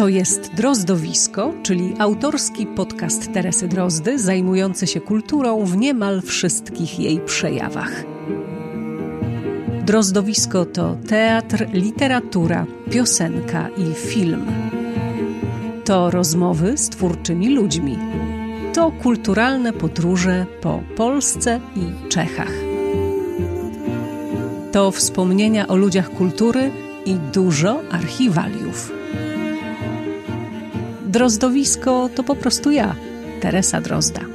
To jest Drozdowisko, czyli autorski podcast Teresy Drozdy, zajmujący się kulturą w niemal wszystkich jej przejawach. Drozdowisko to teatr, literatura, piosenka i film. To rozmowy z twórczymi ludźmi. To kulturalne podróże po Polsce i Czechach. To wspomnienia o ludziach kultury i dużo archiwaliów. Drozdowisko to po prostu ja, Teresa Drozda.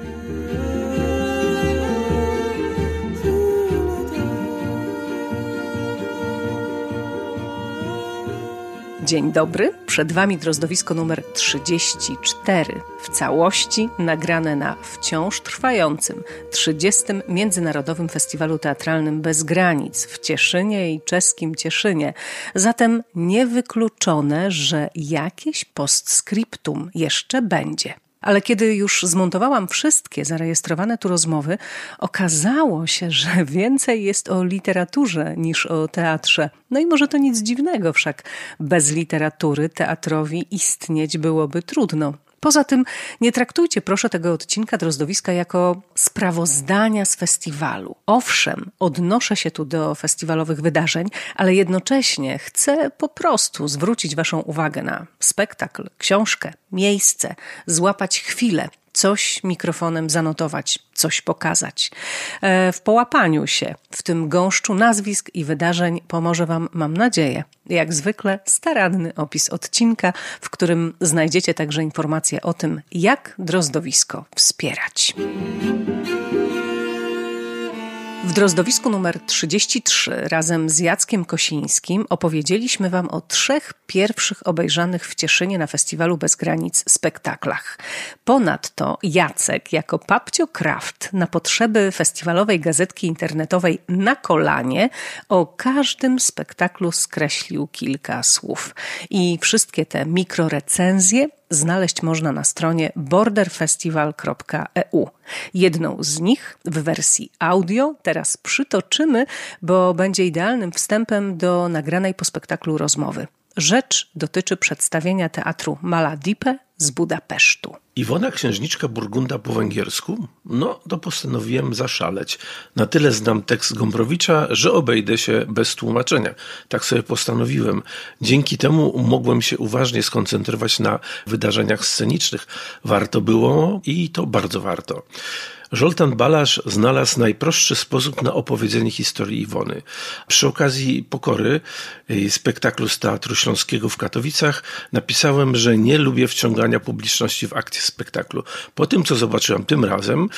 Dzień dobry, przed Wami drozdowisko numer 34, w całości nagrane na wciąż trwającym 30. Międzynarodowym Festiwalu Teatralnym Bez Granic w Cieszynie i czeskim Cieszynie. Zatem niewykluczone, że jakieś postscriptum jeszcze będzie. Ale kiedy już zmontowałam wszystkie zarejestrowane tu rozmowy, okazało się, że więcej jest o literaturze niż o teatrze. No i może to nic dziwnego, wszak bez literatury teatrowi istnieć byłoby trudno. Poza tym nie traktujcie proszę tego odcinka Drozdowiska jako sprawozdania z festiwalu. Owszem, odnoszę się tu do festiwalowych wydarzeń, ale jednocześnie chcę po prostu zwrócić Waszą uwagę na spektakl, książkę, miejsce, złapać chwilę, coś mikrofonem zanotować, coś pokazać. E, w połapaniu się w tym gąszczu nazwisk i wydarzeń pomoże Wam, mam nadzieję, jak zwykle staranny opis odcinka, w którym znajdziecie także informacje o tym, jak drozdowisko wspierać. W drozdowisku numer 33 razem z Jackiem Kosińskim opowiedzieliśmy Wam o trzech pierwszych obejrzanych w Cieszynie na festiwalu Bez Granic spektaklach. Ponadto Jacek jako Papcio Kraft na potrzeby festiwalowej gazetki internetowej Na Kolanie o każdym spektaklu skreślił kilka słów. I wszystkie te mikrorecenzje znaleźć można na stronie borderfestival.eu. Jedną z nich w wersji audio teraz przytoczymy, bo będzie idealnym wstępem do nagranej po spektaklu rozmowy. Rzecz dotyczy przedstawienia teatru Maladipe z Budapesztu. Iwona Księżniczka Burgunda po węgiersku? No, to postanowiłem zaszaleć. Na tyle znam tekst Gombrowicza, że obejdę się bez tłumaczenia. Tak sobie postanowiłem. Dzięki temu mogłem się uważnie skoncentrować na wydarzeniach scenicznych. Warto było i to bardzo warto. Żoltan Balasz znalazł najprostszy sposób na opowiedzenie historii Iwony. Przy okazji Pokory, spektaklu z Teatru Śląskiego w Katowicach, napisałem, że nie lubię wciągania publiczności w akcję spektaklu. Po tym, co zobaczyłem tym razem,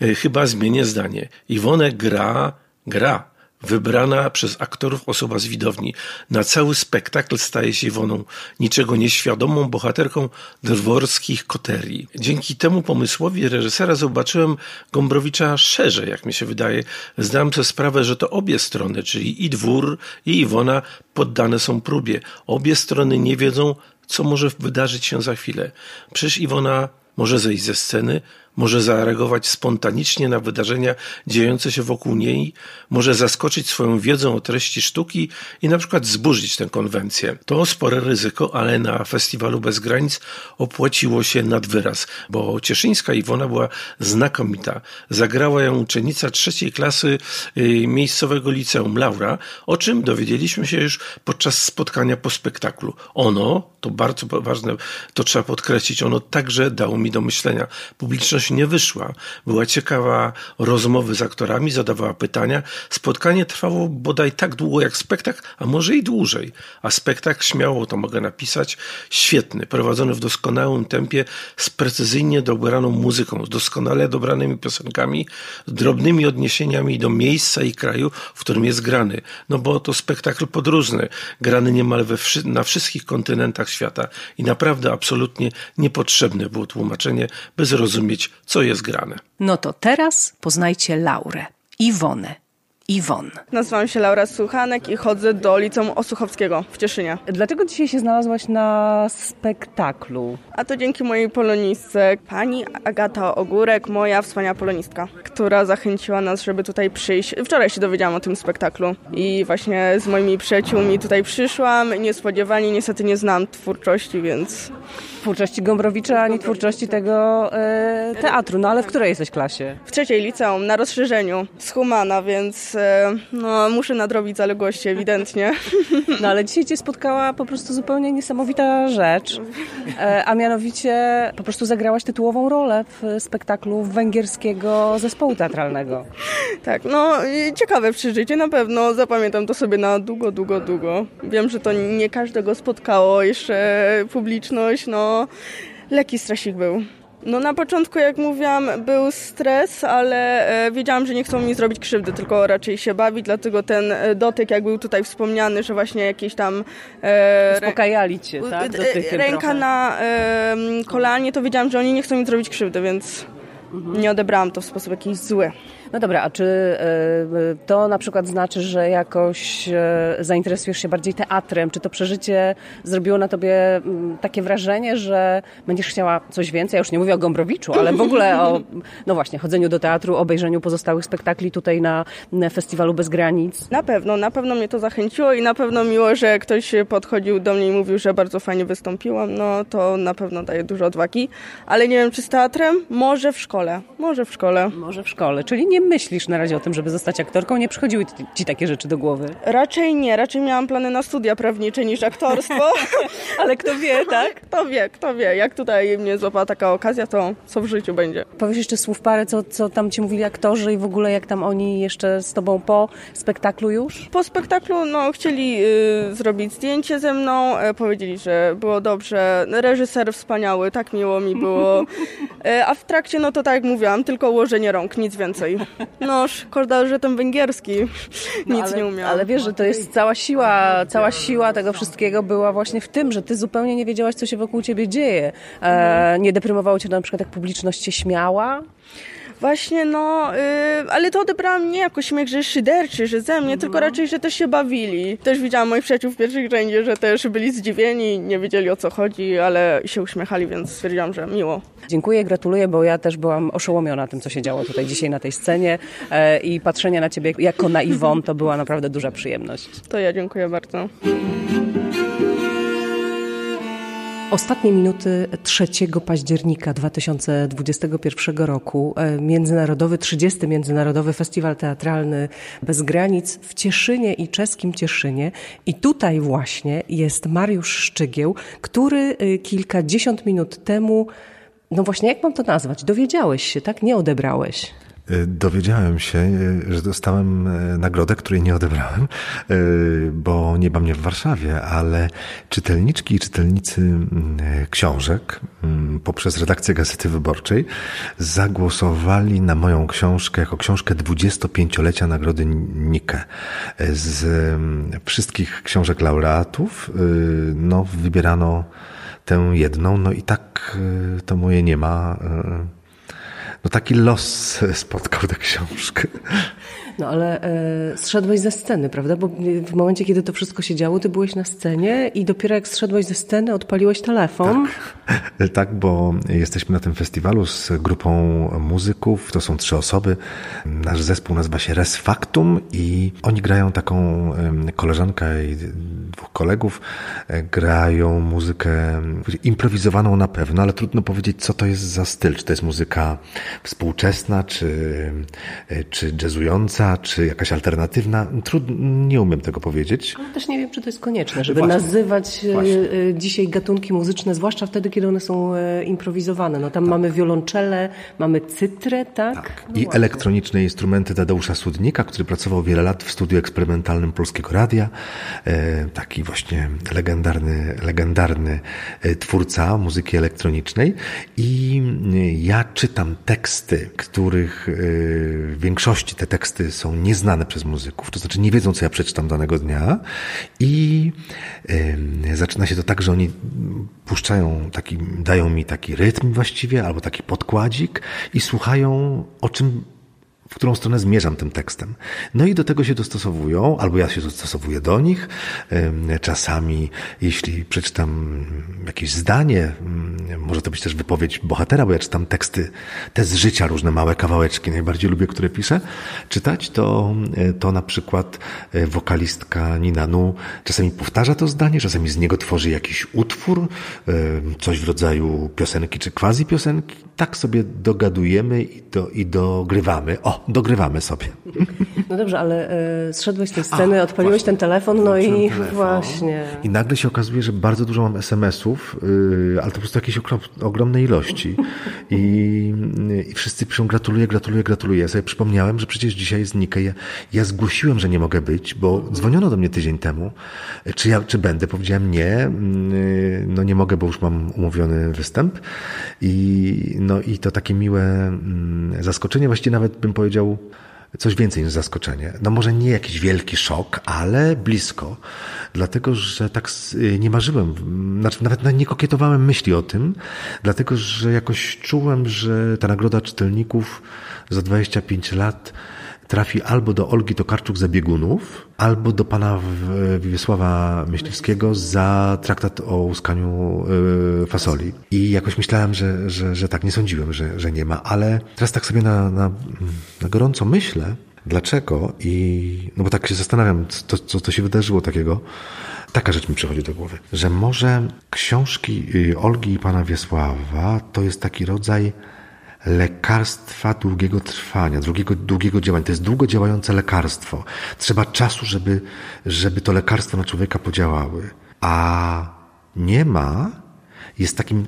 e, chyba zmienię zdanie. Iwonę gra, gra Wybrana przez aktorów osoba z widowni na cały spektakl staje się Iwoną, niczego nieświadomą bohaterką dworskich koterii. Dzięki temu pomysłowi reżysera zobaczyłem Gombrowicza szerzej, jak mi się wydaje. Zdałem sobie sprawę, że to obie strony, czyli i dwór, i Iwona poddane są próbie. Obie strony nie wiedzą, co może wydarzyć się za chwilę. Przecież Iwona może zejść ze sceny, może zareagować spontanicznie na wydarzenia dziejące się wokół niej, może zaskoczyć swoją wiedzą o treści sztuki i na przykład zburzyć tę konwencję. To spore ryzyko, ale na festiwalu Bez Granic opłaciło się nad wyraz, bo Cieszyńska Iwona była znakomita. Zagrała ją uczennica trzeciej klasy y, miejscowego liceum Laura, o czym dowiedzieliśmy się już podczas spotkania po spektaklu. Ono, to bardzo ważne, to trzeba podkreślić, ono także dało mi do myślenia. Publiczność nie wyszła. Była ciekawa rozmowy z aktorami, zadawała pytania. Spotkanie trwało bodaj tak długo jak spektakl, a może i dłużej. A spektakl, śmiało to mogę napisać, świetny, prowadzony w doskonałym tempie, z precyzyjnie dobraną muzyką, z doskonale dobranymi piosenkami, z drobnymi odniesieniami do miejsca i kraju, w którym jest grany. No bo to spektakl podróżny, grany niemal we, na wszystkich kontynentach świata i naprawdę absolutnie niepotrzebne było tłumaczenie, by zrozumieć, co jest grane. No to teraz poznajcie Laurę, Iwonę, Iwon. Nazywam się Laura Suchanek i chodzę do Liceum Osuchowskiego w Cieszynie. Dlaczego dzisiaj się znalazłaś na spektaklu? A to dzięki mojej polonistce, pani Agata Ogórek, moja wspaniała polonistka, która zachęciła nas, żeby tutaj przyjść. Wczoraj się dowiedziałam o tym spektaklu i właśnie z moimi przyjaciółmi tutaj przyszłam. Niespodziewanie niestety nie znam twórczości, więc twórczości Gombrowicza, ani twórczości tego e, teatru. No ale w której jesteś klasie? W trzeciej liceum, na rozszerzeniu z Humana, więc e, no, muszę nadrobić zaległości ewidentnie. No ale dzisiaj cię spotkała po prostu zupełnie niesamowita rzecz, e, a mianowicie po prostu zagrałaś tytułową rolę w spektaklu węgierskiego zespołu teatralnego. Tak, no ciekawe przeżycie, na pewno zapamiętam to sobie na długo, długo, długo. Wiem, że to nie każdego spotkało jeszcze publiczność, no leki stresik był. No na początku, jak mówiłam, był stres, ale e, wiedziałam, że nie chcą mi zrobić krzywdy, tylko raczej się bawić, dlatego ten e, dotyk, jak był tutaj wspomniany, że właśnie jakieś tam... E, Uspokajali cię, tak? Dotykiem ręka trochę. na e, kolanie, to wiedziałam, że oni nie chcą mi zrobić krzywdy, więc mhm. nie odebrałam to w sposób jakiś zły. No dobra, a czy e, to na przykład znaczy, że jakoś e, zainteresujesz się bardziej teatrem? Czy to przeżycie zrobiło na tobie mm, takie wrażenie, że będziesz chciała coś więcej? Ja już nie mówię o Gombrowiczu, ale w ogóle o, no właśnie, chodzeniu do teatru, obejrzeniu pozostałych spektakli tutaj na Festiwalu Bez Granic. Na pewno, na pewno mnie to zachęciło i na pewno miło, że ktoś podchodził do mnie i mówił, że bardzo fajnie wystąpiłam. No to na pewno daje dużo odwagi, ale nie wiem, czy z teatrem? Może w szkole, może w szkole. Może w szkole, czyli nie myślisz na razie o tym, żeby zostać aktorką? Nie przychodziły ci takie rzeczy do głowy? Raczej nie. Raczej miałam plany na studia prawnicze niż aktorstwo. Ale kto wie, tak? Kto wie, kto wie. Jak tutaj mnie złapała taka okazja, to co w życiu będzie. Powiesz jeszcze słów parę, co, co tam ci mówili aktorzy i w ogóle jak tam oni jeszcze z tobą po spektaklu już? Po spektaklu, no, chcieli y, zrobić zdjęcie ze mną, y, powiedzieli, że było dobrze. Reżyser wspaniały, tak miło mi było. Y, a w trakcie, no to tak jak mówiłam, tylko ułożenie rąk, nic więcej. No, szkoda, że ten węgierski no, nic ale, nie umiał. Ale wiesz, że to jest cała siła, cała siła tego wszystkiego była właśnie w tym, że ty zupełnie nie wiedziałaś, co się wokół ciebie dzieje. E, nie deprymowało cię na przykład, jak publiczność się śmiała? Właśnie, no, yy, ale to odebrałam nie jako śmiech, że szyderczy, że ze mnie, tylko raczej, że też się bawili. Też widziałam moich przyjaciół w pierwszych rzędzie, że też byli zdziwieni, nie wiedzieli o co chodzi, ale się uśmiechali, więc stwierdziłam, że miło. Dziękuję, gratuluję, bo ja też byłam oszołomiona tym, co się działo tutaj dzisiaj na tej scenie e, i patrzenie na ciebie jako na Iwon to była naprawdę duża przyjemność. To ja dziękuję bardzo. Ostatnie minuty 3 października 2021 roku e, Międzynarodowy, 30. Międzynarodowy Festiwal Teatralny Bez Granic w Cieszynie i czeskim Cieszynie. I tutaj właśnie jest Mariusz Szczygieł, który e, kilkadziesiąt minut temu no właśnie, jak mam to nazwać? Dowiedziałeś się, tak? Nie odebrałeś. E, dowiedziałem się, e, że dostałem e, nagrodę, której nie odebrałem, bo nie ma mnie w Warszawie, ale czytelniczki i czytelnicy mm, książek poprzez redakcję Gazety Wyborczej zagłosowali na moją książkę jako książkę 25-lecia Nagrody Nike. Z wszystkich książek laureatów no, wybierano tę jedną, no i tak to moje nie ma no taki los spotkał tę książkę. No ale e, zszedłeś ze sceny, prawda? Bo w momencie, kiedy to wszystko się działo, ty byłeś na scenie i dopiero jak zszedłeś ze sceny, odpaliłeś telefon. Tak, tak bo jesteśmy na tym festiwalu z grupą muzyków. To są trzy osoby. Nasz zespół nazywa się Res Factum i oni grają taką koleżankę i dwóch kolegów. E, grają muzykę improwizowaną na pewno, ale trudno powiedzieć, co to jest za styl. Czy to jest muzyka współczesna, czy, e, czy jazzująca, czy jakaś alternatywna. Trudno, nie umiem tego powiedzieć. Ale też nie wiem, czy to jest konieczne, żeby Właśnie. nazywać e, Właśnie. E, dzisiaj gatunki muzyczne, zwłaszcza wtedy, kiedy one są e, improwizowane. No tam tak. mamy wiolonczele, mamy cytrę, tak? tak. No I właśnie. elektroniczne instrumenty Tadeusza Sudnika, który pracował wiele lat w studiu eksperymentalnym Polskiego Radia. Taki właśnie legendarny, legendarny twórca muzyki elektronicznej. I ja czytam teksty, których w większości te teksty są nieznane przez muzyków, to znaczy nie wiedzą, co ja przeczytam danego dnia i y, zaczyna się to tak, że oni puszczają taki, dają mi taki rytm właściwie, albo taki podkładzik i słuchają, o czym w którą stronę zmierzam tym tekstem. No i do tego się dostosowują, albo ja się dostosowuję do nich. Czasami, jeśli przeczytam jakieś zdanie, może to być też wypowiedź bohatera, bo ja czytam teksty, te z życia, różne małe kawałeczki, najbardziej lubię, które piszę, czytać, to, to na przykład e, wokalistka Nina Nu czasami powtarza to zdanie, czasami z niego tworzy jakiś utwór, coś w rodzaju piosenki czy quasi piosenki. Tak sobie dogadujemy i, do, i dogrywamy. O, dogrywamy sobie. No dobrze, ale y, zszedłeś z tej sceny, A, odpaliłeś właśnie, ten telefon, no i telefon. właśnie. I nagle się okazuje, że bardzo dużo mam SMS-ów, y, ale to po prostu jakieś ogromne ilości. I, I wszyscy piszą gratuluję, gratuluję, gratuluję. Ja sobie przypomniałem, że przecież dzisiaj jest Nika. Ja, ja zgłosiłem, że nie mogę być, bo dzwoniono do mnie tydzień temu. Czy ja, czy będę? Powiedziałem nie. Y, no nie mogę, bo już mam umówiony występ. I, no i to takie miłe mm, zaskoczenie, właściwie nawet bym powiedział, coś więcej niż zaskoczenie. No może nie jakiś wielki szok, ale blisko. Dlatego, że tak nie marzyłem, znaczy nawet nie kokietowałem myśli o tym, dlatego, że jakoś czułem, że ta nagroda czytelników za 25 lat trafi albo do Olgi Tokarczuk za biegunów, albo do pana Wiesława Myśliwskiego za traktat o łuskaniu y, fasoli. I jakoś myślałem, że, że, że tak, nie sądziłem, że, że nie ma, ale teraz tak sobie na, na, na gorąco myślę, dlaczego i, no bo tak się zastanawiam, co, co, co się wydarzyło takiego, taka rzecz mi przychodzi do głowy, że może książki y, Olgi i pana Wiesława to jest taki rodzaj lekarstwa długiego trwania, długiego, długiego działania. To jest długo działające lekarstwo. Trzeba czasu, żeby, żeby to lekarstwo na człowieka podziałały. A nie ma jest takim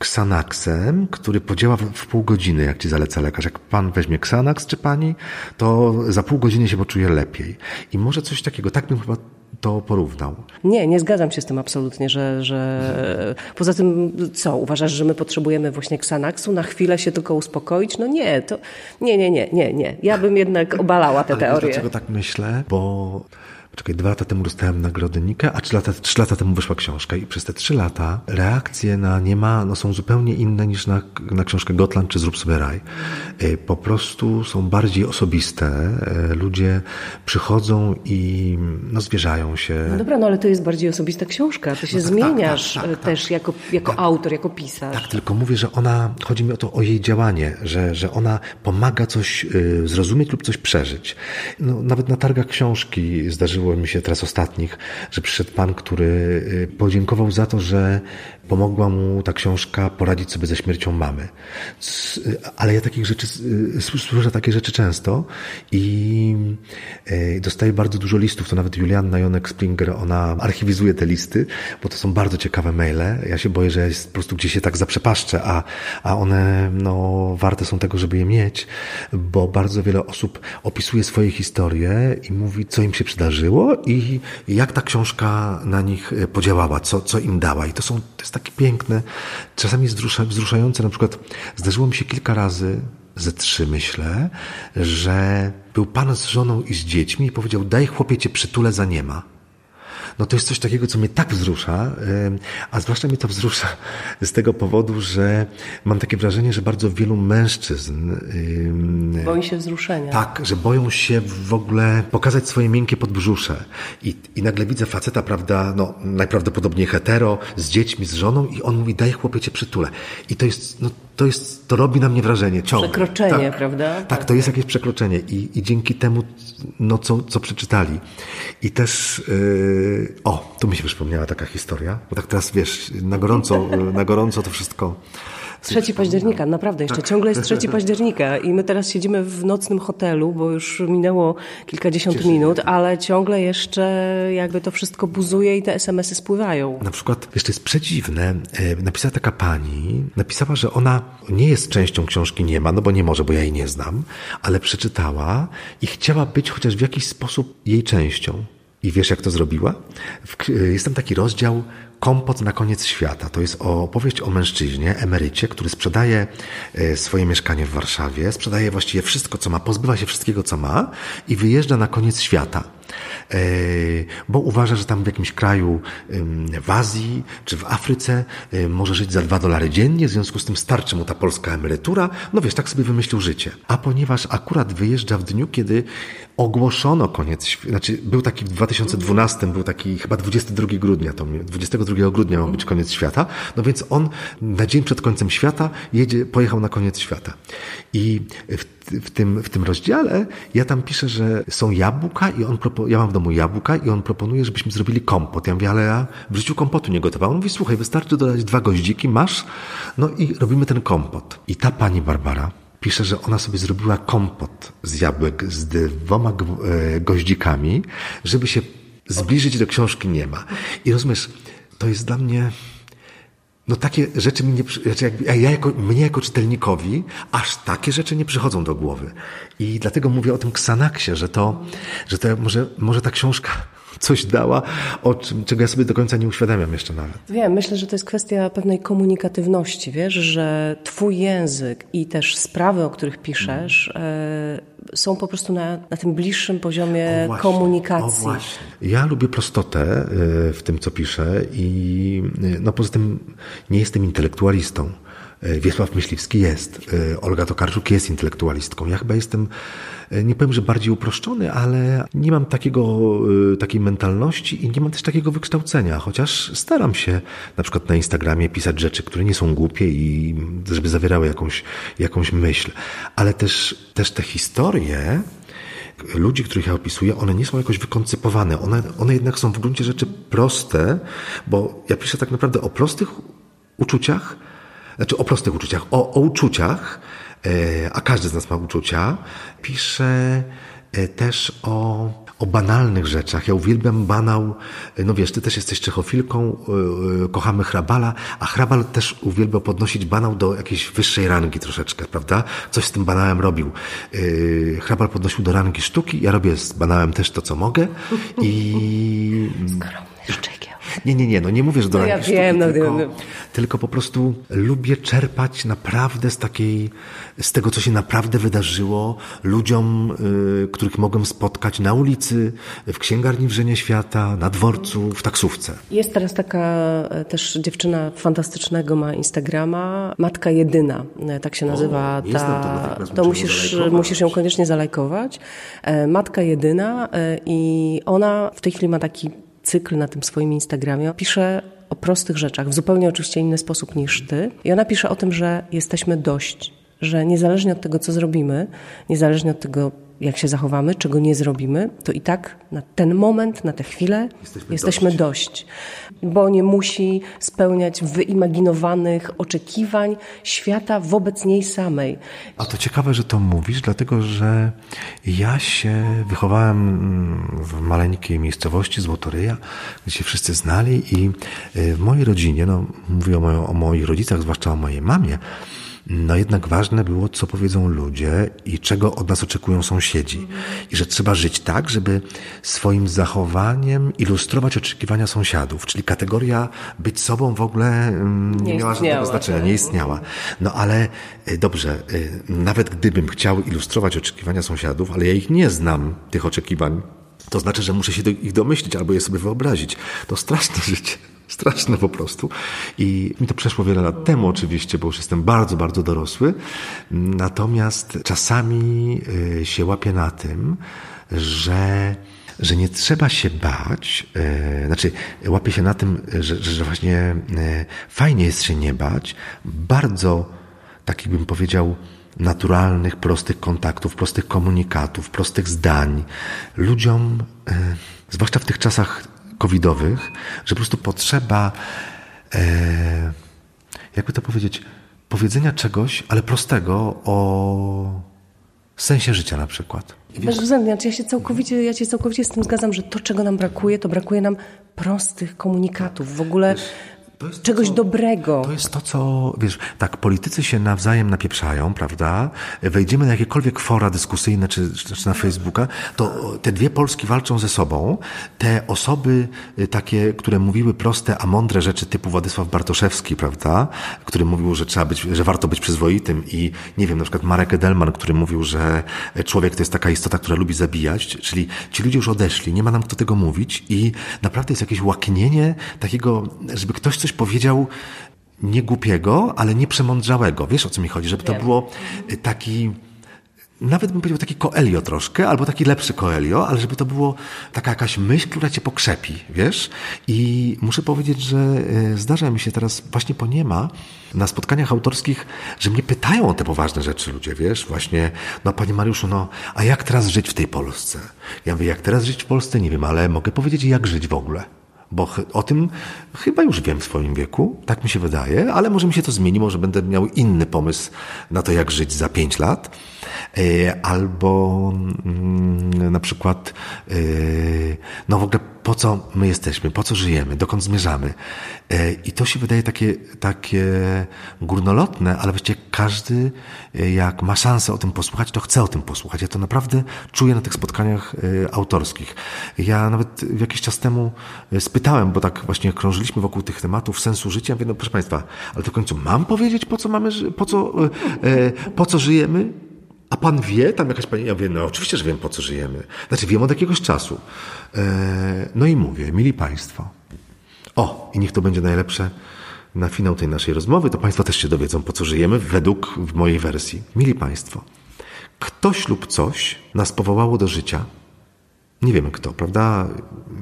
Xanaxem, który podziała w, w pół godziny, jak ci zaleca lekarz. Jak pan weźmie Xanax czy pani, to za pół godziny się poczuje lepiej. I może coś takiego, tak bym chyba to porównał. Nie, nie zgadzam się z tym absolutnie, że, że poza tym co, uważasz, że my potrzebujemy właśnie Xanaxu na chwilę się tylko uspokoić? No nie, to nie, nie, nie, nie, nie. Ja bym jednak obalała tę teorię. Dlaczego tak myślę? Bo Czekaj, dwa lata temu dostałem nagrodę Nika, a trzy lata, trzy lata temu wyszła książka i przez te trzy lata reakcje na nie ma no, są zupełnie inne niż na, na książkę Gotland czy Zrób sobie raj. E, po prostu są bardziej osobiste. E, ludzie przychodzą i no, zwierzają się. No dobra, no ale to jest bardziej osobista książka. Ty się no tak, zmieniasz tak, tak, tak, też tak. jako, jako tak. autor, jako pisarz. Tak, tylko mówię, że ona, chodzi mi o to, o jej działanie, że, że ona pomaga coś y, zrozumieć lub coś przeżyć. No, nawet na targach książki zdarzyło zdarzyło mi się teraz ostatnich, że przyszedł pan, który y, podziękował za to, że pomogła mu ta książka poradzić sobie ze śmiercią mamy. Ale ja takich rzeczy, y, słyszę takie rzeczy często i y, dostaję bardzo dużo listów. To nawet Julianna Jonek-Springer, ona archiwizuje te listy, bo to są bardzo ciekawe maile. Ja się boję, że jest po prostu gdzieś się tak zaprzepaszczę, a, a one no, warte są tego, żeby je mieć, bo bardzo wiele osób opisuje swoje historie i mówi, co im się przydarzyło i jak ta książka na nich y, podziałała, co, co im dała. I to są, to takie piękne, czasami wzruszające. Na przykład zdarzyło mi się kilka razy, ze trzy myślę, że był pan z żoną i z dziećmi i powiedział, daj chłopie cię przytulę za niema no to jest coś takiego, co mnie tak wzrusza, a zwłaszcza mnie to wzrusza z tego powodu, że mam takie wrażenie, że bardzo wielu mężczyzn boi się wzruszenia. Tak, że boją się w ogóle pokazać swoje miękkie podbrzusze. I, i nagle widzę faceta, prawda, no najprawdopodobniej hetero, z dziećmi, z żoną i on mówi, daj chłopie przytulę. I to jest, no to jest, to robi na mnie wrażenie ciągle. Przekroczenie, tak, prawda? Tak, tak, to jest jakieś przekroczenie i, i dzięki temu, no co, co przeczytali. I też, yy, o, tu mi się przypomniała taka historia, bo tak teraz, wiesz, na gorąco, na gorąco to wszystko 3 października, naprawdę, jeszcze tak. ciągle jest 3 października i my teraz siedzimy w nocnym hotelu, bo już minęło kilkadziesiąt Cieszę minut, ale ciągle jeszcze jakby to wszystko buzuje i te SMS-y spływają. Na przykład, to jest przedziwne, e, napisała taka pani, napisała, że ona nie jest częścią książki Nie ma, no bo nie może, bo ja jej nie znam, ale przeczytała i chciała być chociaż w jakiś sposób jej częścią. I wiesz, jak to zrobiła? Jest tam taki rozdział Kompot na koniec świata. To jest opowieść o mężczyźnie, emerycie, który sprzedaje e, swoje mieszkanie w Warszawie, sprzedaje właściwie wszystko, co ma, pozbywa się wszystkiego, co ma i wyjeżdża na koniec świata. E, bo uważa, że tam w jakimś kraju w Azji czy w Afryce e, może żyć za dwa dolary dziennie, w związku z tym starczy mu ta polska emerytura. No wiesz, tak sobie wymyślił życie. A ponieważ akurat wyjeżdża w dniu, kiedy ogłoszono koniec świata, znaczy był taki w 2012, był taki chyba 22 grudnia, to 22 grudnia miał być koniec świata, no więc on na dzień przed końcem świata jedzie, pojechał na koniec świata. I w, w, tym, w tym rozdziale ja tam piszę, że są jabłka i on, ja mam w domu jabłka i on proponuje, żebyśmy zrobili kompot. Ja mówię, ale ja w życiu kompotu nie gotowałem. On mówi, słuchaj, wystarczy dodać dwa goździki, masz, no i robimy ten kompot. I ta pani Barbara, pisze, że ona sobie zrobiła kompot z jabłek z dwoma e, goździkami, żeby się zbliżyć do książki nie ma. I rozumiesz, to jest dla mnie no takie rzeczy mi nie, znaczy ja jako, mnie jako czytelnikowi aż takie rzeczy nie przychodzą do głowy. I dlatego mówię o tym Ksanaksie, że to, że to może, może ta książka coś dała, o czym, czego ja sobie do końca nie uświadamiam jeszcze nawet. Wiem, myślę, że to jest kwestia pewnej komunikatywności, wiesz, że twój język i też sprawy, o których piszesz, mm. y, są po prostu na, na tym bliższym poziomie o właśnie, komunikacji. O właśnie. Ja lubię prostotę e, w tym, co piszę i e, no poza tym nie jestem intelektualistą. Wiesław Myśliwski jest, Olga Tokarczuk jest intelektualistką. Ja chyba jestem E, nie powiem, że bardziej uproszczony, ale nie mam takiego, e, takiej mentalności i nie mam też takiego wykształcenia, chociaż staram się na przykład na Instagramie pisać rzeczy, które nie są głupie i żeby zawierały jakąś, jakąś myśl. Ale też, też te historie, ludzi, których ja opisuję, one nie są jakoś wykoncypowane. One, one jednak są w gruncie rzeczy proste, bo ja piszę tak naprawdę o prostych uczuciach, znaczy o prostych uczuciach, o, o uczuciach, E, a każdy z nas ma uczucia, pisze e, też o, o banalnych rzeczach. Ja uwielbiam banał, e, no wiesz, ty też jesteś czechofilką, kochamy Hrabala, a Hrabal też uwielbiał podnosić banał do jakiejś wyższej rangi troszeczkę, prawda? Coś z tym banałem robił. Hrabal podnosił do rangi sztuki, ja robię z banałem też to, co mogę i... Skromny szczekiel. Nie, nie, nie, no nie mówię, że do no ja sztuki, wiem, no, tylko, no. tylko po prostu lubię czerpać naprawdę z takiej, z tego, co się naprawdę wydarzyło ludziom, y, których mogłem spotkać na ulicy, w księgarni Wrzenie Świata, na dworcu, w taksówce. Jest teraz taka e, też dziewczyna fantastycznego, ma Instagrama, Matka Jedyna, e, tak się nazywa. O, ta, to, to musisz, musisz ją koniecznie zalajkować. E, Matka Jedyna i ona w tej chwili ma taki cykl na tym swoim Instagramie. Pisze o prostych rzeczach, w zupełnie oczywiście inny sposób niż ty. I ona pisze o tym, że jesteśmy dość, że niezależnie od tego, co zrobimy, niezależnie od tego, jak się zachowamy, czego nie zrobimy, to i tak na ten moment, na tę chwilę jesteśmy, jesteśmy dość. dość. Bo nie musi spełniać wyimaginowanych oczekiwań świata wobec niej samej. A to ciekawe, że to mówisz, dlatego że ja się wychowałem w maleńkiej miejscowości Złotoryja, gdzie się wszyscy znali i w mojej rodzinie, no mówię o, o moich rodzicach, zwłaszcza o mojej mamie, no jednak ważne było, co powiedzą ludzie i czego od nas oczekują sąsiedzi. I że trzeba żyć tak, żeby swoim zachowaniem ilustrować oczekiwania sąsiadów. Czyli kategoria być sobą w ogóle mm, nie, miała żadnego znaczenia, nie istniała. No ale y, dobrze, y, nawet gdybym chciał ilustrować oczekiwania sąsiadów, ale ja ich nie znam, tych oczekiwań, to znaczy, że muszę się do, ich domyślić albo je sobie wyobrazić. To straszne życie. Straszne po prostu. I mi to przeszło wiele lat temu oczywiście, bo już jestem bardzo, bardzo dorosły. Natomiast czasami y, się łapię na tym, że że nie trzeba się bać, yy, znaczy łapię się na tym, że, że właśnie yy, fajnie jest się nie bać, bardzo takich bym powiedział naturalnych, prostych kontaktów, prostych komunikatów, prostych zdań. Ludziom, zwłaszcza w tych czasach covidowych, że po prostu potrzeba, e, jakby to powiedzieć, powiedzenia czegoś, ale prostego o sensie życia na przykład. Bezwzględnie, ja się całkowicie, ja się całkowicie z tym zgadzam, że to, czego nam brakuje, to brakuje nam prostych komunikatów. W ogóle czegoś co, dobrego. To jest to, co, wiesz, tak, politycy się nawzajem napieprzają, prawda? Wejdziemy na jakiekolwiek fora dyskusyjne, czy, czy na Facebooka, to te dwie Polski walczą ze sobą. Te osoby y, takie, które mówiły proste, a mądre rzeczy typu Władysław Bartoszewski, prawda? Który mówił, że trzeba być, że warto być przyzwoitym i, nie wiem, na przykład Marek Edelman, który mówił, że człowiek to jest taka istota, która lubi zabijać, czyli ci ludzie już odeszli, nie ma nam kto tego mówić i naprawdę jest jakieś łaknienie takiego, żeby ktoś coś powiedział nie głupiego, ale nie przemądrzałego. Wiesz o co mi chodzi? Żeby to było taki nawet bym powiedział taki koelio troszkę, albo taki lepszy koelio, ale żeby to było taka jakaś myśl, która cię pokrzepi, wiesz? I muszę powiedzieć, że e, zdarza mi się teraz właśnie po niema na spotkaniach autorskich, że mnie pytają o te poważne rzeczy ludzie, wiesz? Właśnie, no panie Mariuszu, no, a jak teraz żyć w tej Polsce? Ja mówię, jak teraz żyć w Polsce? Nie wiem, ale mogę powiedzieć, jak żyć w ogóle. Bo o tym chyba już wiem w swoim wieku, tak mi się wydaje, ale może mi się to zmieni, może będę miał inny pomysł na to, jak żyć za pięć lat. E, albo mm, na przykład, e, no w ogóle po co my jesteśmy, po co żyjemy, dokąd zmierzamy. E, I to się wydaje takie, takie górnolotne, ale właściwie każdy, jak ma szansę o tym posłuchać, to chce o tym posłuchać. Ja to naprawdę czuję na tych spotkaniach autorskich. Ja nawet jakiś czas temu spytałem, bo tak właśnie krążyliśmy wokół tych tematów sensu życia. Ja mówię, no proszę Państwa, ale to w końcu mam powiedzieć, po co mamy, po co, po co żyjemy? A pan wie, tam jakaś pani, ja mówię, no oczywiście, że wiem, po co żyjemy. Znaczy, wiem od jakiegoś czasu. E, no i mówię, mili państwo, o, i niech to będzie najlepsze na finał tej naszej rozmowy, to państwo też się dowiedzą, po co żyjemy, według w mojej wersji. Mili państwo, ktoś lub coś nas powołało do życia. Nie wiemy kto, prawda?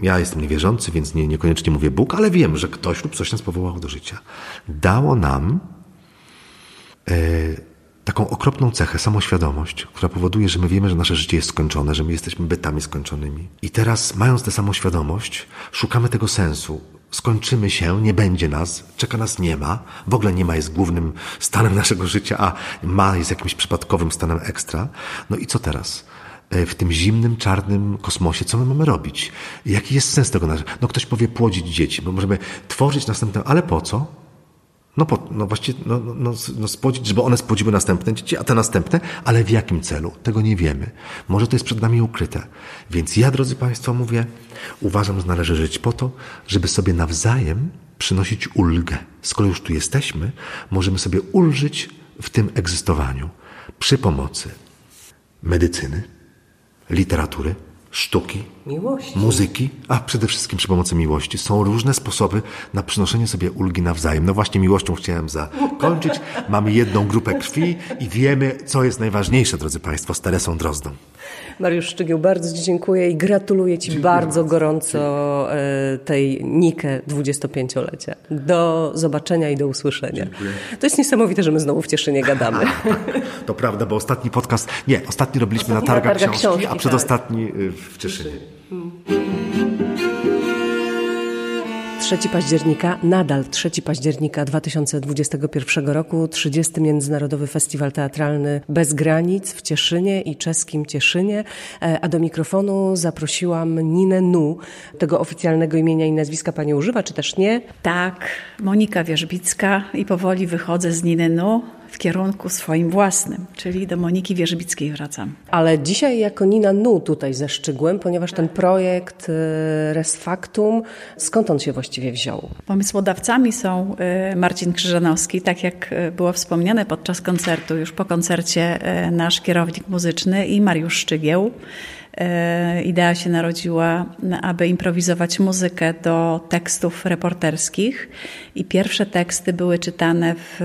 Ja jestem niewierzący, więc nie, niekoniecznie mówię Bóg, ale wiem, że ktoś lub coś nas powołało do życia. Dało nam e, taką okropną cechę, samoświadomość, która powoduje, że my wiemy, że nasze życie jest skończone, że my jesteśmy bytami skończonymi. I teraz, mając tę samoświadomość, szukamy tego sensu. Skończymy się, nie będzie nas, czeka nas nie ma, w ogóle nie ma jest głównym stanem naszego życia, a ma jest jakimś przypadkowym stanem ekstra. No i co teraz? E, w tym zimnym, czarnym kosmosie, co my mamy robić? Jaki jest sens tego? No ktoś powie płodzić dzieci, bo możemy tworzyć następne, ale po co? No, po, no właściwie, no, no, no, no spłodzić, żeby one spłodziły następne dzieci, a te następne, ale w jakim celu? Tego nie wiemy. Może to jest przed nami ukryte. Więc ja, drodzy Państwo, mówię, uważam, że należy żyć po to, żeby sobie nawzajem przynosić ulgę. Skoro już tu jesteśmy, możemy sobie ulżyć w tym egzystowaniu przy pomocy medycyny, literatury, sztuki, miłości. muzyki, a przede wszystkim przy pomocy miłości. Są różne sposoby na przynoszenie sobie ulgi nawzajem. No właśnie miłością chciałem zakończyć. Mamy jedną grupę krwi i wiemy, co jest najważniejsze, drodzy Państwo, z Teresą Drozdą. Mariusz Szczygieł, bardzo Ci dziękuję i gratuluję Ci dziękuję bardzo, bardzo gorąco e, tej Nikę 25-lecia. Do zobaczenia i do usłyszenia. Dziękuję. To jest niesamowite, że my znowu w Cieszynie gadamy. to prawda, bo ostatni podcast, nie, ostatni robiliśmy ostatni na targach, książki, książki, a przedostatni tak. w Cieszynie. Hmm. 3 października, nadal 3 października 2021 roku, 30. Międzynarodowy Festiwal Teatralny Bez Granic w Cieszynie i czeskim Cieszynie, e, a do mikrofonu zaprosiłam Ninę Nu. Tego oficjalnego imienia i nazwiska pani używa, czy też nie? Tak, Monika Wierzbicka i powoli wychodzę z Niny Nu w kierunku swoim własnym, czyli do Moniki Wierzbickiej wracam. Ale dzisiaj jako Nina Nu tutaj ze Szczygłem, ponieważ ten projekt y, Resfactum, skąd on się właściwie wziął? Pomysłodawcami są y, Marcin Krzyżanowski, tak jak y, było wspomniane podczas koncertu, już po koncercie nasz kierownik muzyczny i Mariusz Szczygieł. E, idea się narodziła, aby improwizować muzykę do tekstów reporterskich. I pierwsze teksty były czytane w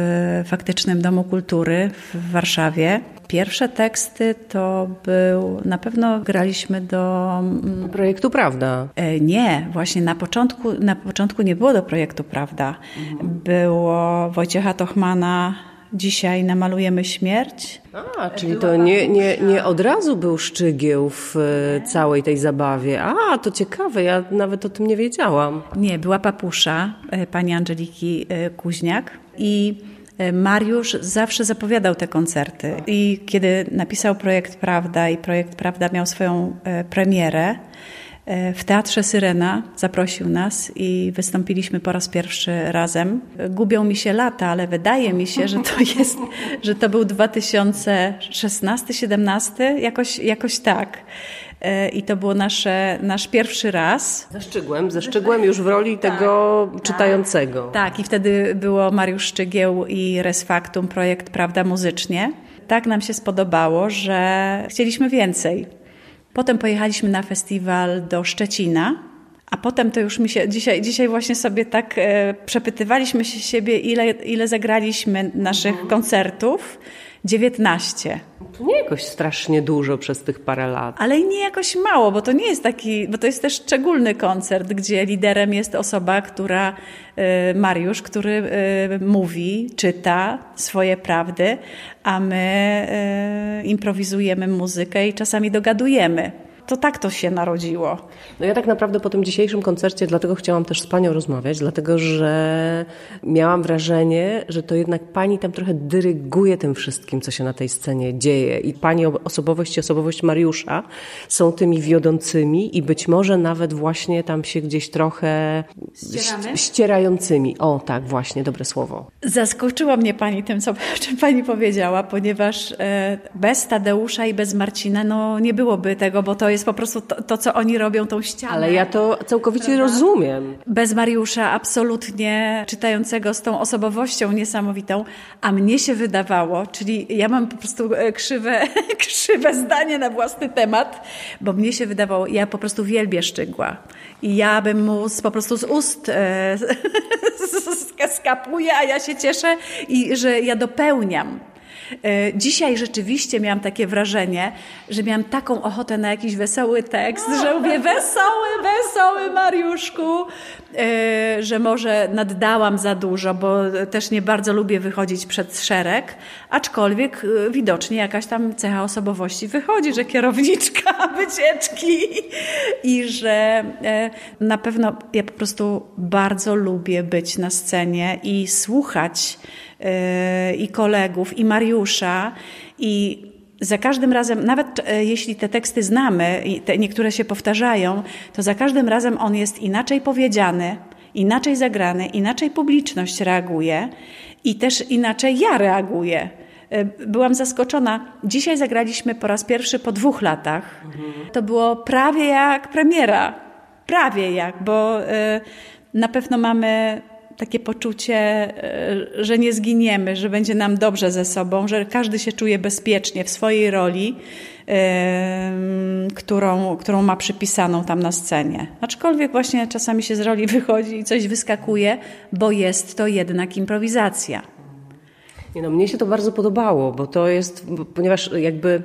faktycznym Domu Kultury w Warszawie. Pierwsze teksty to był, na pewno graliśmy do... Mm, projektu Prawda. E, nie, właśnie na początku, na początku nie było do projektu Prawda. Mhm. Było Wojciecha Tochmana, Dzisiaj namalujemy śmierć. A, czyli to nie, nie, nie od razu był szczygieł w e, całej tej zabawie. A, to ciekawe, ja nawet o tym nie wiedziałam. Nie, była papusza e, pani Angeliki e, Kuźniak i Mariusz zawsze zapowiadał te koncerty. I kiedy napisał projekt Prawda i projekt Prawda miał swoją premierę, e, w Teatrze Syrena zaprosił nas i wystąpiliśmy po raz pierwszy razem. Gubią mi się lata, ale wydaje mi się, że to jest, że to był 2016-17, jakoś, jakoś tak. E, I to był nasze, nasz pierwszy raz. Ze Szczygłem, ze Szczygłem już w roli tak, tego tak, czytającego. Tak, i wtedy było Mariusz Szczygieł i Resfaktum, projekt Prawda Muzycznie. Tak nam się spodobało, że chcieliśmy więcej. Potem pojechaliśmy na festiwal do Szczecina, a potem to już mi się, dzisiaj, dzisiaj właśnie sobie tak e, przepytywaliśmy się siebie, ile, ile zagraliśmy naszych mhm. koncertów. 19. To nie jakoś strasznie dużo przez tych parę lat. Ale nie jakoś mało, bo to nie jest taki, bo to jest też szczególny koncert, gdzie liderem jest osoba, która, y, Mariusz, który y, mówi, czyta swoje prawdy, a my y, improwizujemy muzykę i czasami dogadujemy to tak to się narodziło. No ja tak naprawdę po tym dzisiejszym koncercie dlatego chciałam też z Panią rozmawiać, dlatego że miałam wrażenie, że to jednak Pani tam trochę dyryguje tym wszystkim, co się na tej scenie dzieje i Pani osobowość i osobowość Mariusza są tymi wiodącymi i być może nawet właśnie tam się gdzieś trochę Ścieramy? ścierającymi. O tak, właśnie, dobre słowo. Zaskoczyła mnie Pani tym, co czym Pani powiedziała, ponieważ e, bez Tadeusza i bez Marcina no, nie byłoby tego, bo to jest jest po prostu to, to, co oni robią, tą ścianę. Ale ja to całkowicie prawda? rozumiem. Bez Mariusza, absolutnie czytającego z tą osobowością niesamowitą, a mnie się wydawało, czyli ja mam po prostu e, krzywe, krzywe zdanie na własny temat, bo mnie się wydawało, ja po prostu wielbię Szczygła. I ja bym mu z, po prostu z ust e, skapuję, a ja się cieszę, i że ja dopełniam. E, dzisiaj rzeczywiście miałam takie wrażenie, że miałam taką ochotę na jakiś wesoły tekst, że mówię wesoły, wesoły Mariuszku, e, że może naddałam za dużo, bo też nie bardzo lubię wychodzić przed szereg, aczkolwiek e, widocznie jakaś tam cecha osobowości wychodzi, że kierowniczka wycieczki i że na pewno ja po prostu bardzo lubię być na scenie i słuchać i kolegów, i Mariusza, i za każdym razem, nawet e, jeśli te teksty znamy i te niektóre się powtarzają, to za każdym razem on jest inaczej powiedziany, inaczej zagrany, inaczej publiczność reaguje i też inaczej ja reaguję. E, byłam zaskoczona. Dzisiaj zagraliśmy po raz pierwszy po dwóch latach. To było prawie jak premiera. Prawie jak, bo e, na pewno mamy takie poczucie, e, że nie zginiemy, że będzie nam dobrze ze sobą, że każdy się czuje bezpiecznie w swojej roli, którą, którą ma przypisaną tam na scenie. Aczkolwiek właśnie czasami się z roli wychodzi i coś wyskakuje, bo jest to jednak improwizacja. Nie no, mnie się to bardzo podobało, bo to jest, ponieważ jakby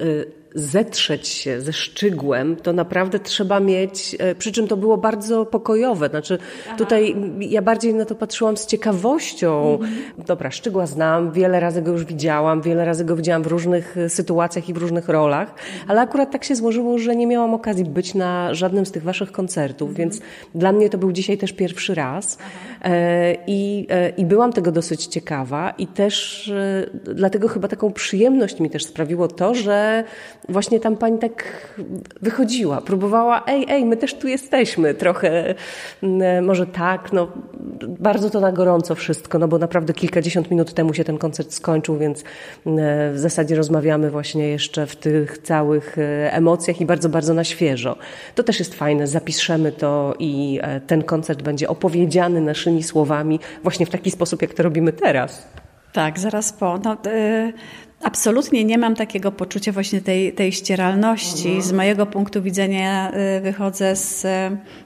y, zetrzeć się ze szczygłem, to naprawdę trzeba mieć, e, przy czym to było bardzo pokojowe. Znaczy, Aha. tutaj ja bardziej na to patrzyłam z ciekawością. Mhm. Dobra, szczygła znam, wiele razy go już widziałam, wiele razy go widziałam w różnych e, sytuacjach i w różnych rolach, mhm. ale akurat tak się złożyło, że nie miałam okazji być na żadnym z tych waszych koncertów, mhm. więc dla mnie to był dzisiaj też pierwszy raz e, i, i byłam tego dosyć ciekawa i też dlatego chyba taką przyjemność mi też sprawiło to, że właśnie tam pani tak wychodziła, próbowała, ej, ej, my też tu jesteśmy, trochę, może tak, no bardzo to na gorąco wszystko, no bo naprawdę kilkadziesiąt minut temu się ten koncert skończył, więc w zasadzie rozmawiamy właśnie jeszcze w tych całych e, emocjach i bardzo, bardzo na świeżo. To też jest fajne, zapiszemy to i e, ten koncert będzie opowiedziany naszymi słowami właśnie w taki sposób, jak to robimy teraz. Tak, zaraz po. No, yy, Absolutnie nie mam takiego poczucia właśnie tej, tej ścieralności. Mhm. Z mojego punktu widzenia y, wychodzę z y,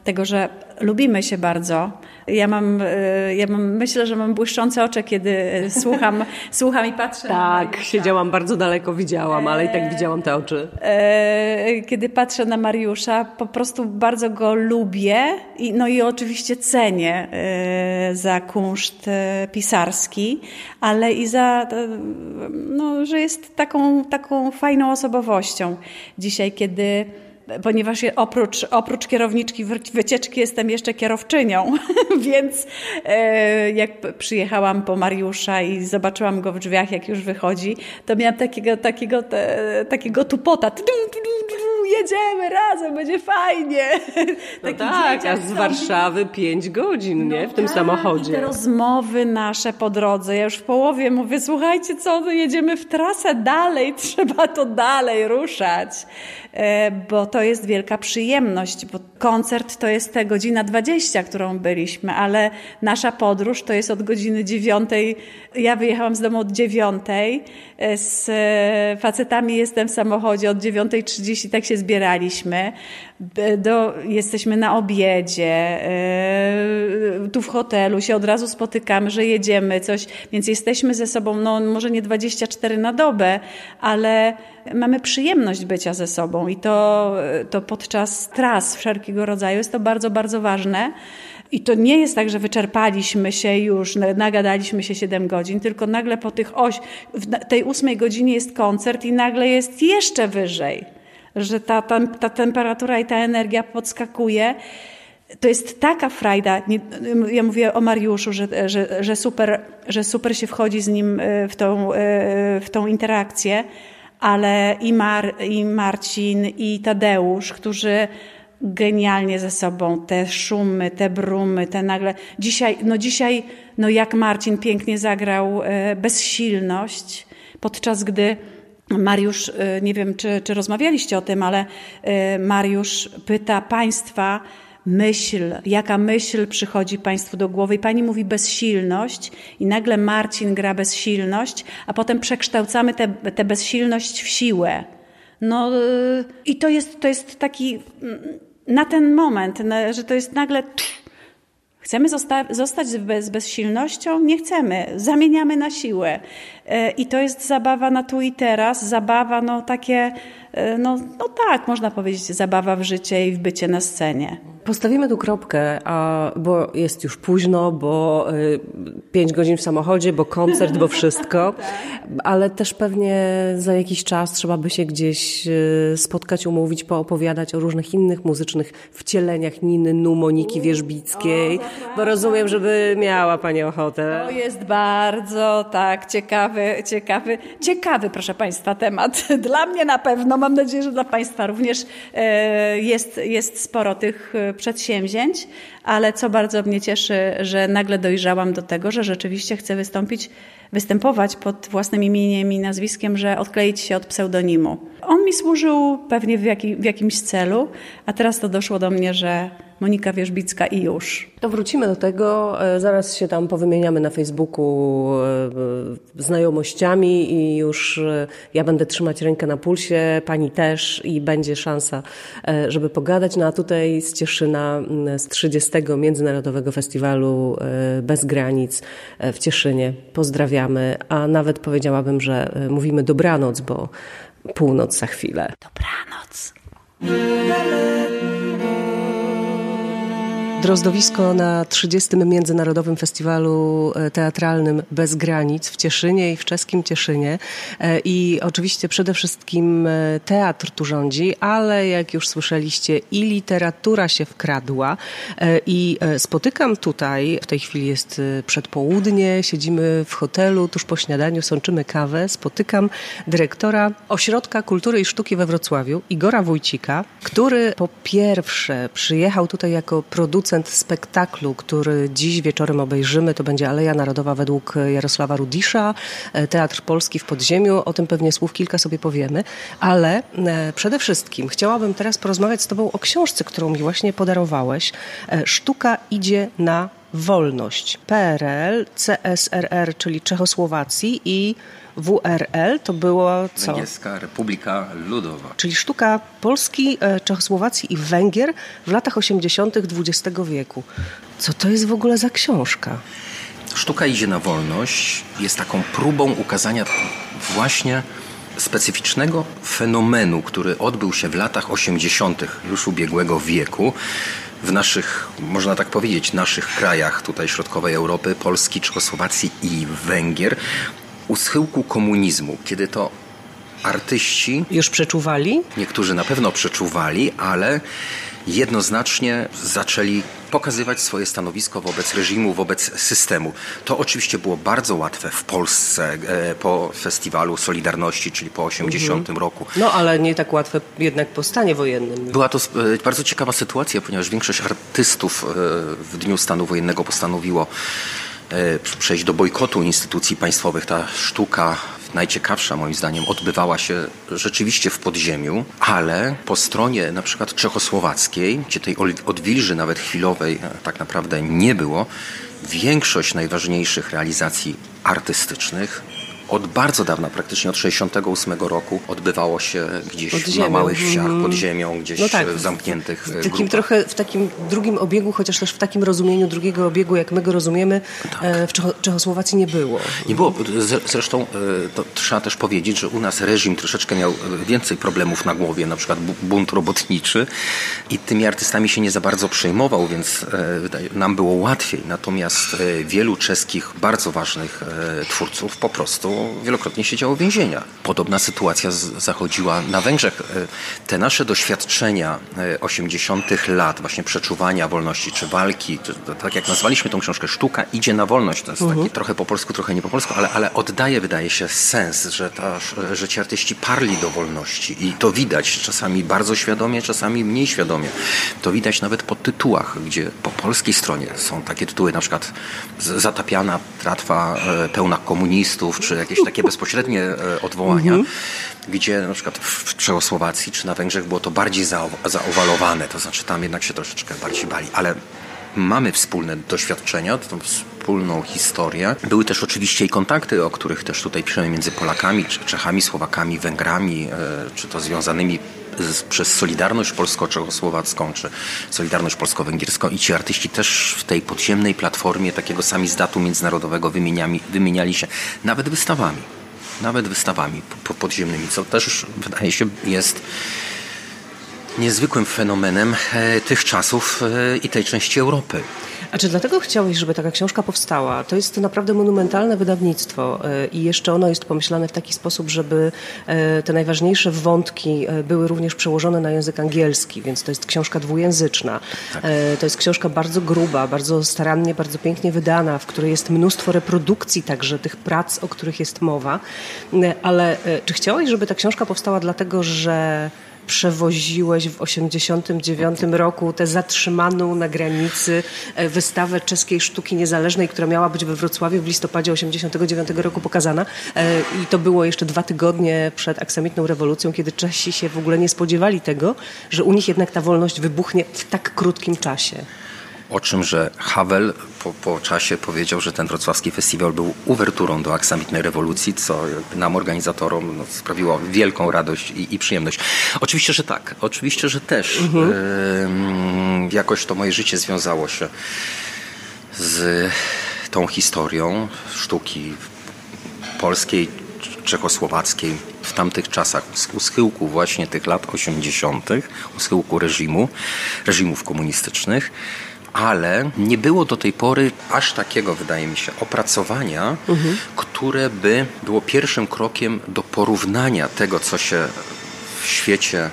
tego, że lubimy się bardzo. Ja mam, y, ja mam, myślę, że mam błyszczące oczy, kiedy słucham, słucham i patrzę. Tak, siedziałam bardzo daleko, widziałam, ale i tak widziałam te oczy. E, kiedy patrzę na Mariusza, po prostu bardzo go lubię i, no i oczywiście cenię e, za kunszt e, pisarski, ale i za, no, że jest taką, taką fajną osobowością. Dzisiaj, kiedy ponieważ oprócz, oprócz kierowniczki wycieczki jestem jeszcze kierowczynią, więc e, jak przyjechałam po Mariusza i zobaczyłam go w drzwiach, jak już wychodzi, to miałam takiego, takiego, takiego tupota. Jedziemy razem, będzie fajnie. No tak, a z Warszawy pięć godzin, nie? W tym tak, samochodzie. I te rozmowy nasze po drodze. Ja już w połowie mówię, słuchajcie, co, no jedziemy w trasę dalej, trzeba to dalej ruszać, e, bo to jest wielka przyjemność, bo koncert to jest te godzina 20, którą byliśmy, ale nasza podróż to jest od godziny dziewiątej. Ja wyjechałam z domu od dziewiątej, e, z e, facetami jestem w samochodzie od 9.30, tak się zbieraliśmy. Do, jesteśmy na obiedzie, tu w hotelu się od razu spotykamy, że jedziemy coś, więc jesteśmy ze sobą, no może nie 24 na dobę, ale mamy przyjemność bycia ze sobą i to, to podczas tras wszelkiego rodzaju jest to bardzo, bardzo ważne. I to nie jest tak, że wyczerpaliśmy się już, nagadaliśmy się 7 godzin, tylko nagle po tych oś, w tej ósmej godzinie jest koncert i nagle jest jeszcze wyżej, że ta, ta, ta temperatura i ta energia podskakuje to jest taka frajda. Ja mówię o Mariuszu, że, że, że, super, że super się wchodzi z nim e, w tą, e, w tą interakcję, ale i, Mar, i Marcin, i Tadeusz, którzy genialnie ze sobą te szumy, te brumy, te nagle. Dzisiaj, no dzisiaj, no jak Marcin pięknie zagrał e, bezsilność, podczas gdy Mariusz, nie wiem czy, czy rozmawialiście o tym, ale Mariusz pyta Państwa, myśl, jaka myśl przychodzi Państwu do głowy. I Pani mówi bezsilność i nagle Marcin gra bezsilność, a potem przekształcamy tę bezsilność w siłę. No y, i to jest, to jest taki mm, na ten moment, że to jest nagle... Chcemy zosta zostać z bezsilnością? Nie chcemy. Zamieniamy na siłę. Y, I to jest zabawa na tu i teraz, zabawa no takie, y, no, no tak, można powiedzieć, zabawa w życie i w bycie na scenie. Postawimy tu kropkę, a, bo jest już późno, bo y, pięć godzin w samochodzie, bo koncert, bo wszystko, ale też pewnie za jakiś czas trzeba by się gdzieś y, spotkać, umówić, poopowiadać o różnych innych muzycznych wcieleniach Niny, Nu, Moniki Wierzbickiej, bo rozumiem, żeby miała Pani ochotę. To jest bardzo, tak, ciekawy, ciekawy, ciekawy, proszę Państwa, temat. Dla mnie na pewno, mam nadzieję, że dla Państwa również e, jest, jest sporo tych e, przedsięwzięć, ale co bardzo mnie cieszy, że nagle dojrzałam do tego, że rzeczywiście chcę wystąpić, występować pod własnym imieniem i nazwiskiem, że odkleić się od pseudonimu. On mi służył pewnie w, w jakimś celu, a teraz to doszło do mnie, że Monika Wierzbicka i już. To wrócimy do tego, e, zaraz się tam powymieniamy na Facebooku e, znajomościami i już e, ja będę trzymać rękę na pulsie, pani też i będzie szansa, żeby pogadać. No a tutaj z Cieszyna z 30. Międzynarodowego Festiwalu Bez Granic w Cieszynie. Pozdrawiamy, a nawet powiedziałabym, że mówimy dobranoc, bo północ za chwilę. Dobranoc. Drozdowisko na 30. Międzynarodowym Festiwalu e, Teatralnym Bez Granic w Cieszynie i w czeskim Cieszynie. E, I oczywiście przede wszystkim e, teatr tu rządzi, ale jak już słyszeliście i literatura się wkradła i spotykam tutaj, w tej chwili jest przedpołudnie, siedzimy w hotelu, tuż po śniadaniu sączymy kawę, spotykam dyrektora Ośrodka Kultury i Sztuki we Wrocławiu, Igora Wójcika, który po pierwsze przyjechał tutaj jako producent producent spektaklu, który dziś wieczorem obejrzymy. To będzie Aleja Narodowa według Jarosława Rudisza, e, Teatr Polski w Podziemiu. O tym pewnie słów kilka sobie powiemy. Ale e, przede wszystkim chciałabym teraz porozmawiać z Tobą o książce, którą mi właśnie podarowałeś. E, Sztuka idzie na wolność. PRL, CSRR, czyli Czechosłowacji i WRL to było co? Węgierska Republika Ludowa. Czyli sztuka Polski, e, Czechosłowacji i Węgier w latach 80. XX wieku. Co to jest w ogóle za książka? Sztuka idzie na wolność jest taką próbą ukazania właśnie specyficznego fenomenu, który odbył się w latach 80. już ubiegłego wieku w naszych, można tak powiedzieć, naszych krajach tutaj środkowej Europy, Polski, Czechosłowacji i Węgier u schyłku komunizmu, kiedy to artyści. Już przeczuwali? Niektórzy na pewno przeczuwali, ale jednoznacznie zaczęli pokazywać swoje stanowisko wobec reżimu, wobec systemu. To oczywiście było bardzo łatwe w Polsce e, po festiwalu Solidarności, czyli po 80 mhm. roku. No ale nie tak łatwe jednak po stanie wojennym. Była to e, bardzo ciekawa sytuacja, ponieważ większość artystów e, w dniu stanu wojennego postanowiło przejść do bojkotu instytucji państwowych. Ta sztuka najciekawsza moim zdaniem odbywała się rzeczywiście w podziemiu, ale po stronie na przykład czechosłowackiej, gdzie tej odwilży nawet chwilowej e, tak naprawdę nie było, większość najważniejszych realizacji artystycznych od bardzo dawna, praktycznie od 68 roku odbywało się gdzieś na małych wsiach, pod ziemią, gdzieś no tak, w zamkniętych w takim grupach. trochę w takim drugim obiegu, chociaż też w takim rozumieniu drugiego obiegu, jak my go rozumiemy, tak. E, w Czechosłowacji nie było. Nie było. Zresztą e, to trzeba też powiedzieć, że u nas reżim troszeczkę miał więcej problemów na głowie, na przykład bunt robotniczy i tymi artystami się nie za bardzo przejmował, więc e, nam było łatwiej. Natomiast wielu czeskich, bardzo ważnych twórców po prostu wielokrotnie siedziało w więzieniach. Podobna sytuacja zachodziła na Węgrzech. E, te nasze doświadczenia 80. E, lat, właśnie przeczuwania wolności czy walki, czy, tak jak nazwaliśmy tą książkę, sztuka idzie na wolność. To jest uh -huh. takie trochę po polsku, trochę nie po polsku, ale, ale oddaje, wydaje się, sens, że, ta, że ci artyści parli do wolności i to widać czasami bardzo świadomie, czasami mniej świadomie. To widać nawet po tytułach, gdzie po polskiej stronie są takie tytuły, na przykład Zatapiana tratwa e, pełna komunistów, czy jakieś takie bezpośrednie e, odwołania, gdzie na przykład w Czechosłowacji czy na Węgrzech było to bardziej zaowalowane, to znaczy tam jednak się troszeczkę bardziej bali, ale mamy wspólne doświadczenia, tą wspólną historię. Były też oczywiście i kontakty, o których też tutaj piszemy między Polakami, Czechami, Słowakami, Węgrami, e, czy to związanymi przez Solidarność Polsko-Czechosłowacką, czy Solidarność Polsko-Węgierską i ci artyści też w tej podziemnej platformie takiego samizdatu międzynarodowego wymieniali, wymieniali się nawet wystawami. Nawet wystawami podziemnymi, co też wydaje się jest niezwykłym fenomenem e, tych czasów e, i tej części Europy. A czy dlatego chciałeś, żeby taka książka powstała? To jest naprawdę monumentalne wydawnictwo e, i jeszcze ono jest pomyślane w taki sposób, żeby te najważniejsze wątki były również przełożone na język angielski, więc to jest książka dwujęzyczna. Tak. To jest książka bardzo gruba, bardzo starannie, bardzo pięknie wydana, w której jest mnóstwo reprodukcji także tych prac, o których jest mowa. Ale czy chciałeś, żeby ta książka powstała dlatego, że przewoziłeś w 89 roku tę zatrzymaną na granicy e, wystawę czeskiej sztuki niezależnej, która miała być we Wrocławiu w listopadzie 89 roku pokazana. E, I to było jeszcze dwa tygodnie przed aksamitną rewolucją, kiedy Czesi się w ogóle nie spodziewali tego, że u nich jednak ta wolność wybuchnie w tak krótkim czasie o czym, że Havel po, po, czasie powiedział, że ten wrocławski festiwal był uwerturą do aksamitnej rewolucji, co nam organizatorom no, sprawiło wielką radość i, i, przyjemność. Oczywiście, że tak. Oczywiście, że też. Mhm. Yy, jakoś to moje życie związało się z tą historią sztuki polskiej, czechosłowackiej w tamtych czasach, u schyłku właśnie tych lat 80., u schyłku reżimu, reżimów komunistycznych ale nie było do tej pory aż takiego, wydaje mi się, opracowania, mhm. które by było pierwszym krokiem do porównania tego, co się w świecie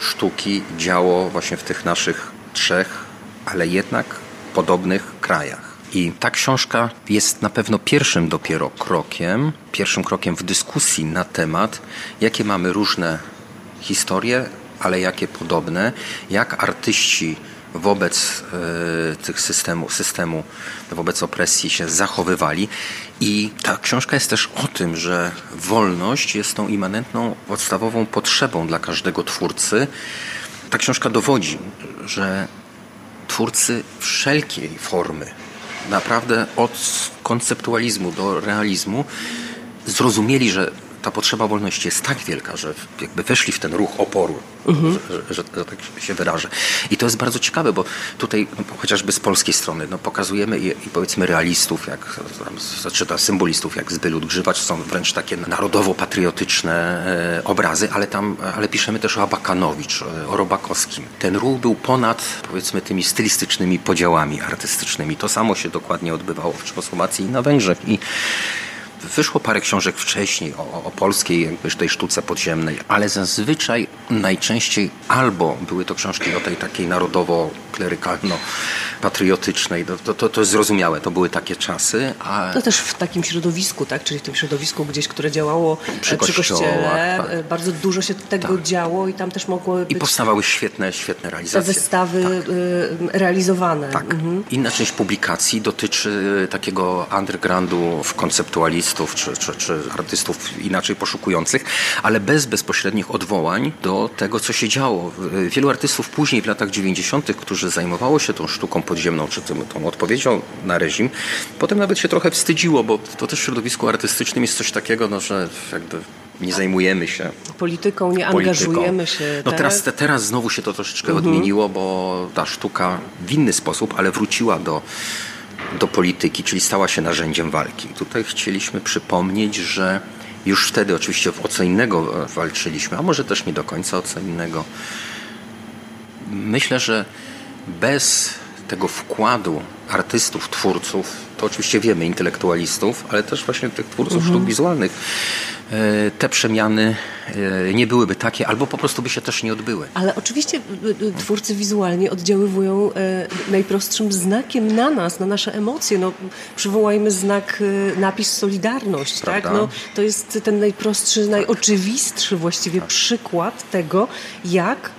sztuki działo właśnie w tych naszych trzech, ale jednak podobnych krajach. I ta książka jest na pewno pierwszym dopiero krokiem, pierwszym krokiem w dyskusji na temat, jakie mamy różne historie, ale jakie podobne, jak artyści wobec y, tych systemu, systemu, wobec opresji się zachowywali. I ta książka jest też o tym, że wolność jest tą immanentną, podstawową potrzebą dla każdego twórcy. Ta książka dowodzi, że twórcy wszelkiej formy, naprawdę od konceptualizmu do realizmu, zrozumieli, że ta potrzeba wolności jest tak wielka, że jakby weszli w ten ruch oporu, mhm. że, że, że, tak się wyrażę. I to jest bardzo ciekawe, bo tutaj no, chociażby z polskiej strony no, pokazujemy i, i powiedzmy realistów, jak, czy to symbolistów, jak Zbylut Grzywacz, są wręcz takie narodowo-patriotyczne e, obrazy, ale tam, ale piszemy też o Abakanowicz, o Robakowskim. Ten ruch był ponad powiedzmy tymi stylistycznymi podziałami artystycznymi. To samo się dokładnie odbywało w Czechosłowacji i na Węgrzech. I Wyszło parę książek wcześniej o, o polskiej jakby tej sztuce podziemnej, ale zazwyczaj najczęściej albo były to książki o tej takiej narodowo-klerykalno-patriotycznej, to, to, to jest zrozumiałe, to były takie czasy. A... To też w takim środowisku, tak? czyli w tym środowisku gdzieś, które działało przy, przy kościele. Tak. Bardzo dużo się tego tak. działo i tam też mogły być... I powstawały świetne, świetne realizacje. Te wystawy tak. Y, realizowane. Tak. Mhm. Inna część publikacji dotyczy takiego undergroundu czy, czy, czy artystów inaczej poszukujących, ale bez bezpośrednich odwołań do tego, co się działo. Wielu artystów później w latach 90., którzy zajmowało się tą sztuką podziemną, czy tym, tą odpowiedzią na reżim, potem nawet się trochę wstydziło, bo to też w środowisku artystycznym jest coś takiego, no, że jakby nie zajmujemy się polityką, nie polityką. angażujemy się. No tak? teraz, teraz znowu się to troszeczkę mhm. odmieniło, bo ta sztuka w inny sposób, ale wróciła do, do polityki, czyli stała się narzędziem walki. Tutaj chcieliśmy przypomnieć, że już wtedy oczywiście o co innego walczyliśmy, a może też nie do końca o co innego. Myślę, że bez tego wkładu artystów, twórców, to oczywiście wiemy, intelektualistów, ale też właśnie tych twórców mhm. sztuk wizualnych, E, te przemiany e, nie byłyby takie, albo po prostu by się też nie odbyły. Ale oczywiście e, twórcy wizualni oddziaływują najprostszym znakiem na nas, na nasze emocje. No, przywołajmy znak, napis Solidarność. Tak? No, to jest ten najprostszy, najoczywistszy właściwie przykład tego, jak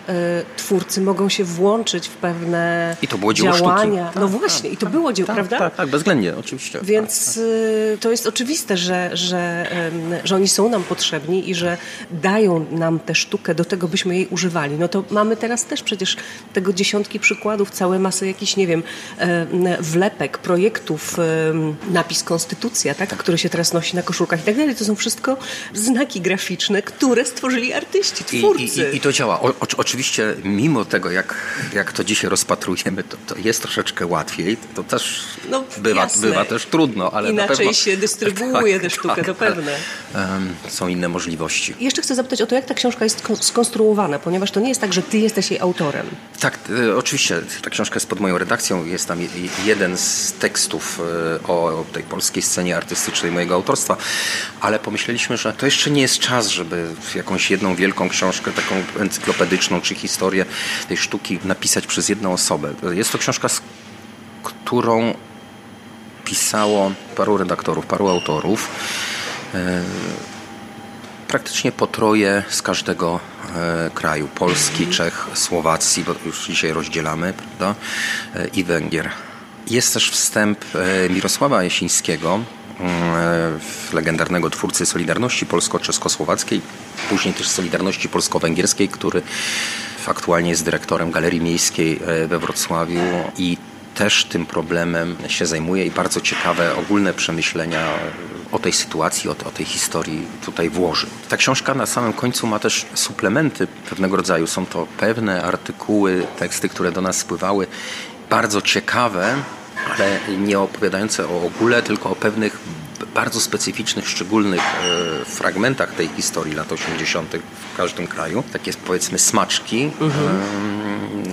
twórcy mogą się włączyć w pewne I to było dzieło działania. Sztuki. No tak, właśnie, tak, i to tak, było dzieło, tak, prawda? Tak, tak, bezwzględnie, oczywiście. Więc to jest oczywiste, że, że, że oni są nam potrzebni i że dają nam tę sztukę do tego, byśmy jej używali. No to mamy teraz też przecież tego dziesiątki przykładów, całe masy jakichś, nie wiem, wlepek, projektów, napis Konstytucja, tak, który się teraz nosi na koszulkach i tak dalej. To są wszystko znaki graficzne, które stworzyli artyści, twórcy. I, i, i to działa. O, o, oczywiście mimo tego, jak, jak to dzisiaj rozpatrujemy, to, to jest troszeczkę łatwiej. To też no, bywa, bywa też trudno, ale Inaczej pewno... się dystrybuuje tak, tę sztukę, tak, to pewne. Um, są inne możliwości. Jeszcze chcę zapytać o to, jak ta książka jest skonstruowana, ponieważ to nie jest tak, że ty jesteś jej autorem. Tak, y, oczywiście. Ta książka jest pod moją redakcją. Jest tam jeden z tekstów y, o tej polskiej scenie artystycznej mojego autorstwa, ale pomyśleliśmy, że to jeszcze nie jest czas, żeby jakąś jedną wielką książkę, taką encyklopedyczną, czy historię tej sztuki napisać przez jedną osobę. Jest to książka, z którą pisało paru redaktorów, paru autorów. Y, praktycznie po troje z każdego e, kraju. Polski, Czech, Słowacji, bo już dzisiaj rozdzielamy, prawda? E, I Węgier. Jest też wstęp e, Mirosława Jasińskiego, legendarnego twórcy Solidarności Polsko-Czeskosłowackiej, później też Solidarności Polsko-Węgierskiej, który aktualnie jest dyrektorem Galerii Miejskiej we Wrocławiu i też tym problemem się zajmuje i bardzo ciekawe ogólne przemyślenia o tej sytuacji, o, o tej historii tutaj włoży. Ta książka na samym końcu ma też suplementy pewnego rodzaju. Są to pewne artykuły, teksty, które do nas spływały, bardzo ciekawe, ale nie opowiadające o ogóle, tylko o pewnych bardzo specyficznych, szczególnych e, fragmentach tej historii lat 80. w każdym kraju. Takie powiedzmy smaczki, mhm.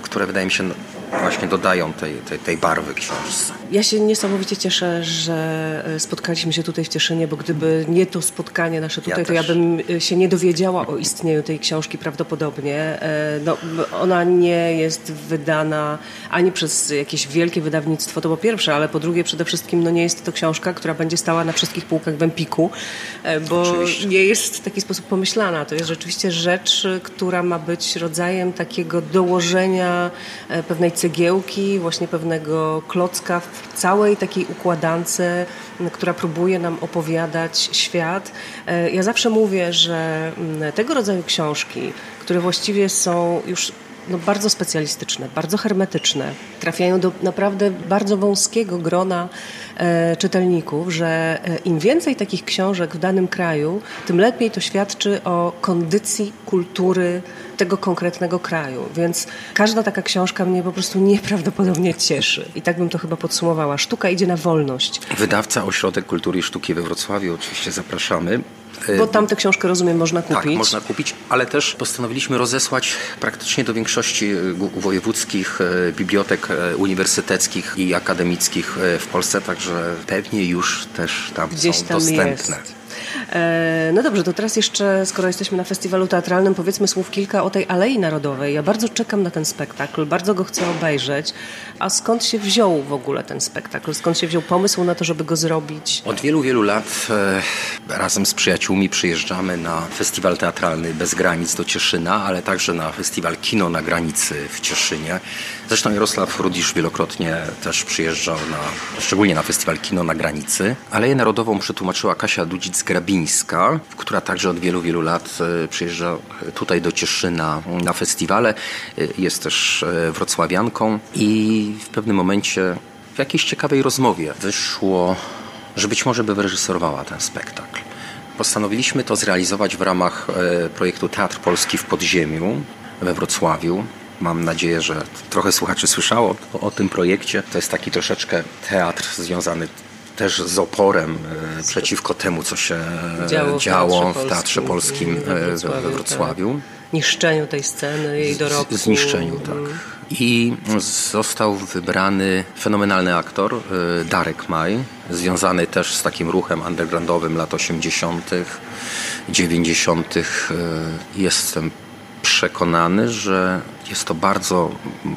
które wydaje mi się no, właśnie dodają tej, tej, tej, barwy książce. Ja się niesamowicie cieszę, że e, spotkaliśmy się tutaj w Cieszynie, bo gdyby nie to spotkanie nasze tutaj, ja to ja bym e, się nie dowiedziała o istnieniu tej książki prawdopodobnie. No, ona nie jest wydana ani przez jakieś wielkie wydawnictwo, to po pierwsze, ale po drugie przede wszystkim no, nie jest to książka, która będzie stała na wszystkich półkach w Empiku, bo Oczywiście. nie jest w taki sposób pomyślana. To jest rzeczywiście rzecz, która ma być rodzajem takiego dołożenia pewnej cegiełki, właśnie pewnego klocka w całej takiej układance, która próbuje nam opowiadać świat. E, ja zawsze mówię, że tego rodzaju książki, które właściwie są już no, bardzo specjalistyczne, bardzo hermetyczne, trafiają do naprawdę bardzo wąskiego grona e, czytelników, że e, im więcej takich książek w danym kraju, tym lepiej to świadczy o kondycji kultury tego konkretnego kraju. Więc każda taka książka mnie po prostu nieprawdopodobnie cieszy. I tak bym to chyba podsumowała. Sztuka idzie na wolność. Wydawca Ośrodek Kultury i Sztuki we Wrocławiu, oczywiście zapraszamy. Bo tam tę książkę, rozumiem, można tak, kupić. Tak, można kupić, ale też postanowiliśmy rozesłać praktycznie do większości wojewódzkich e, bibliotek uniwersyteckich i akademickich w Polsce, także Także pewnie już też tam Gdzieś są tam dostępne. jest. E, No dobrze, to teraz jeszcze, skoro jesteśmy na festiwalu teatralnym, powiedzmy słów kilka o tej Alei Narodowej. Ja bardzo czekam na ten spektakl, bardzo go chcę obejrzeć. A skąd się wziął w ogóle ten spektakl? Skąd się wziął pomysł na to, żeby go zrobić? Od wielu, wielu lat e, razem z przyjaciółmi przyjeżdżamy na festiwal teatralny Bez Granic do Cieszyna, ale także na festiwal Kino na Granicy w Cieszynie. Zresztą Jarosław Rudisz wielokrotnie też przyjeżdżał na, szczególnie na festiwal Kino na Granicy. Aleję Narodową przetłumaczyła Kasia Dudzic-Grabińska, która także od wielu, wielu lat e, przyjeżdża tutaj do Cieszyna na festiwale. E, Jest też e, wrocławianką i w pewnym momencie w jakiejś ciekawej rozmowie wyszło, że być może by wyreżyserowała ten spektakl. Postanowiliśmy to zrealizować w ramach e, projektu Teatr Polski w Podziemiu we Wrocławiu. Mam nadzieję, że trochę słuchaczy słyszało o, o tym projekcie. To jest taki troszeczkę teatr związany też z oporem e, przeciwko temu, co się e, Działo w działo Teatrze w Teatrze Polskim, Polskim we e, we Wrocławiu, we Wrocławiu. Niszczeniu tej sceny, jej dorobku. Z, zniszczeniu, tak. I został wybrany fenomenalny aktor Darek Maj, związany też z takim ruchem undergroundowym lat 80., 90. y, Jestem przekonany, że jest to bardzo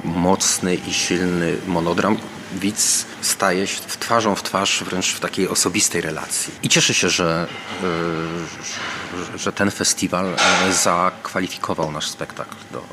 mocny i silny monodram. Widz staje się w twarzą w twarz wręcz w takiej osobistej relacji. I cieszę się, że, y, że- ten festiwal e, zakwalifikował nasz spektakl do,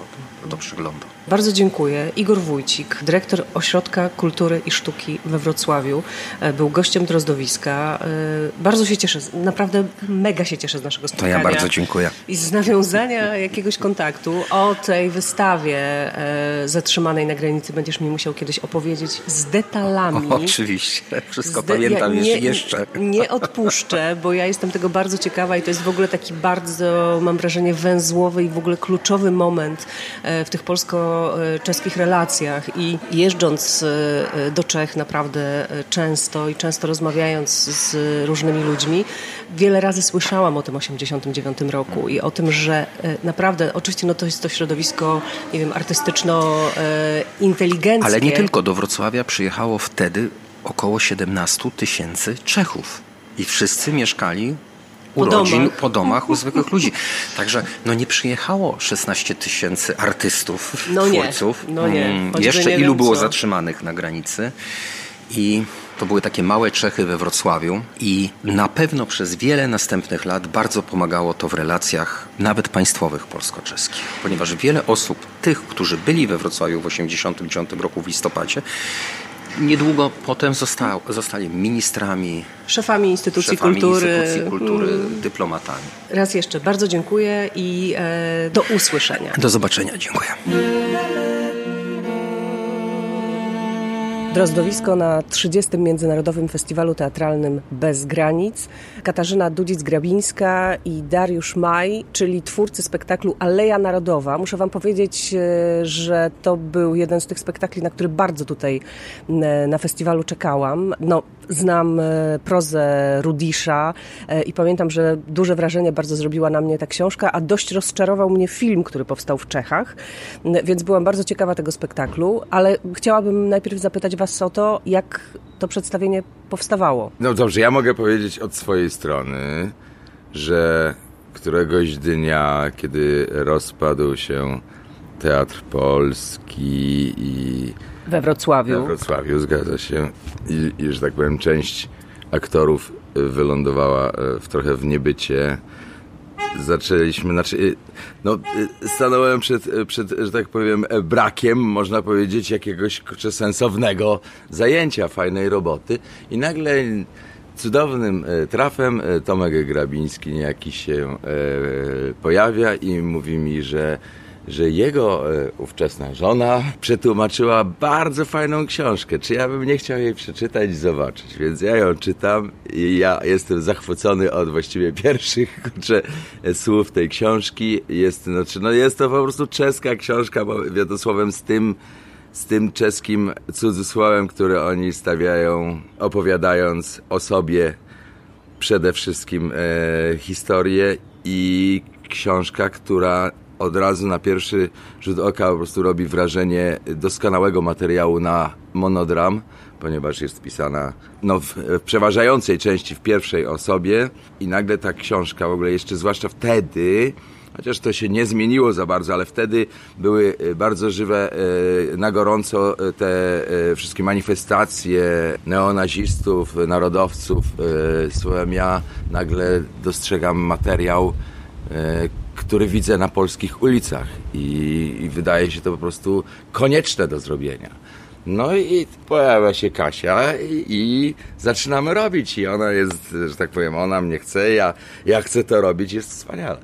do przeglądu. Bardzo dziękuję. Igor Wójcik, dyrektor Ośrodka Kultury i Sztuki we Wrocławiu, e, był gościem Drozdowiska. E, Bardzo się cieszę, naprawdę mega się cieszę z naszego To spotkania. ja bardzo dziękuję. I z nawiązania jakiegoś kontaktu o tej wystawie e, zatrzymanej na granicy będziesz mi musiał kiedyś opowiedzieć z detalami. Oczywiście, wszystko Zde- pamiętam ja jeszcze, jeszcze. Nie odpuszczę, bo ja jestem tego bardzo ciekawa i to jest w ogóle taki bardzo, mam wrażenie, węzłowy i w ogóle kluczowy moment e, w tych polsko-czeskich relacjach. I jeżdżąc e, do Czech naprawdę e, często i często rozmawiając z różnymi ludźmi, wiele razy słyszałam o tym 89 roku i o tym, że naprawdę, oczywiście no to jest to środowisko, nie wiem, artystyczno-inteligenckie. Ale nie tylko do Wrocławia przyjechało wtedy około 17 tysięcy Czechów. I wszyscy mieszkali u Po rodzin, domach. po domach u zwykłych ludzi. Także no nie przyjechało 16 tysięcy artystów, No nie, twórców. no nie. Mm, Choćby Jeszcze nie ilu wiem było co. zatrzymanych na granicy. I to były takie małe Czechy we Wrocławiu i na pewno przez wiele następnych lat bardzo pomagało to w relacjach nawet państwowych polsko-czeskich, ponieważ wiele osób, tych, którzy byli we Wrocławiu w 1989 roku w listopadzie, niedługo potem został, zostali ministrami, Szefami instytucji szefami kultury. instytucji kultury, Mm. dyplomatami. Raz jeszcze bardzo dziękuję i e, do usłyszenia. Do zobaczenia, dziękuję. Drozdowisko na 30. Międzynarodowym Festiwalu Teatralnym Bez Granic. Katarzyna Dudzic-Grabińska i Dariusz Maj, czyli twórcy spektaklu Aleja Narodowa. Muszę Wam powiedzieć, e, że to był jeden z tych spektakli, na który bardzo tutaj m, na festiwalu czekałam. No, znam e, prozę Rudisza e, i pamiętam, że duże wrażenie bardzo zrobiła na mnie ta książka, a dość rozczarował mnie film, który powstał w Czechach, M, więc byłam bardzo ciekawa tego spektaklu, ale chciałabym najpierw zapytać Was o to, jak to przedstawienie powstawało. No dobrze, ja mogę powiedzieć od swojej strony, że któregoś dnia, kiedy rozpadł się Teatr Polski i We Wrocławiu. we Wrocławiu, zgadza się, i, i że tak powiem, część aktorów y, wylądowała y, w trochę w niebycie. Zaczęliśmy, znaczy, y, no, stanąłem przed, przed, że tak powiem, e, brakiem, można powiedzieć, jakiegoś sensownego zajęcia, fajnej roboty i nagle cudownym e, trafem e, Tomek Grabiński niejaki się pojawia i mówi mi, że że jego e, ówczesna żona przetłumaczyła bardzo fajną książkę. Czy ja bym nie chciał jej przeczytać i zobaczyć? Więc ja ją czytam i ja jestem zachwycony od właściwie pierwszych kurczę, e, słów tej książki. Jest, znaczy, no jest to po prostu czeska książka, bo wiadosłowem z tym z tym czeskim cudzysłowem, który oni stawiają, opowiadając o sobie przede wszystkim e, historię i książka, która od razu na pierwszy rzut oka po prostu robi wrażenie doskonałego materiału na monodram, ponieważ jest pisana no, w, w przeważającej części w pierwszej osobie i nagle ta książka w ogóle jeszcze, zwłaszcza wtedy, chociaż to się nie zmieniło za bardzo, ale wtedy były e, bardzo żywe, e, na gorąco e, te wszystkie manifestacje neonazistów, narodowców. Słucham, ja nagle dostrzegam materiał, który widzę na polskich ulicach i, i wydaje się to po prostu konieczne do zrobienia. No i pojawia się Kasia i, i, zaczynamy robić. I ona jest, że tak powiem, ona mnie chce, ja, ja chcę to robić, jest wspaniale.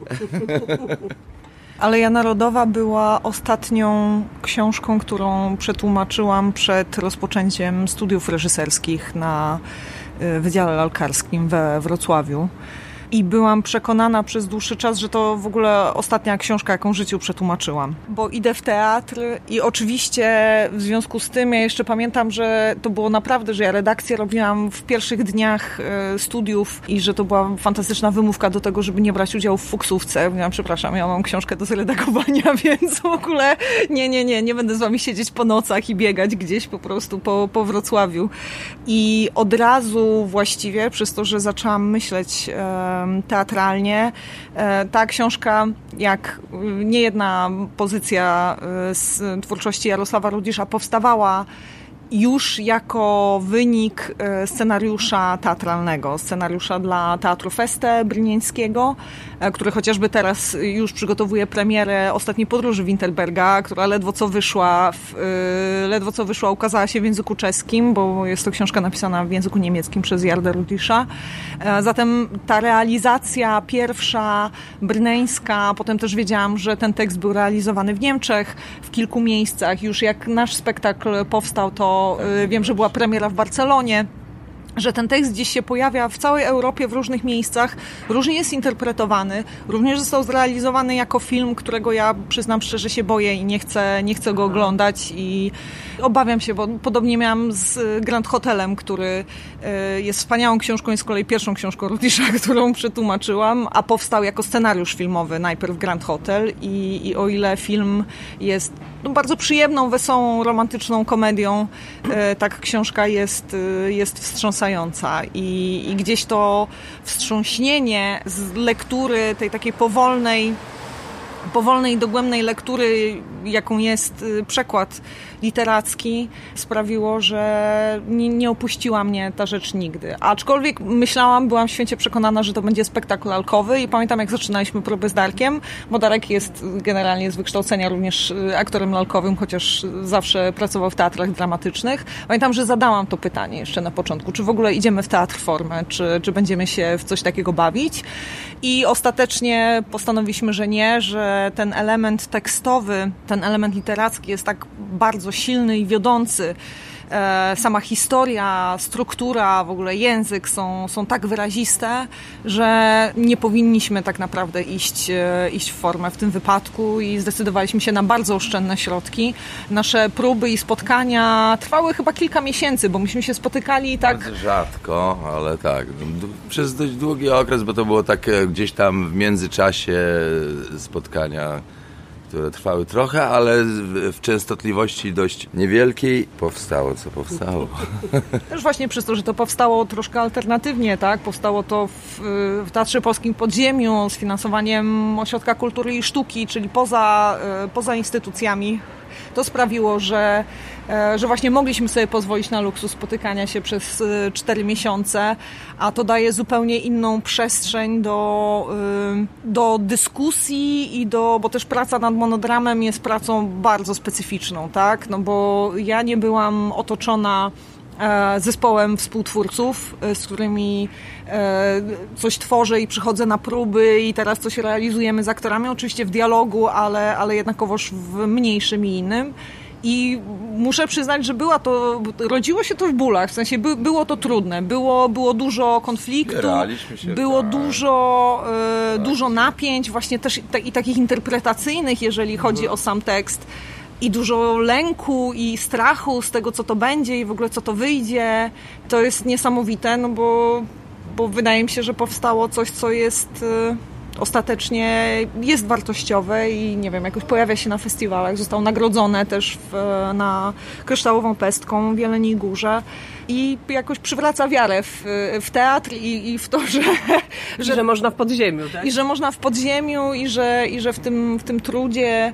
Aleja Narodowa była ostatnią książką, którą przetłumaczyłam przed rozpoczęciem studiów reżyserskich na y, Wydziale Lalkarskim we Wrocławiu i byłam przekonana przez dłuższy czas, że to w ogóle ostatnia książka, jaką w życiu przetłumaczyłam. Bo idę w teatr i oczywiście w związku z tym ja jeszcze pamiętam, że to było naprawdę, że ja redakcję robiłam w pierwszych dniach e, studiów i że to była fantastyczna wymówka do tego, żeby nie brać udziału w fuksówce. Mówiłam, przepraszam, ja mam książkę do zredagowania, więc w ogóle nie, nie, nie, nie będę z wami siedzieć po nocach i biegać gdzieś po prostu po, po Wrocławiu. I od razu właściwie, przez to, że zaczęłam myśleć teatralnie. E, ta książka, jak niejedna pozycja e, z twórczości Jarosława Rudzisza powstawała już jako wynik e, scenariusza teatralnego, scenariusza dla Teatru Feste Brynieńskiego, który chociażby teraz już przygotowuje premierę Ostatniej Podróży Winterberga, która ledwo co wyszła, w, e, ledwo co wyszła, ukazała się w języku czeskim, bo jest to książka napisana w języku niemieckim przez Jarda Rudisza. Zatem ta realizacja pierwsza, brneńska, potem też wiedziałam, że ten tekst był realizowany w Niemczech, w kilku miejscach. Już jak nasz spektakl powstał, to wiem, że była premiera w Barcelonie że ten tekst gdzieś się pojawia w całej Europie, w różnych miejscach, różnie jest interpretowany, również został zrealizowany jako film, którego ja przyznam szczerze się boję i nie chcę, nie chcę go oglądać i obawiam się, bo podobnie miałam z Grand Hotelem, który y, jest wspaniałą książką, jest z kolei pierwszą książką Rutisza, którą przetłumaczyłam, a powstał jako scenariusz filmowy najpierw Grand Hotel i, i o ile film jest no, bardzo przyjemną, wesołą, romantyczną komedią, y, tak książka jest, y, jest wstrząsająca i, i gdzieś to wstrząśnienie z lektury tej takiej powolnej, powolnej, dogłębnej lektury, jaką jest y, przekład literacki, sprawiło, że nie, nie, opuściła mnie ta rzecz nigdy. Aczkolwiek myślałam, byłam święcie przekonana, że to będzie spektakl lalkowy i pamiętam, jak zaczynaliśmy próby z Darkiem, bo Darek jest generalnie z wykształcenia również y, aktorem lalkowym, chociaż zawsze pracował w teatrach dramatycznych. Pamiętam, że zadałam to pytanie jeszcze na początku, czy w ogóle idziemy w teatr formę, czy, czy będziemy się w coś takiego bawić. I ostatecznie postanowiliśmy, że nie, że ten element tekstowy, ten element literacki jest tak bardzo silny i wiodący. E, sama historia, struktura, w ogóle język są, są tak wyraziste, że nie powinniśmy tak naprawdę iść, e, iść w formę w tym wypadku i zdecydowaliśmy się na bardzo oszczędne środki. Nasze próby i spotkania trwały chyba kilka miesięcy, bo myśmy się spotykali tak... Bardzo rzadko, ale tak. Przez dość długi okres, bo to było tak gdzieś tam w międzyczasie spotkania które trwały trochę, ale w częstotliwości dość niewielkiej powstało, co powstało. Też właśnie przez to, że to powstało troszkę alternatywnie, tak? Powstało to w, w Teatrze Polskim Podziemiu z finansowaniem Ośrodka Kultury i Sztuki, czyli poza, e, poza instytucjami. To sprawiło, że E, że właśnie mogliśmy sobie pozwolić na luksus spotykania się przez e, cztery miesiące, a to daje zupełnie inną przestrzeń do, e, do dyskusji i do, bo też praca nad monodramem jest pracą bardzo specyficzną, tak? No bo ja nie byłam otoczona zespołem współtwórców, z którymi coś tworzę i przychodzę na próby i teraz coś realizujemy z aktorami, oczywiście w dialogu, ale, ale jednakowoż w mniejszym i innym. I muszę przyznać, że była to, rodziło się to w bólach, w sensie by, było to trudne, było, było dużo konfliktu, się, było tak. dużo, e, tak. dużo napięć, właśnie też te, i takich interpretacyjnych, jeżeli chodzi mhm. o sam tekst i dużo lęku i strachu z tego, co to będzie i w ogóle co to wyjdzie. To jest niesamowite, no bo, bo wydaje mi się, że powstało coś, co jest, e, ostatecznie jest wartościowe i nie wiem, jakoś pojawia się na festiwalach. Został nagrodzone też w, na Kryształową Pestką w Jeleniej Górze i jakoś przywraca wiarę w, w teatr i, i, w to, że, że... że można w podziemiu, tak? I że można w podziemiu i że, i że w, tym, w tym trudzie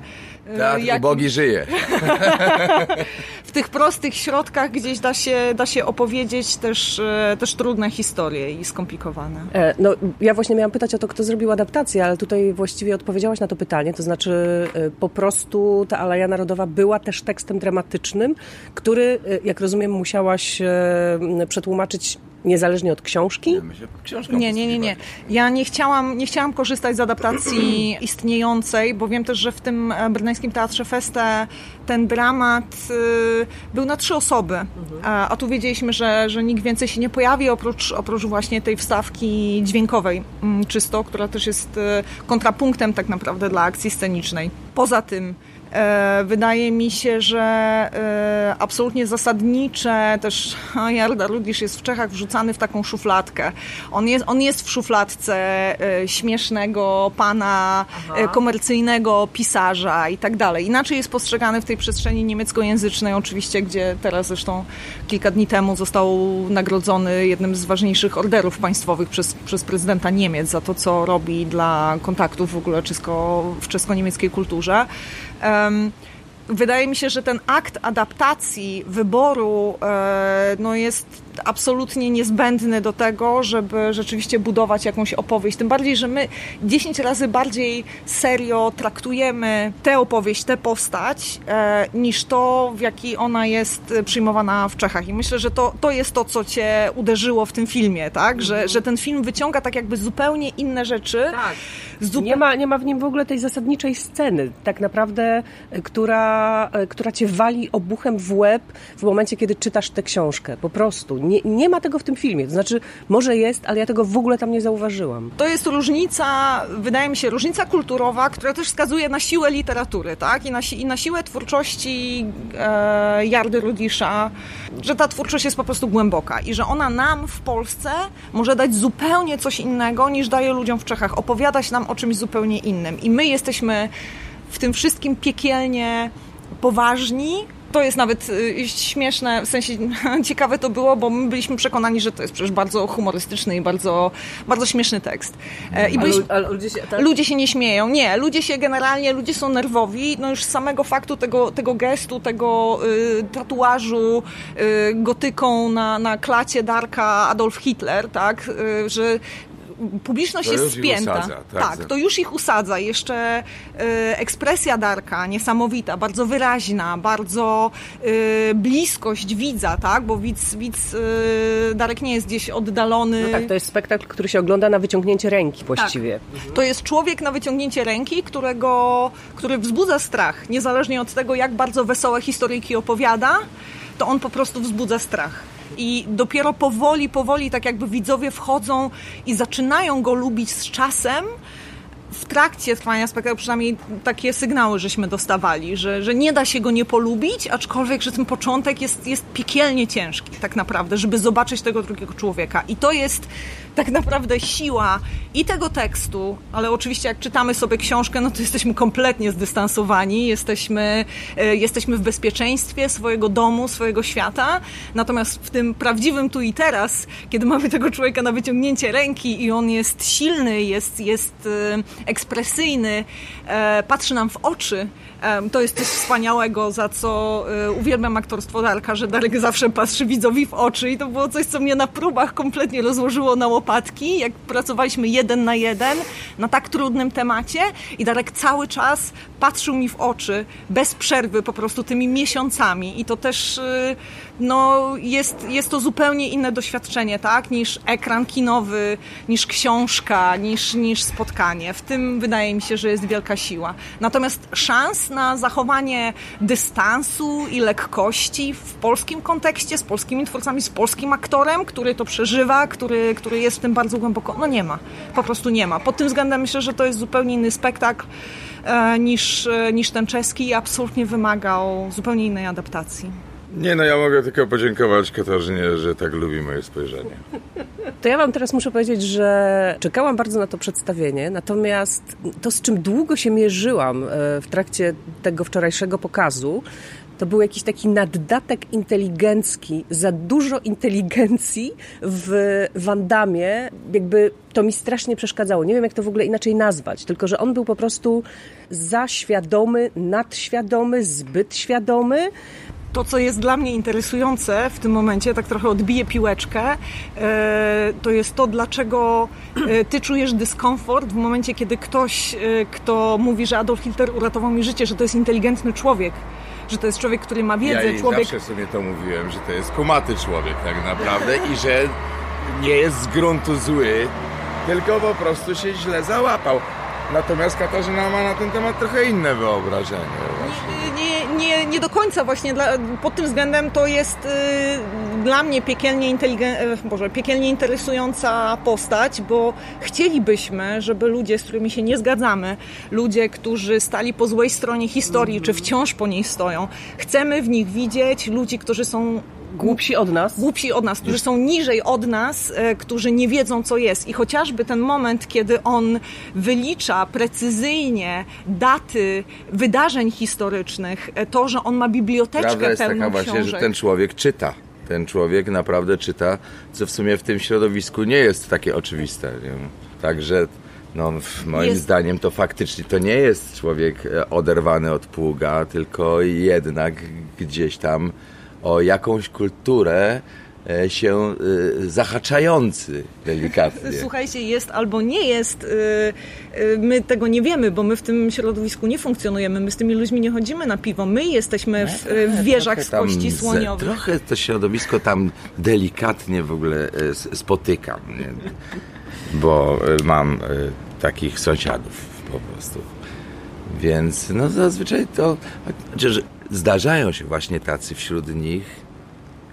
Teatr jak... ubogi żyje. w tych prostych środkach gdzieś da się, da się opowiedzieć też, e, też trudne historie i skomplikowane. E, no, ja właśnie miałam pytać o to, kto zrobił adaptację, ale tutaj właściwie odpowiedziałaś na to pytanie, to znaczy e, po prostu ta Aleja Narodowa była też tekstem dramatycznym, który, jak rozumiem, musiałaś przetłumaczyć niezależnie od książki? Nie, nie, nie, nie. Ja nie chciałam, nie chciałam korzystać z adaptacji istniejącej, bo wiem też, że w tym e, Berneńskim Teatrze Feste ten dramat y, był na trzy osoby, mhm. a, a tu wiedzieliśmy, że, że nikt więcej się nie pojawi, oprócz, oprócz właśnie tej wstawki dźwiękowej mm, czysto, która też jest kontrapunktem tak naprawdę dla akcji scenicznej. Poza tym E, wydaje mi się, że e, absolutnie zasadnicze też Jarda Rudisz jest w Czechach wrzucany w taką szufladkę. On jest, on jest w szufladce e, śmiesznego pana Aha. komercyjnego pisarza i tak dalej. Inaczej jest postrzegany w tej przestrzeni niemieckojęzycznej oczywiście, gdzie teraz zresztą kilka dni temu został nagrodzony jednym z ważniejszych orderów państwowych przez, przez prezydenta Niemiec za to, co robi dla kontaktów w ogóle czesko, w czesko-niemieckiej kulturze. Wydaje mi się, że ten akt adaptacji, wyboru e, no jest absolutnie niezbędny do tego, żeby rzeczywiście budować jakąś opowieść. Tym bardziej, że my 10 razy bardziej serio traktujemy tę opowieść, tę postać, e, niż to, w jaki ona jest przyjmowana w Czechach. I myślę, że to, to jest to, co cię uderzyło w tym filmie, tak? Że, mhm. że ten film wyciąga tak jakby zupełnie inne rzeczy. Tak. Zupe... Nie, ma, nie ma w nim w ogóle tej zasadniczej sceny, tak naprawdę, która E, która, cię wali obuchem w łeb w momencie, kiedy czytasz tę książkę. Po prostu. Nie, nie ma tego w tym filmie. To znaczy, może jest, ale ja tego w ogóle tam nie zauważyłam. To jest różnica, wydaje mi się, różnica kulturowa, która też wskazuje na siłę literatury, tak? I na, i na siłę twórczości e, Jardy Rudisza, że ta twórczość jest po prostu głęboka i że ona nam w Polsce może dać zupełnie coś innego, niż daje ludziom w Czechach. Opowiadać nam o czymś zupełnie innym. I my jesteśmy w tym wszystkim piekielnie poważni. To jest nawet y, śmieszne, w sensie ciekawe to było, bo my byliśmy przekonani, że to jest przecież bardzo humorystyczny i bardzo, bardzo śmieszny tekst. E, I byliśmy, ale, ludzie, się, tak? ludzie się nie śmieją. Nie, ludzie się generalnie, ludzie są nerwowi. No już z samego faktu tego, tego gestu, tego y, tatuażu y, gotyką na, na klacie Darka Adolf Hitler, tak, y, że publiczność to jest spięta. Usadza, tak, tak to już ich usadza. Jeszcze y, ekspresja Darka niesamowita, bardzo wyraźna, bardzo y, bliskość widza, tak? Bo widz, widz y, Darek nie jest gdzieś oddalony. No tak, to jest spektakl, który się ogląda na wyciągnięcie ręki właściwie. Tak. Mhm. To jest człowiek na wyciągnięcie ręki, którego, który wzbudza strach, niezależnie od tego, jak bardzo wesołe historyjki opowiada, to on po prostu wzbudza strach i dopiero powoli, powoli tak jakby widzowie wchodzą i zaczynają go lubić z czasem, w trakcie trwania spektaklu przynajmniej takie sygnały żeśmy dostawali, że, że nie da się go nie polubić, aczkolwiek, że ten początek jest, jest piekielnie ciężki tak naprawdę, żeby zobaczyć tego drugiego człowieka. I to jest tak naprawdę siła i tego tekstu, ale oczywiście jak czytamy sobie książkę, no to jesteśmy kompletnie zdystansowani, jesteśmy, e, jesteśmy w bezpieczeństwie swojego domu, swojego świata, natomiast w tym prawdziwym tu i teraz, kiedy mamy tego człowieka na wyciągnięcie ręki i on jest silny, jest, jest e, ekspresyjny, e, patrzy nam w oczy, to jest coś wspaniałego, za co uwielbiam aktorstwo Darka, że Darek zawsze patrzy widzowi w oczy i to było coś, co mnie na próbach kompletnie rozłożyło na łopatki, jak pracowaliśmy jeden na jeden na tak trudnym temacie i Darek cały czas patrzył mi w oczy bez przerwy po prostu tymi miesiącami i to też y, no, jest, jest to zupełnie inne doświadczenie, tak, niż ekran kinowy, niż książka, niż, niż spotkanie. W tym wydaje mi się, że jest wielka siła. Natomiast szans na zachowanie dystansu i lekkości w polskim kontekście, z polskimi twórcami, z polskim aktorem, który to przeżywa, który, który jest w tym bardzo głęboko, no nie ma. Po prostu nie ma. Pod tym względem myślę, że to jest zupełnie inny spektakl e, niż, e, niż ten czeski i absolutnie wymagał zupełnie innej adaptacji. Nie no, ja mogę tylko podziękować Katarzynie, że tak lubi moje spojrzenie. To ja Wam teraz muszę powiedzieć, że czekałam bardzo na to przedstawienie, natomiast to, z czym długo się mierzyłam e, w trakcie tego wczorajszego pokazu, to był jakiś taki naddatek inteligencki, za dużo inteligencji w Wandamie, jakby to mi strasznie przeszkadzało. Nie wiem, jak to w ogóle inaczej nazwać, tylko że on był po prostu zaświadomy, nadświadomy, zbyt świadomy. To, co jest dla mnie interesujące w tym momencie, tak trochę odbiję piłeczkę, e, to jest to, dlaczego e, ty czujesz dyskomfort w momencie, kiedy ktoś, e, kto mówi, że Adolf Hitler uratował mi życie, że to jest inteligentny człowiek że to jest człowiek, który ma wiedzę, ja człowiek... zawsze sobie to mówiłem, że to jest kumaty człowiek tak naprawdę i że nie jest z gruntu zły, tylko po prostu się źle załapał. Natomiast Katarzyna ma na ten temat trochę inne wyobrażenie. Nie, nie, nie, do końca właśnie. Dla, pod tym względem to jest y, dla mnie piekielnie, inteligen... Boże, piekielnie interesująca postać, bo chcielibyśmy, żeby ludzie, z którymi się nie zgadzamy, ludzie, którzy stali po złej stronie historii, czy wciąż po niej stoją, chcemy w nich widzieć ludzi, którzy są Głupsi od nas. Głupsi od nas, którzy są niżej od nas, e, którzy nie wiedzą, co jest. I chociażby ten moment, kiedy on wylicza precyzyjnie daty wydarzeń historycznych, e, to, że on ma biblioteczkę Prawda jest pełną taka właśnie, książek. że ten człowiek czyta. Ten człowiek naprawdę czyta, co w sumie w tym środowisku nie jest takie oczywiste. Nie? Także no, moim Jest- zdaniem to faktycznie to nie jest człowiek e, oderwany od pługa, tylko jednak gdzieś tam o jakąś kulturę e, się e, zahaczający delikatnie. Słuchajcie, jest albo nie jest. y, My tego nie wiemy, bo my w tym środowisku nie funkcjonujemy. My z tymi ludźmi nie chodzimy na piwo. My jesteśmy w, w wieżach z kości słoniowych. Trochę to środowisko tam delikatnie w ogóle e, spotykam, nie? bo e, mam e, takich sąsiadów po prostu. Więc no zazwyczaj to chociaż zdarzają się właśnie tacy wśród nich,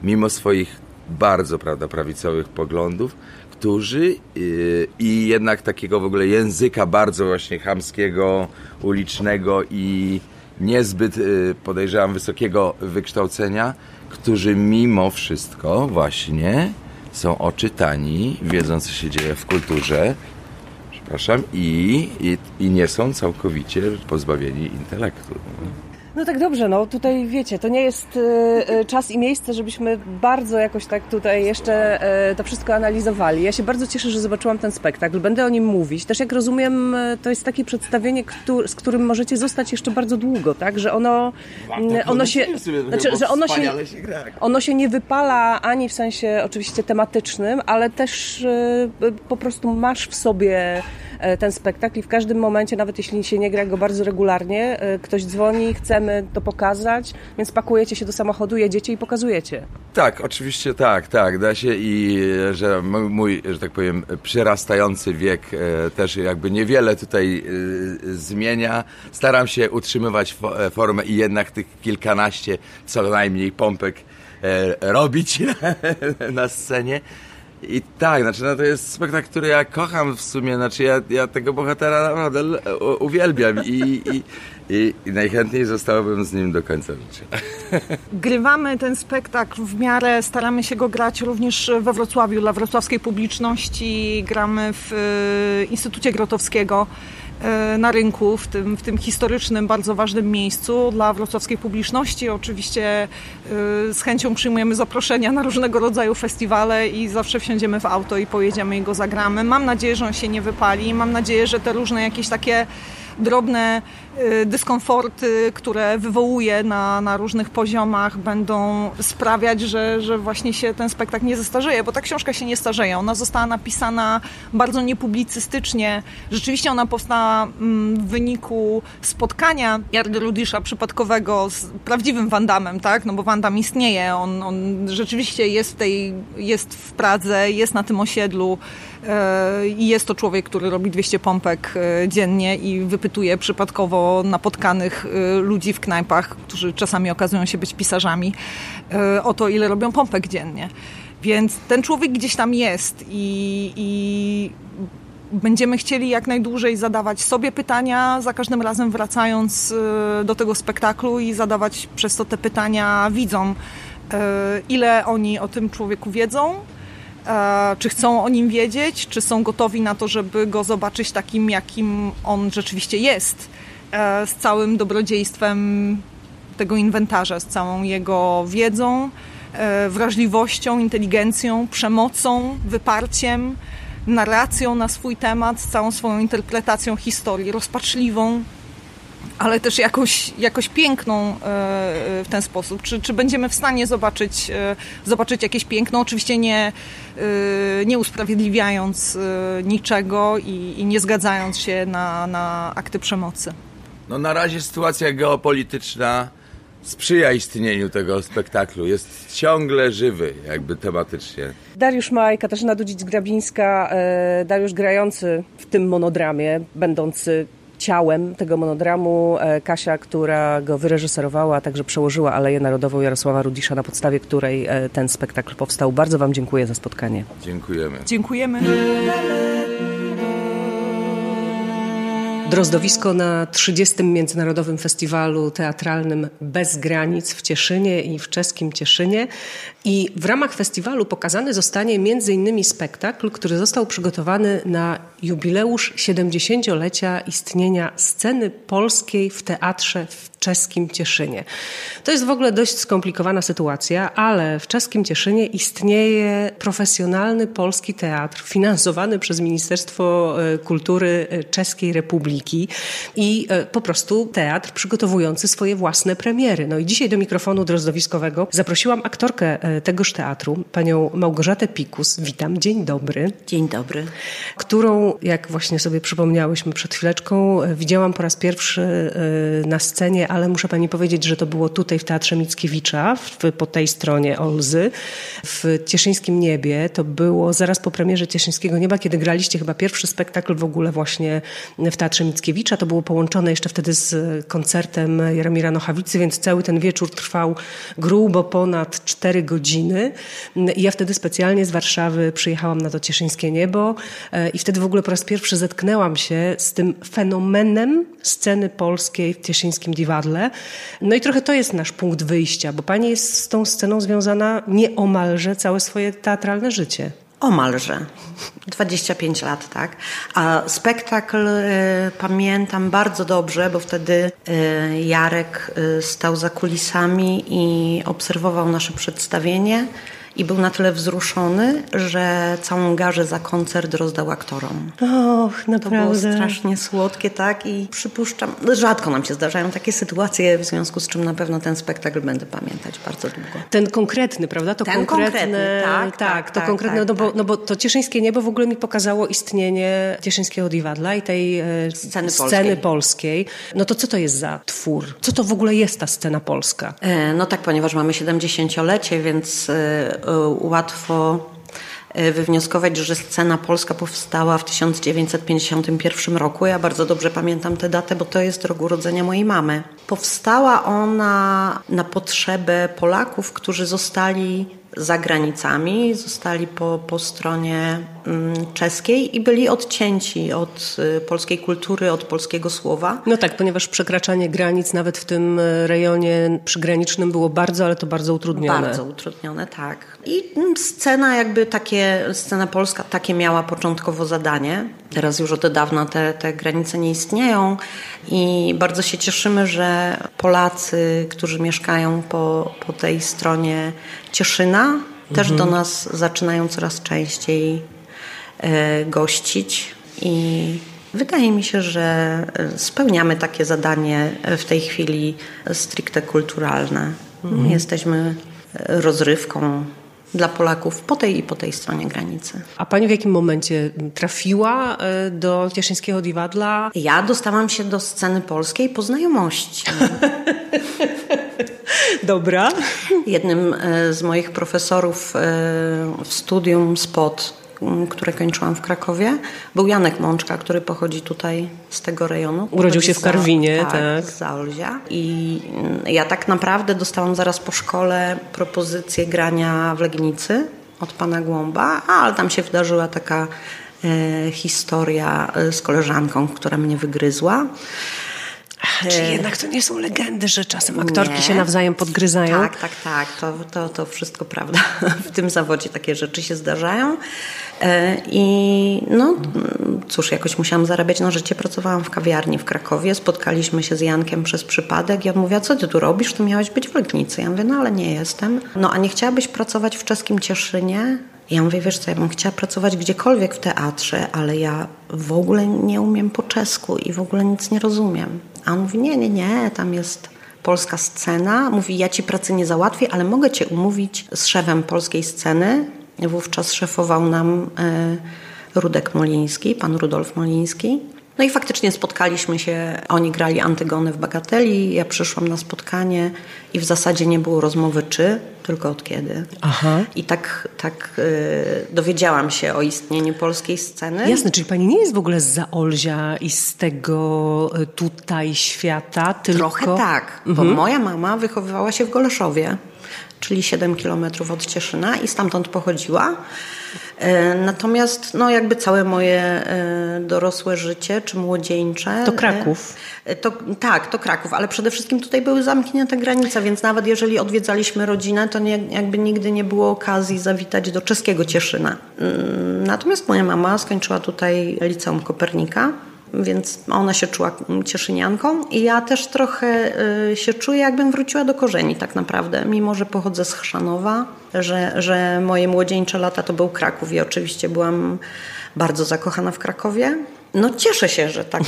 mimo swoich bardzo prawda, prawicowych poglądów, którzy yy, i jednak takiego w ogóle języka bardzo właśnie chamskiego, ulicznego i niezbyt yy, podejrzewam wysokiego wykształcenia, którzy mimo wszystko właśnie są oczytani, wiedzą co się dzieje w kulturze, przepraszam, i, i, i nie są całkowicie pozbawieni intelektu. No tak dobrze, no tutaj wiecie, to nie jest e, e, czas i miejsce, żebyśmy bardzo jakoś tak tutaj jeszcze e, to wszystko analizowali. Ja się bardzo cieszę, że zobaczyłam ten spektakl, będę o nim mówić. Też jak rozumiem, to jest takie przedstawienie, z którym możecie zostać jeszcze bardzo długo, tak? Że ono, m, ono się, znaczy, że ono się, ono się nie wypala ani w sensie oczywiście tematycznym, ale też po prostu masz w sobie ten spektakl i w każdym momencie, nawet jeśli się nie gra go bardzo regularnie, ktoś dzwoni, chcemy to pokazać, więc pakujecie się do samochodu, jedziecie i pokazujecie. Tak, oczywiście tak, tak, da się i że mój, że tak powiem, przyrastający wiek e, też jakby niewiele tutaj e, zmienia. Staram się utrzymywać e, formę i jednak tych kilkanaście co najmniej pompek robić na scenie. I tak, znaczy no to jest spektakl, który ja kocham w sumie, znaczy ja, ja tego bohatera naprawdę uwielbiam i, i, i, najchętniej zostałbym z nim do końca życia. Grywamy ten spektakl w miarę, staramy się go grać również we Wrocławiu dla wrocławskiej publiczności. Gramy w e, Instytucie Grotowskiego e, na rynku, w tym, w tym historycznym, bardzo ważnym miejscu dla wrocławskiej publiczności. Oczywiście e, z chęcią przyjmujemy zaproszenia na różnego rodzaju festiwale i zawsze wsiądziemy w auto i pojedziemy i go zagramy. Mam nadzieję, że on się nie wypali. Mam nadzieję, że te różne jakieś takie drobne y, dyskomforty, które wywołuje na, na różnych poziomach, będą sprawiać, że, że właśnie się ten spektakl nie zestarzeje, bo ta książka się nie starzeje. Ona została napisana bardzo niepublicystycznie. Rzeczywiście ona powstała mm, w wyniku spotkania Jardy Rudisza przypadkowego z prawdziwym Wandamem, tak? No bo Wandam istnieje, on, on rzeczywiście jest w tej, jest w Pradze, jest na tym osiedlu i jest to człowiek, który robi 200 pompek e, dziennie i wypytuje przypadkowo napotkanych e, ludzi w knajpach, którzy czasami okazują się być pisarzami, e, o to, ile robią pompek dziennie. Więc ten człowiek gdzieś tam jest i, i będziemy chcieli jak najdłużej zadawać sobie pytania, za każdym razem wracając e, do tego spektaklu i zadawać przez to te pytania widzom. ile oni o tym człowieku wiedzą, czy chcą o nim wiedzieć, czy są gotowi na to, żeby go zobaczyć takim, jakim on rzeczywiście jest, z całym dobrodziejstwem tego inwentarza, z całą jego wiedzą, wrażliwością, inteligencją, przemocą, wyparciem, narracją na swój temat, z całą swoją interpretacją historii, rozpaczliwą, ale też jakoś, jakoś piękną e, w ten sposób. Czy, czy będziemy w stanie zobaczyć, e, zobaczyć jakieś piękno? Oczywiście nie, e, nie usprawiedliwiając niczego i, i nie zgadzając się na, na akty przemocy. No na razie sytuacja geopolityczna sprzyja istnieniu tego spektaklu. Jest ciągle żywy, jakby tematycznie. Dariusz Maj, Katarzyna Dudzic-Grabińska, Dariusz grający w tym monodramie, będący ciałem tego monodramu. E, Kasia, która go wyreżyserowała, a także przełożyła Aleję Narodową Jarosława Rudisza, na podstawie której e, ten spektakl powstał. Bardzo Wam dziękuję za spotkanie. Dziękujemy. Dziękujemy. Drozdowisko na 30. Międzynarodowym Festiwalu Teatralnym Bez Granic w Cieszynie i w czeskim Cieszynie. I w ramach festiwalu pokazany zostanie m.in. spektakl, który został przygotowany na jubileusz 70-lecia istnienia sceny polskiej w teatrze w czeskim Cieszynie. To jest w ogóle dość skomplikowana sytuacja, ale w czeskim Cieszynie istnieje profesjonalny polski teatr finansowany przez Ministerstwo e, Kultury e, Czeskiej Republiki i e, po prostu teatr przygotowujący swoje własne premiery. No i dzisiaj do mikrofonu drozdowiskowego zaprosiłam aktorkę tegoż teatru, panią Małgorzatę Pikus. Witam, dzień dobry. Dzień dobry. Którą, jak właśnie sobie przypomniałyśmy przed chwileczką, widziałam po raz pierwszy na scenie ale muszę pani powiedzieć, że to było tutaj w Teatrze Mickiewicza, w, po tej stronie Olzy, w Cieszyńskim Niebie. To było zaraz po premierze Cieszyńskiego Nieba, kiedy graliście chyba pierwszy spektakl w ogóle właśnie w Teatrze Mickiewicza. To było połączone jeszcze wtedy z koncertem Jaromira Nochawicy, więc cały ten wieczór trwał grubo ponad cztery godziny. I ja wtedy specjalnie z Warszawy przyjechałam na to Cieszyńskie Niebo e, i wtedy w ogóle po raz pierwszy zetknęłam się z tym fenomenem sceny polskiej w Cieszyńskim No i trochę to jest nasz punkt wyjścia, bo pani jest z tą sceną związana nieomalże całe swoje teatralne życie. Omalże. 25 lat, tak. A spektakl y, pamiętam bardzo dobrze, bo wtedy y, Jarek y, stał za kulisami i obserwował nasze przedstawienie i był na tyle wzruszony, że całą garzę za koncert rozdał aktorom. Och, naprawdę. To było strasznie słodkie, tak? I przypuszczam, rzadko nam się zdarzają takie sytuacje, w związku z czym na pewno ten spektakl będę pamiętać bardzo długo. Ten konkretny, prawda? To ten konkretne, konkretny, tak, tak, tak, to tak, konkretne, tak, no, bo, tak. no bo to Cieszyńskie Niebo w ogóle mi pokazało istnienie Cieszyńskiego Diwadla i tej e, Sceny sceny polskiej. polskiej. No to co to jest za twór? Co to w ogóle jest ta scena polska? E, No tak, ponieważ mamy 70-lecie, więc e, łatwo e, wywnioskować, że scena polska powstała w 1951 roku. Ja bardzo dobrze pamiętam tę datę, bo to jest rok urodzenia mojej mamy. Powstała ona na potrzebę Polaków, którzy zostali za granicami, zostali po, po stronie mm, czeskiej i byli odcięci od y, polskiej kultury, od polskiego słowa. No tak, ponieważ przekraczanie granic nawet w tym e, rejonie przygranicznym było bardzo, ale to bardzo utrudnione. Bardzo utrudnione, tak. I mm, scena jakby takie, scena polska takie miała początkowo zadanie. Teraz już od dawna te, te granice nie istnieją i bardzo się cieszymy, że Polacy, którzy mieszkają po, po tej stronie Cieszyna, też do nas zaczynają coraz częściej e, gościć i wydaje mi się, że e, spełniamy takie zadanie w tej chwili stricte kulturalne. Jesteśmy e, rozrywką dla Polaków po tej i po tej stronie granicy. A pani w jakim momencie trafiła e, do Cieszyńskiego Diwadla? Ja dostałam się do sceny polskiej po znajomości. Dobra. Jednym e, z moich profesorów e, w studium SPOT, m, które kończyłam w Krakowie, był Janek Mączka, który pochodzi tutaj z tego rejonu. Urodził się w Karwinie, tak. tak. z Zaolzia. I mm, ja tak naprawdę dostałam zaraz po szkole propozycję grania w Legnicy od pana Głąba, ale tam się wydarzyła taka e, historia e, z koleżanką, która mnie wygryzła. Czy jednak to nie są legendy, że czasem aktorki Nie. się nawzajem podgryzają? Tak, tak, tak. To, to, to wszystko prawda. W tym zawodzie takie rzeczy się zdarzają. E, I no cóż, jakoś musiałam zarabiać na życie. Pracowałam w kawiarni w Krakowie. Spotkaliśmy się z Jankiem przez przypadek. Ja mówię, co ty tu robisz? To miałeś być w Legnicy. Ja mówię, no ale nie jestem. No a nie chciałabyś pracować w czeskim Cieszynie? Ja mówię, wiesz co, ja bym chciała pracować gdziekolwiek w teatrze, ale ja w ogóle nie umiem po czesku i w ogóle nic nie rozumiem. A on mówi, nie, nie, nie, tam jest polska scena. Mówi, ja ci pracy nie załatwię, ale mogę cię umówić z szefem polskiej sceny. Wówczas szefował nam e, Rudek Moliński, pan Rudolf Moliński. No i faktycznie spotkaliśmy się, oni grali Antygonę w Bagateli, ja przyszłam na spotkanie i w zasadzie nie było rozmowy czy, tylko od kiedy. Aha. I tak, tak e, dowiedziałam się o istnieniu polskiej sceny. Jasne, czyli pani nie jest w ogóle z Zaolzia i z tego y, tutaj świata, tylko... Trochę tak, bo moja mama wychowywała się w Goleszowie, czyli 7 kilometrów od Cieszyna i stamtąd pochodziła. E, Natomiast no jakby całe moje e, dorosłe życie, czy młodzieńcze... To Kraków. e, To, tak, to Kraków, ale przede wszystkim tutaj były zamknięte granice, więc nawet jeżeli odwiedzaliśmy rodzinę, to nie, jakby nigdy nie było okazji zawitać do czeskiego Cieszyna. Mm, Natomiast moja mama skończyła tutaj liceum Kopernika, więc ona się czuła cieszynianką i ja też trochę y, się czuję, jakbym wróciła do korzeni tak naprawdę, mimo że pochodzę z Chrzanowa, że, że moje młodzieńcze lata to był Kraków i oczywiście byłam bardzo zakochana w Krakowie. No cieszę się, że tak,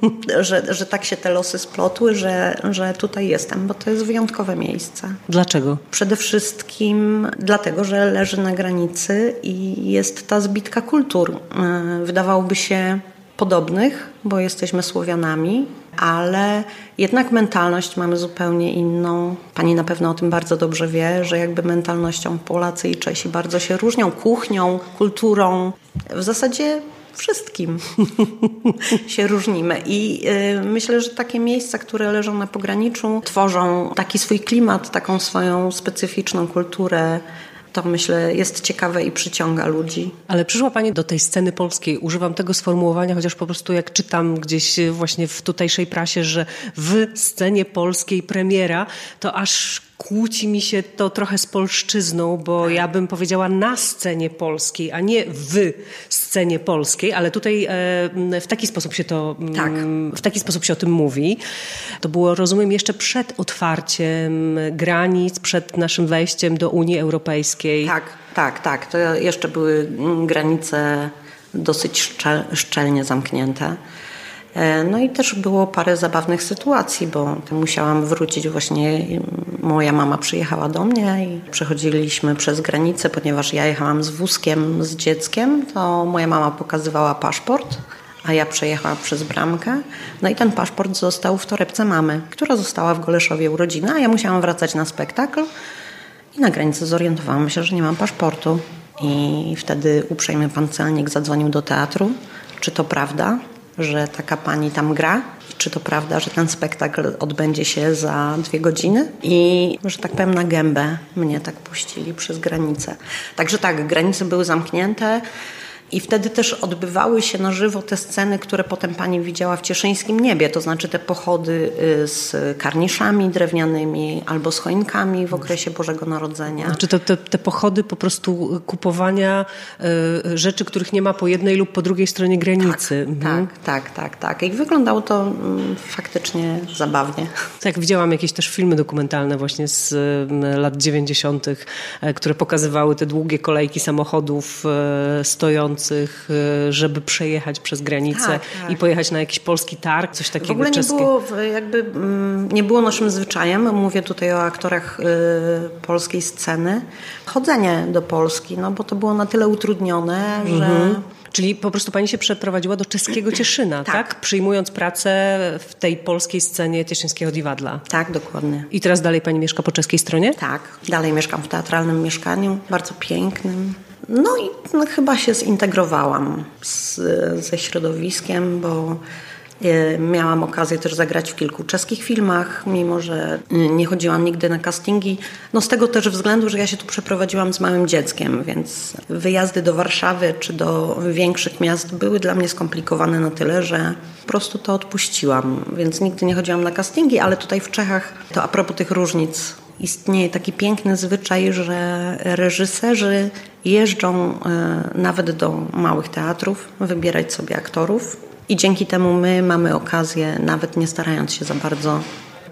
że, że tak się te losy splotły, że, że tutaj jestem, bo to jest wyjątkowe miejsce. Dlaczego? Przede wszystkim dlatego, że leży na granicy i jest ta zbitka kultur. Yy, Wydawałoby się podobnych, bo jesteśmy Słowianami, ale jednak mentalność mamy zupełnie inną. Pani na pewno o tym bardzo dobrze wie, że jakby mentalnością Polacy i Czesi bardzo się różnią, kuchnią, kulturą, w zasadzie wszystkim się różnimy. I y, myślę, że takie miejsca, które leżą na pograniczu, tworzą taki swój klimat, taką swoją specyficzną kulturę. To myślę jest ciekawe i przyciąga ludzi. Ale przyszła Pani do tej sceny polskiej. Używam tego sformułowania, chociaż po prostu jak czytam gdzieś właśnie w tutejszej prasie, że w scenie polskiej premiera, to aż kłóci mi się to trochę z polszczyzną, bo ja bym powiedziała na scenie polskiej, a nie w scenie polskiej, ale tutaj e, w taki sposób się to, Tak. w taki sposób się o tym mówi. To było, rozumiem, jeszcze przed otwarciem granic, przed naszym wejściem do Unii Europejskiej. Tak, tak, tak. To jeszcze były granice dosyć szczel, szczelnie zamknięte. E, No i też było parę zabawnych sytuacji, bo musiałam wrócić właśnie, moja mama przyjechała do mnie i przechodziliśmy przez granicę, ponieważ ja jechałam z wózkiem z dzieckiem, to moja mama pokazywała paszport, a ja przejechałam przez bramkę. No i ten paszport został w torebce mamy, która została w Goleszowie urodzina, a ja musiałam wracać na spektakl. I na granicy zorientowałam się, że nie mam paszportu. I wtedy uprzejmy pan celnik zadzwonił do teatru. Czy to prawda, że taka pani tam gra? Czy to prawda, że ten spektakl odbędzie się za dwie godziny? I, że tak powiem, na gębę mnie tak puścili przez granicę. Także tak, granice były zamknięte. I wtedy też odbywały się na żywo te sceny, które potem pani widziała w cieszyńskim niebie, to znaczy te pochody y, z karniszami drewnianymi albo z choinkami w okresie Bożego Narodzenia. Znaczy te, te, te pochody po prostu kupowania y, rzeczy, których nie ma po jednej lub po drugiej stronie granicy. Mhm. Tak, tak, tak, tak. I wyglądało to mm, faktycznie zabawnie. Tak, widziałam jakieś też filmy dokumentalne właśnie z y, lat 90., y, które pokazywały te długie kolejki samochodów y, stojących, y, żeby przejechać przez granicę Tak, tak. i pojechać na jakiś polski targ, coś W takiego ogóle nie było, w- jakby, mm, nie było naszym zwyczajem, mówię tutaj o aktorach y, polskiej sceny, chodzenie do Polski, no bo to było na tyle utrudnione, że... Czyli po prostu pani się przeprowadziła do czeskiego Cieszyna, tak. Tak. Przyjmując pracę w tej polskiej scenie cieszyńskiego Diwadla. Tak, dokładnie. I teraz dalej pani mieszka po czeskiej stronie? Tak, dalej mieszkam w teatralnym mieszkaniu, bardzo pięknym. No i no, chyba się zintegrowałam z, ze środowiskiem, bo miałam okazję też zagrać w kilku czeskich filmach, mimo że nie chodziłam nigdy na castingi. No z tego też względu, że ja się tu przeprowadziłam z małym dzieckiem, więc wyjazdy do Warszawy czy do większych miast były dla mnie skomplikowane na tyle, że po prostu to odpuściłam. Więc nigdy nie chodziłam na castingi, ale tutaj w Czechach to a propos tych różnic istnieje taki piękny zwyczaj, że reżyserzy jeżdżą e, nawet do małych teatrów, wybierać sobie aktorów. I dzięki temu my mamy okazję, nawet nie starając się za bardzo,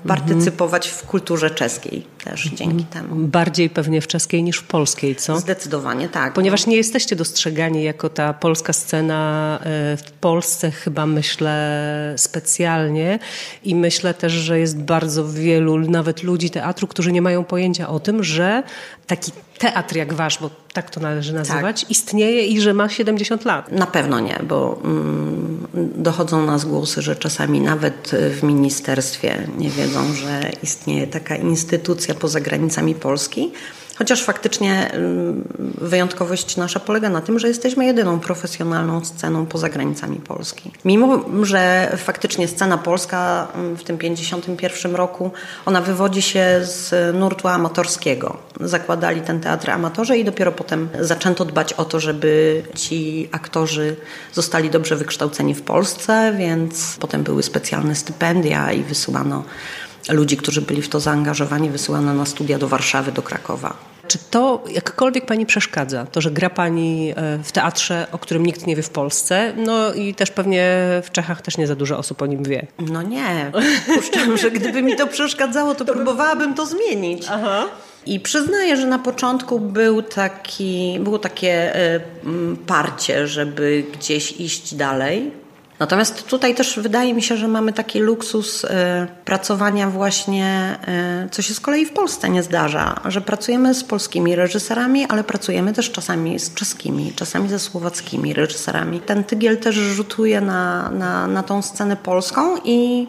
partycypować w kulturze czeskiej też dzięki temu. Bardziej pewnie w czeskiej niż w polskiej, co? Zdecydowanie tak. Ponieważ nie jesteście dostrzegani jako ta polska scena e, w Polsce chyba myślę specjalnie i myślę też, że jest bardzo wielu nawet ludzi teatru, którzy nie mają pojęcia o tym, że taki teatr jak wasz, bo tak to należy nazywać, tak. istnieje i że ma 70 lat. Na pewno nie, bo mm, dochodzą nas głosy, że czasami nawet w ministerstwie nie wiedzą, że istnieje taka instytucja poza granicami Polski. Chociaż faktycznie mm, wyjątkowość nasza polega na tym, że jesteśmy jedyną profesjonalną sceną poza granicami Polski. Mimo, że faktycznie scena polska mm, w tym 51 roku, ona wywodzi się z nurtu amatorskiego. Zakładali ten teatr amatorzy i dopiero potem zaczęto dbać o to, żeby ci aktorzy zostali dobrze wykształceni w Polsce, więc potem były specjalne stypendia i wysyłano ludzi, którzy byli w to zaangażowani, wysyłano na studia do Warszawy, do Krakowa. Czy to jakkolwiek Pani przeszkadza? To, że gra Pani e, w teatrze, o którym nikt nie wie w Polsce, no i też pewnie w Czechach też nie za dużo osób o nim wie. No nie. Puszczam, że gdyby mi to przeszkadzało, to próbowałabym to zmienić. Aha. I przyznaję, że na początku był taki, było takie e, parcie, żeby gdzieś iść dalej. Natomiast tutaj też wydaje mi się, że mamy taki luksus y, pracowania właśnie, y, co się z kolei w Polsce nie zdarza, że pracujemy z polskimi reżyserami, ale pracujemy też czasami z czeskimi, czasami ze słowackimi reżyserami. Ten tygiel też rzutuje na, na, na tą scenę polską i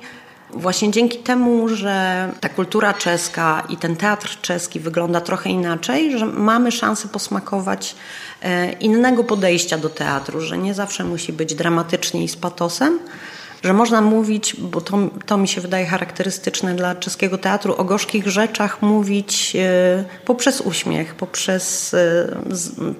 Właśnie dzięki temu, że ta kultura czeska i ten teatr czeski wygląda trochę inaczej, że mamy szansę posmakować innego podejścia do teatru, że nie zawsze musi być dramatycznie i z patosem, że można mówić, bo to, to mi się wydaje charakterystyczne dla czeskiego teatru, o gorzkich rzeczach mówić e, poprzez uśmiech, poprzez e,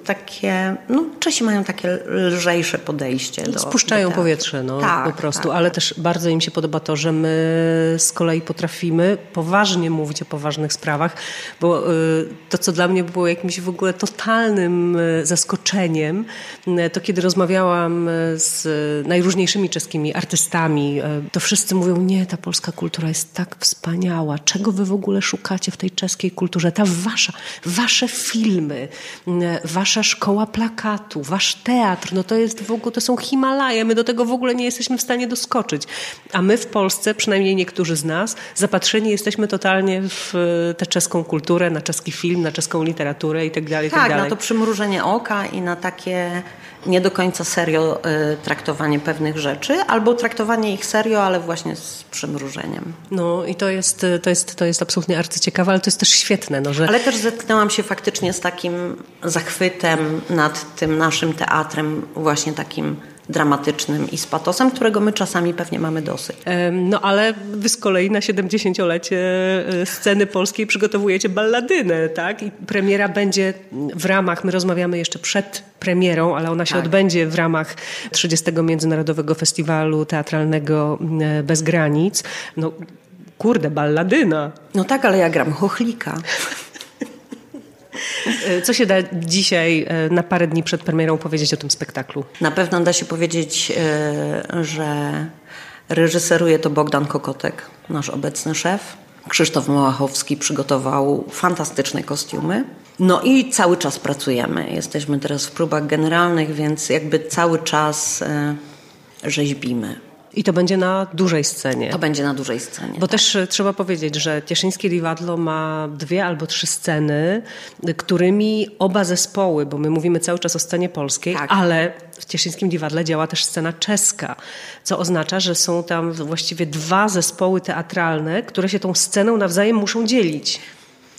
takie, no Czesi mają takie lżejsze podejście. Do, Spuszczają do powietrze, no tak, po prostu, tak. ale też bardzo im się podoba to, że my z kolei potrafimy poważnie mówić o poważnych sprawach, bo e, to, co dla mnie było jakimś w ogóle totalnym zaskoczeniem, to kiedy rozmawiałam z najróżniejszymi czeskimi artystami, artystami, e, to wszyscy mówią, nie, ta polska kultura jest tak wspaniała. Czego wy w ogóle szukacie w tej czeskiej kulturze? Ta wasza, wasze filmy, wasza szkoła plakatu, wasz teatr, no to jest w ogóle, to są Himalaje, my do tego w ogóle nie jesteśmy w stanie doskoczyć. A my w Polsce, przynajmniej niektórzy z nas, zapatrzeni jesteśmy totalnie w e, tę czeską kulturę, na czeski film, na czeską literaturę i tak dalej. Tak, tak na to przymrużenie oka i na takie nie do końca serio y, traktowanie pewnych rzeczy, albo traktowanie ich serio, ale właśnie z przymrużeniem. No i to jest, to jest, to jest absolutnie arcyciekawe, ale to jest też świetne. No, że... Ale też zetknęłam się faktycznie z takim zachwytem nad tym naszym teatrem, właśnie takim dramatycznym i z patosem, którego my czasami pewnie mamy dosyć. No ale wy z kolei na 70-lecie e, sceny polskiej przygotowujecie balladynę, tak? I premiera będzie w ramach, my rozmawiamy jeszcze przed premierą, ale ona się tak. odbędzie w ramach 30. Międzynarodowego Festiwalu Teatralnego e, Bez Granic. No kurde, balladyna. No tak, ale ja gram chochlika. E, co się da dzisiaj, e, na parę dni przed premierą, powiedzieć o tym spektaklu? Na pewno da się powiedzieć, e, że reżyseruje to Bogdan Kokotek, nasz obecny szef. Krzysztof Małachowski przygotował fantastyczne kostiumy. No i cały czas pracujemy. Jesteśmy teraz w próbach generalnych, więc jakby cały czas rzeźbimy. I to będzie na dużej scenie. To będzie na dużej scenie. Bo tak. też e, trzeba powiedzieć, że Cieszyńskie Liwadlo ma dwie albo trzy sceny, którymi oba zespoły, bo my mówimy cały czas o scenie polskiej, tak. ale w Cieszyńskim Liwadle działa też scena czeska, co oznacza, że są tam właściwie dwa zespoły teatralne, które się tą sceną nawzajem muszą dzielić.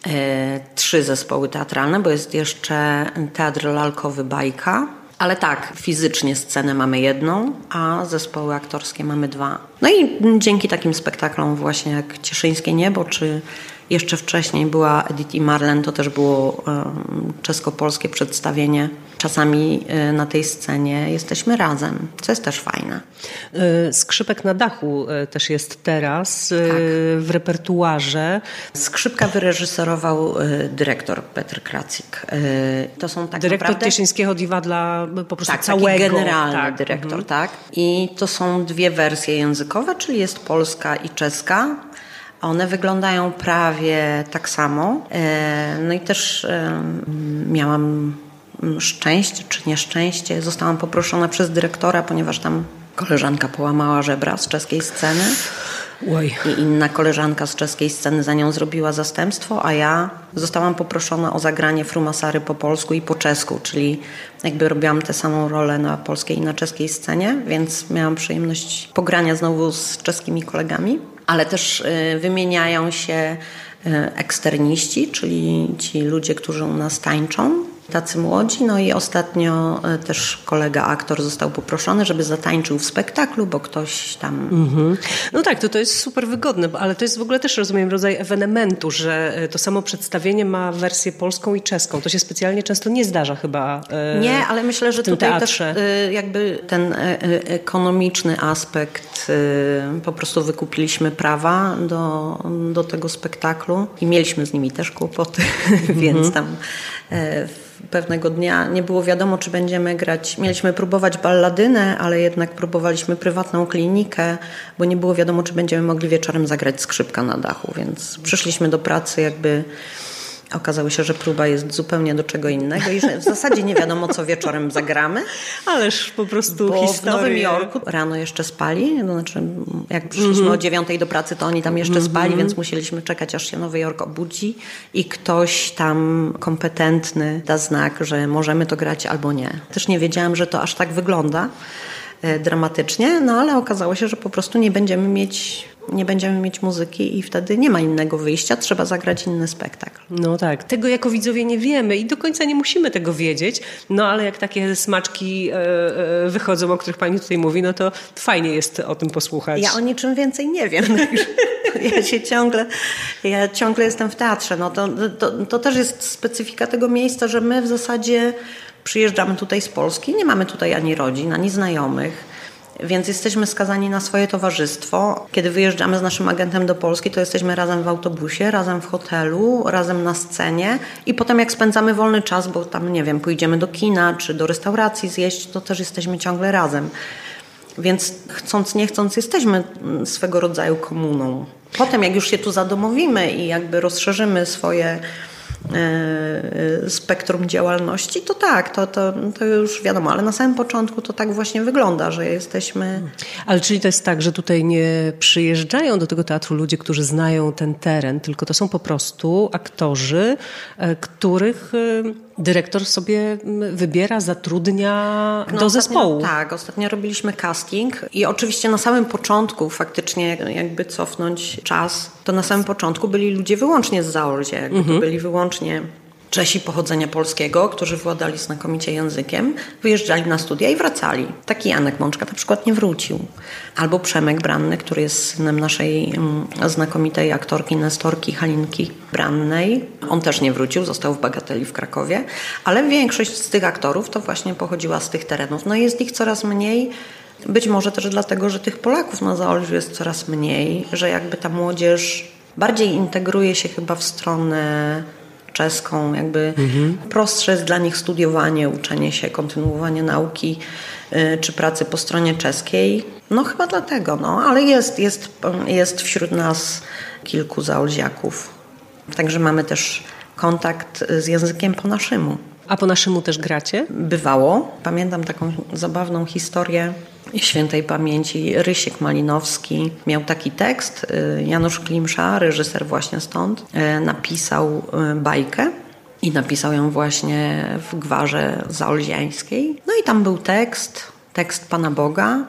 E, trzy zespoły teatralne, bo jest jeszcze Teatr Lalkowy Bajka, Ale tak, fizycznie scenę mamy jedną, a zespoły aktorskie mamy dwa. No i dzięki takim spektaklom właśnie jak Cieszyńskie Niebo, czy jeszcze wcześniej była Edith i Marlen, to też było czesko-polskie przedstawienie. Czasami e, na tej scenie jesteśmy razem, co jest też fajne. E, skrzypek na dachu e, też jest teraz tak. w repertuarze. Skrzypka wyreżyserował dyrektor Petr Kracik. To są tak dyrektor naprawdę... Cieszyńskiego Diwa dla po prostu tak, całego. Generalny tak. dyrektor, mhm. tak. I to są dwie wersje językowe, czyli jest polska i czeska. One wyglądają prawie tak samo. No i też miałam szczęście czy nieszczęście. Zostałam poproszona przez dyrektora, ponieważ tam koleżanka połamała żebra z czeskiej sceny. Oj. I inna koleżanka z czeskiej sceny za nią zrobiła zastępstwo, a ja zostałam poproszona o zagranie frumasary po polsku i po czesku, czyli jakby robiłam tę samą rolę na polskiej i na czeskiej scenie, więc miałam przyjemność pogrania znowu z czeskimi kolegami ale też y, wymieniają się y, eksterniści, czyli ci ludzie, którzy u nas tańczą tacy młodzi. No i ostatnio e, też kolega aktor został poproszony, żeby zatańczył w spektaklu, bo ktoś tam... Mhm. No tak, to, to jest super wygodne, ale to jest w ogóle też, rozumiem, rodzaj ewenementu, że e, to samo przedstawienie ma wersję polską i czeską. To się specjalnie często nie zdarza chyba e, Nie, ale myślę, że tutaj teatrze. też jakby ten ekonomiczny aspekt, po prostu wykupiliśmy prawa do, do tego spektaklu i mieliśmy z nimi też kłopoty, mhm. więc tam pewnego dnia nie było wiadomo, czy będziemy grać. Mieliśmy próbować balladynę, ale jednak próbowaliśmy prywatną klinikę, bo nie było wiadomo, czy będziemy mogli wieczorem zagrać skrzypka na dachu, więc przyszliśmy do pracy jakby Okazało się, że próba jest zupełnie do czego innego i że w zasadzie nie wiadomo, co wieczorem zagramy. Ależ po prostu Bo historię. w Nowym Jorku rano jeszcze spali, to znaczy jak przyszliśmy mm -hmm. o dziewiątej do pracy, to oni tam jeszcze mm -hmm. spali, więc musieliśmy czekać, aż się Nowy Jork obudzi i ktoś tam kompetentny da znak, że możemy to grać albo nie. Też nie wiedziałam, że to aż tak wygląda e, dramatycznie, no ale okazało się, że po prostu nie będziemy mieć nie będziemy mieć muzyki i wtedy nie ma innego wyjścia, trzeba zagrać inny spektakl. No tak, tego jako widzowie nie wiemy i do końca nie musimy tego wiedzieć, no ale jak takie smaczki e, e, wychodzą, o których pani tutaj mówi, no to fajnie jest o tym posłuchać. Ja o niczym więcej nie wiem. ja się ciągle, ja ciągle jestem w teatrze. No to, to, to też jest specyfika tego miejsca, że my w zasadzie przyjeżdżamy tutaj z Polski, nie mamy tutaj ani rodzin, ani znajomych więc jesteśmy skazani na swoje towarzystwo. Kiedy wyjeżdżamy z naszym agentem do Polski, to jesteśmy razem w autobusie, razem w hotelu, razem na scenie i potem jak spędzamy wolny czas, bo tam, nie wiem, pójdziemy do kina czy do restauracji zjeść, to też jesteśmy ciągle razem. Więc chcąc, nie chcąc, jesteśmy swego rodzaju komuną. Potem, jak już się tu zadomowimy i jakby rozszerzymy swoje spektrum działalności, to tak, to, to, to już wiadomo, ale na samym początku to tak właśnie wygląda, że jesteśmy. Ale czyli to jest tak, że tutaj nie przyjeżdżają do tego teatru ludzie, którzy znają ten teren, tylko to są po prostu aktorzy, e, których e, dyrektor sobie wybiera, zatrudnia no, do ostatnio, zespołu. Tak, ostatnio robiliśmy casting i oczywiście na samym początku, faktycznie jakby cofnąć czas, to na samym początku byli ludzie wyłącznie z Zaolzie, jakby mhm. byli wyłącznie Czesi pochodzenia polskiego, którzy władali znakomicie językiem, wyjeżdżali na studia i wracali. Taki Janek Mączka na przykład nie wrócił. Albo Przemek Branny, który jest synem naszej mm, znakomitej aktorki, nestorki Halinki Brannej. On też nie wrócił, został w Bagateli w Krakowie, ale większość z tych aktorów to właśnie pochodziła z tych terenów. No jest ich coraz mniej. Być może też dlatego, że tych Polaków na Zaolziu jest coraz mniej, że jakby ta młodzież bardziej integruje się chyba w stronę czeską, jakby mhm. prostsze jest dla nich studiowanie, uczenie się, kontynuowanie nauki y, czy pracy po stronie czeskiej. No chyba dlatego, no, ale jest, jest, jest wśród nas kilku zaolziaków. Także mamy też kontakt z językiem po naszemu. A po naszemu też gracie? Bywało. Pamiętam taką zabawną historię świętej pamięci Rysiek Malinowski miał taki tekst. Y, Janusz Klimsza, reżyser właśnie stąd, y, napisał y, bajkę i napisał ją właśnie w gwarze zaolziańskiej. No i tam był tekst, tekst Pana Boga.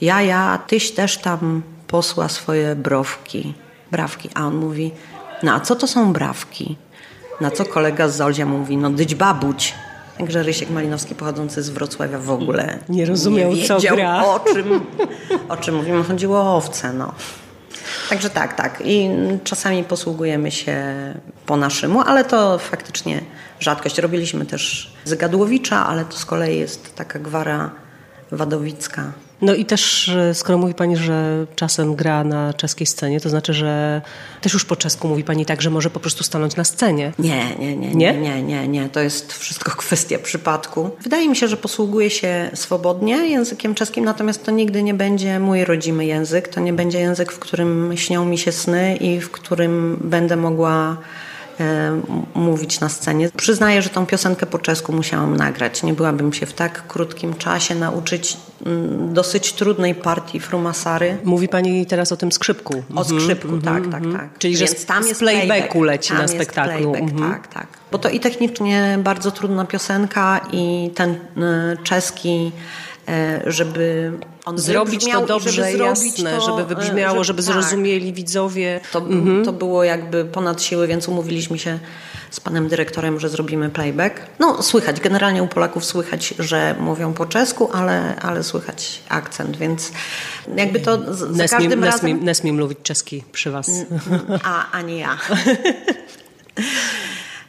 Ja, ja, tyś też tam posła swoje browki, brawki. A on mówi, no a co to są brawki? Na co kolega z Zolzia mówi, no dyć babuć. Także Rysiek Malinowski pochodzący z Wrocławia w ogóle nie rozumiał, nie co gra. O czym, o czym mówimy. Chodziło o owce, no. Także tak, tak. I czasami posługujemy się po naszemu, ale to faktycznie rzadkość. Robiliśmy też Zygadłowicza, ale to z kolei jest taka gwara wadowicka. No i też, e, skoro mówi Pani, że czasem gra na czeskiej scenie, to znaczy, że też już po czesku mówi Pani tak, że może po prostu stanąć na scenie. Nie, nie, nie, Nie? nie, nie, nie. To jest wszystko kwestia przypadku. Wydaje mi się, że posługuję się swobodnie językiem czeskim, natomiast to nigdy nie będzie mój rodzimy język. To nie będzie język, w którym śnią mi się sny i w którym będę mogła mówić na scenie. Przyznaję, że tą piosenkę po czesku musiałam nagrać. Nie byłabym się w tak krótkim czasie nauczyć mm, dosyć trudnej partii frumasary. Mówi Pani teraz o tym skrzypku. O skrzypku, tak, tak, tak. Mhm, Czyli, że Więc tam z jest playbacku leci tam na spektaklu. Playback, Mhm. Tak, tak. Bo to i technicznie bardzo trudna piosenka i ten y, czeski, żeby on Zrobić to dobrze, żeby jasne, to, żeby y, wybrzmiało, żeby tak. zrozumieli widzowie. To, to było jakby ponad siły, więc umówiliśmy się z panem dyrektorem, że zrobimy playback. No słychać, generalnie u Polaków słychać, że mówią po czesku, ale, ale słychać akcent, więc jakby to z, za każdym razem... nesmim mówić czeski przy Was. A, a nie ja.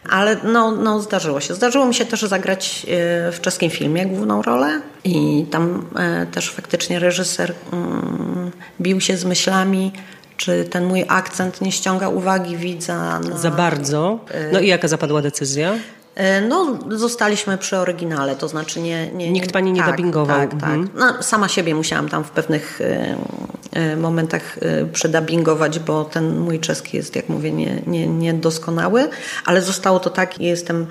Ale no, no zdarzyło się. Zdarzyło mi się też zagrać e, w czeskim filmie główną rolę i tam e, też faktycznie reżyser mm, bił się z myślami, czy ten mój akcent nie ściąga uwagi widza. Na, Za bardzo. No i jaka zapadła decyzja? E, No, zostaliśmy przy oryginale, to znaczy nie... nie Nikt pani nie tak, dubbingował. Tak, Mhm. tak. No, sama siebie musiałam tam w pewnych e, e, momentach przedubbingować, bo ten mój czeski jest, jak mówię, nie, nie, niedoskonały, ale zostało to tak i jestem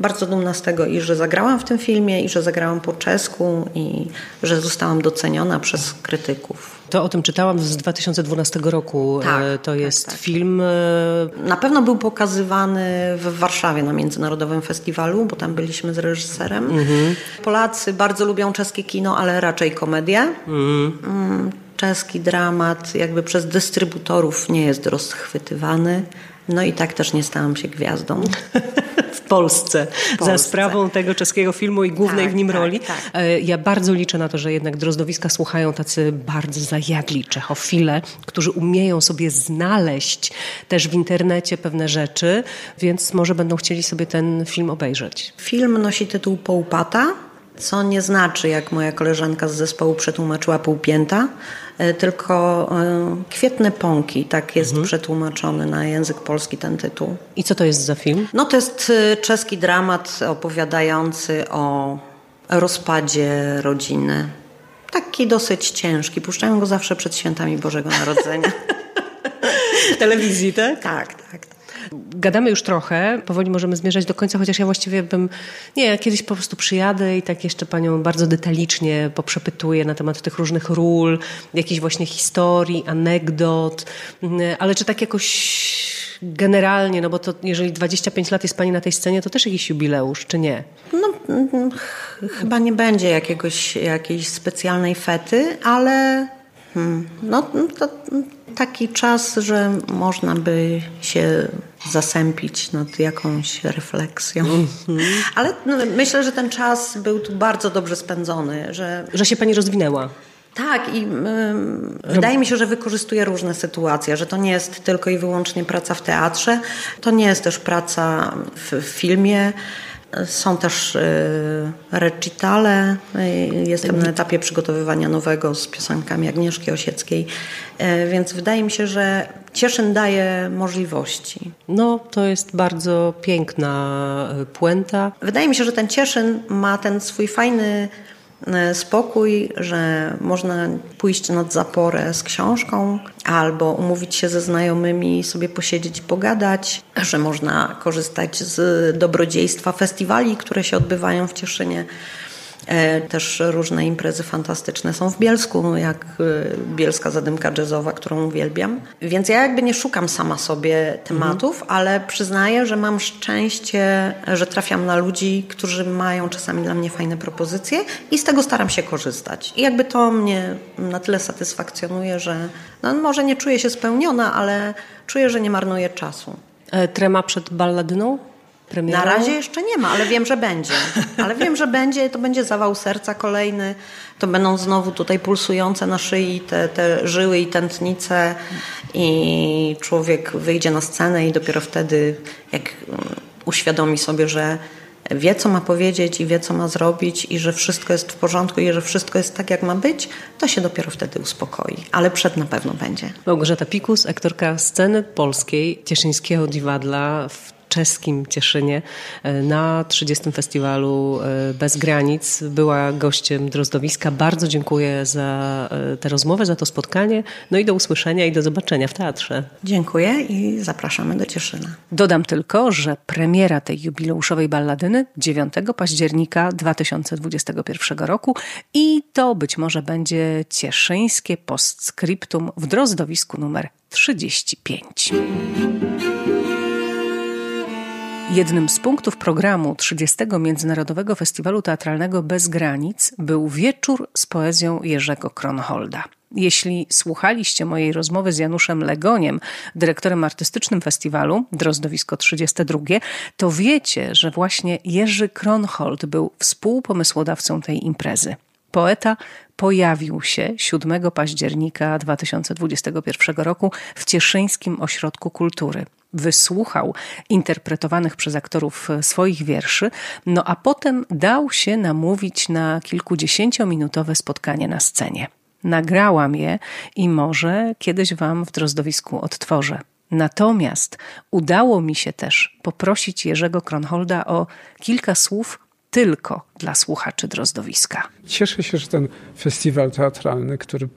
bardzo dumna z tego i że zagrałam w tym filmie i że zagrałam po czesku i że zostałam doceniona przez krytyków. To o tym czytałam z 2012 roku. Tak, E, to tak, jest tak. film. e, Na pewno był pokazywany w Warszawie na Międzynarodowym Festiwalu, bo tam byliśmy z reżyserem. Polacy bardzo lubią czeskie kino, ale raczej komedię. Mm, Czeski dramat jakby przez dystrybutorów nie jest rozchwytywany. No i tak też nie stałam się gwiazdą. w Polsce, za Polsce. sprawą tego czeskiego filmu i głównej Tak, w nim tak, roli. tak. E, Ja bardzo liczę na to, że jednak drozdowiska słuchają tacy bardzo zajadli czechofile, którzy umieją sobie znaleźć też w internecie pewne rzeczy, więc może będą chcieli sobie ten film obejrzeć. Film nosi tytuł Połpata, co nie znaczy, jak moja koleżanka z zespołu przetłumaczyła półpięta, tylko e, kwietne pąki, tak jest przetłumaczony na język polski ten tytuł. I co to jest za film? No to jest y, czeski dramat opowiadający o rozpadzie rodziny. Taki dosyć ciężki. Puszczają go zawsze przed świętami Bożego Narodzenia. W telewizji, tak? tak, tak. Gadamy już trochę, powoli możemy zmierzać do końca, chociaż ja właściwie bym, nie, ja kiedyś po prostu przyjadę i tak jeszcze panią bardzo detalicznie poprzepytuję na temat tych różnych ról, jakichś właśnie historii, anegdot, mm, ale czy tak jakoś generalnie, no bo to jeżeli 25 lat jest pani na tej scenie, to też jakiś jubileusz, czy nie? No, mm, ch- chyba nie będzie jakiegoś, jakiejś specjalnej fety, ale hmm, no, to taki czas, że można by się zasępić nad jakąś refleksją. Ale no, myślę, że ten czas był tu bardzo dobrze spędzony, że Że się pani rozwinęła. tak, i ym, wydaje mi się, że wykorzystuje różne sytuacje, że to nie jest tylko i wyłącznie praca w teatrze, to nie jest też praca w, w filmie. Są też y, recitale. Y, Jestem na etapie przygotowywania nowego z piosenkami Agnieszki Osieckiej, y, więc wydaje mi się, że Cieszyn daje możliwości. No, to jest bardzo piękna e, puenta. Wydaje mi się, że ten Cieszyn ma ten swój fajny e, spokój, że można pójść nad zaporę z książką albo umówić się ze znajomymi, sobie posiedzieć i pogadać, że można korzystać z dobrodziejstwa festiwali, które się odbywają w Cieszynie. E, Też różne imprezy fantastyczne są w Bielsku, jak e, Bielska Zadymka Jazzowa, którą uwielbiam. Więc ja jakby nie szukam sama sobie tematów, ale przyznaję, że mam szczęście, że trafiam na ludzi, którzy mają czasami dla mnie fajne propozycje i z tego staram się korzystać. I jakby to mnie na tyle satysfakcjonuje, że no może nie czuję się spełniona, ale czuję, że nie marnuję czasu. E, Trema przed balladyną? Premierą? Na razie jeszcze nie ma, ale wiem, że będzie. Ale wiem, że będzie, to będzie zawał serca kolejny. To będą znowu tutaj pulsujące na szyi te, te żyły i tętnice i człowiek wyjdzie na scenę i dopiero wtedy, jak mm, uświadomi sobie, że wie, co ma powiedzieć i wie, co ma zrobić i że wszystko jest w porządku i że wszystko jest tak, jak ma być, to się dopiero wtedy uspokoi. Ale przed na pewno będzie. Małgorzata Pikus, aktorka sceny polskiej Cieszyńskiego Dziwadla w czeskim Cieszynie e, na 30. festiwalu e, Bez Granic. Była gościem Drozdowiska. Bardzo dziękuję za e, tę rozmowę, za to spotkanie. No i do usłyszenia i do zobaczenia w teatrze. Dziękuję i zapraszamy do Cieszyna. Dodam tylko, że premiera tej jubileuszowej balladyny 9 października 2021 roku i to być może będzie cieszyńskie postscriptum w Drozdowisku numer 35. Jednym z punktów programu 30. Międzynarodowego Festiwalu Teatralnego Bez Granic był wieczór z poezją Jerzego Kronholda. Jeśli słuchaliście mojej rozmowy z Januszem Legoniem, dyrektorem artystycznym festiwalu Drozdowisko 32, to wiecie, że właśnie Jerzy Kronhold był współpomysłodawcą tej imprezy. Poeta pojawił się 7 października 2021 roku w Cieszyńskim Ośrodku Kultury wysłuchał interpretowanych przez aktorów swoich wierszy, no a potem dał się namówić na kilkudziesięciominutowe spotkanie na scenie. Nagrałam je i może kiedyś Wam w drozdowisku odtworzę. Natomiast udało mi się też poprosić Jerzego Kronholda o kilka słów tylko dla słuchaczy Drozdowiska. Cieszę się, że ten festiwal teatralny, który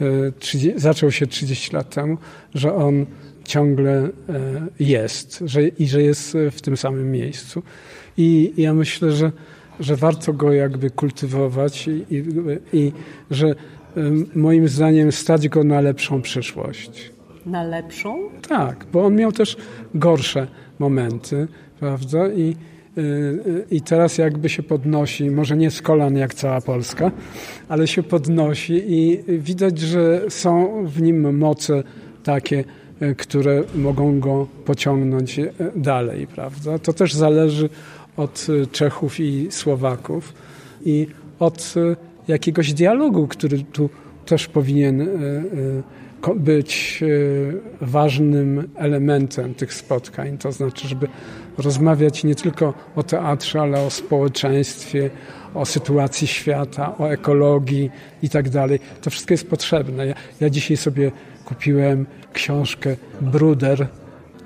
e, zaczął się 30 lat temu, że on ciągle e, jest że, i że jest w tym samym miejscu. I ja myślę, że, że warto go jakby kultywować i, i, i że e, moim zdaniem stać go na lepszą przyszłość. Na lepszą? Tak, bo on miał też gorsze momenty, prawda? I, e, i teraz jakby się podnosi, może nie z kolan jak cała Polska, ale się podnosi i widać, że są w nim moce takie, E, które mogą go pociągnąć dalej, prawda? To też zależy od Czechów i Słowaków i od jakiegoś dialogu, który tu też powinien być ważnym elementem tych spotkań. To znaczy, żeby rozmawiać nie tylko o teatrze, ale o społeczeństwie, o sytuacji świata, o ekologii i tak dalej. To wszystko jest potrzebne. Ja, ja dzisiaj sobie kupiłem książkę Bruder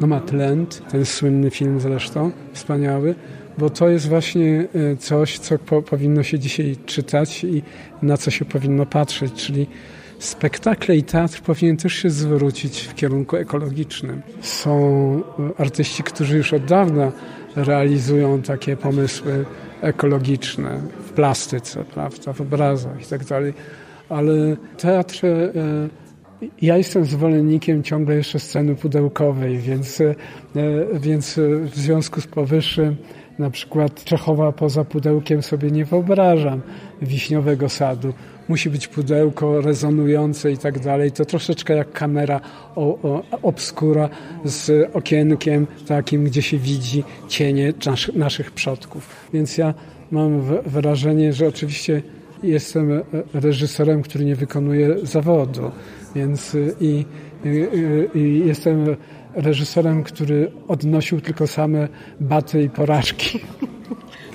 Nomadland, ten słynny film zresztą, wspaniały, bo to jest właśnie e, coś, co po, powinno się dzisiaj czytać i na co się powinno patrzeć, czyli spektakle i teatr powinien też się zwrócić w kierunku ekologicznym. Są e, artyści, którzy już od dawna realizują takie pomysły ekologiczne w plastyce, prawda, w obrazach i tak ale teatr e, ja jestem zwolennikiem ciągle jeszcze sceny pudełkowej, więc, e, więc w związku z powyższym na przykład Czechowa poza pudełkiem sobie nie wyobrażam wiśniowego sadu. Musi być pudełko rezonujące i tak dalej. To troszeczkę jak kamera o, o, obskura z okienkiem takim, gdzie się widzi cienie nas, naszych przodków. Więc ja mam wrażenie, że oczywiście jestem reżyserem, który nie wykonuje zawodu. Więc y, i, i, y, i jestem reżyserem, który odnosił tylko same baty i porażki.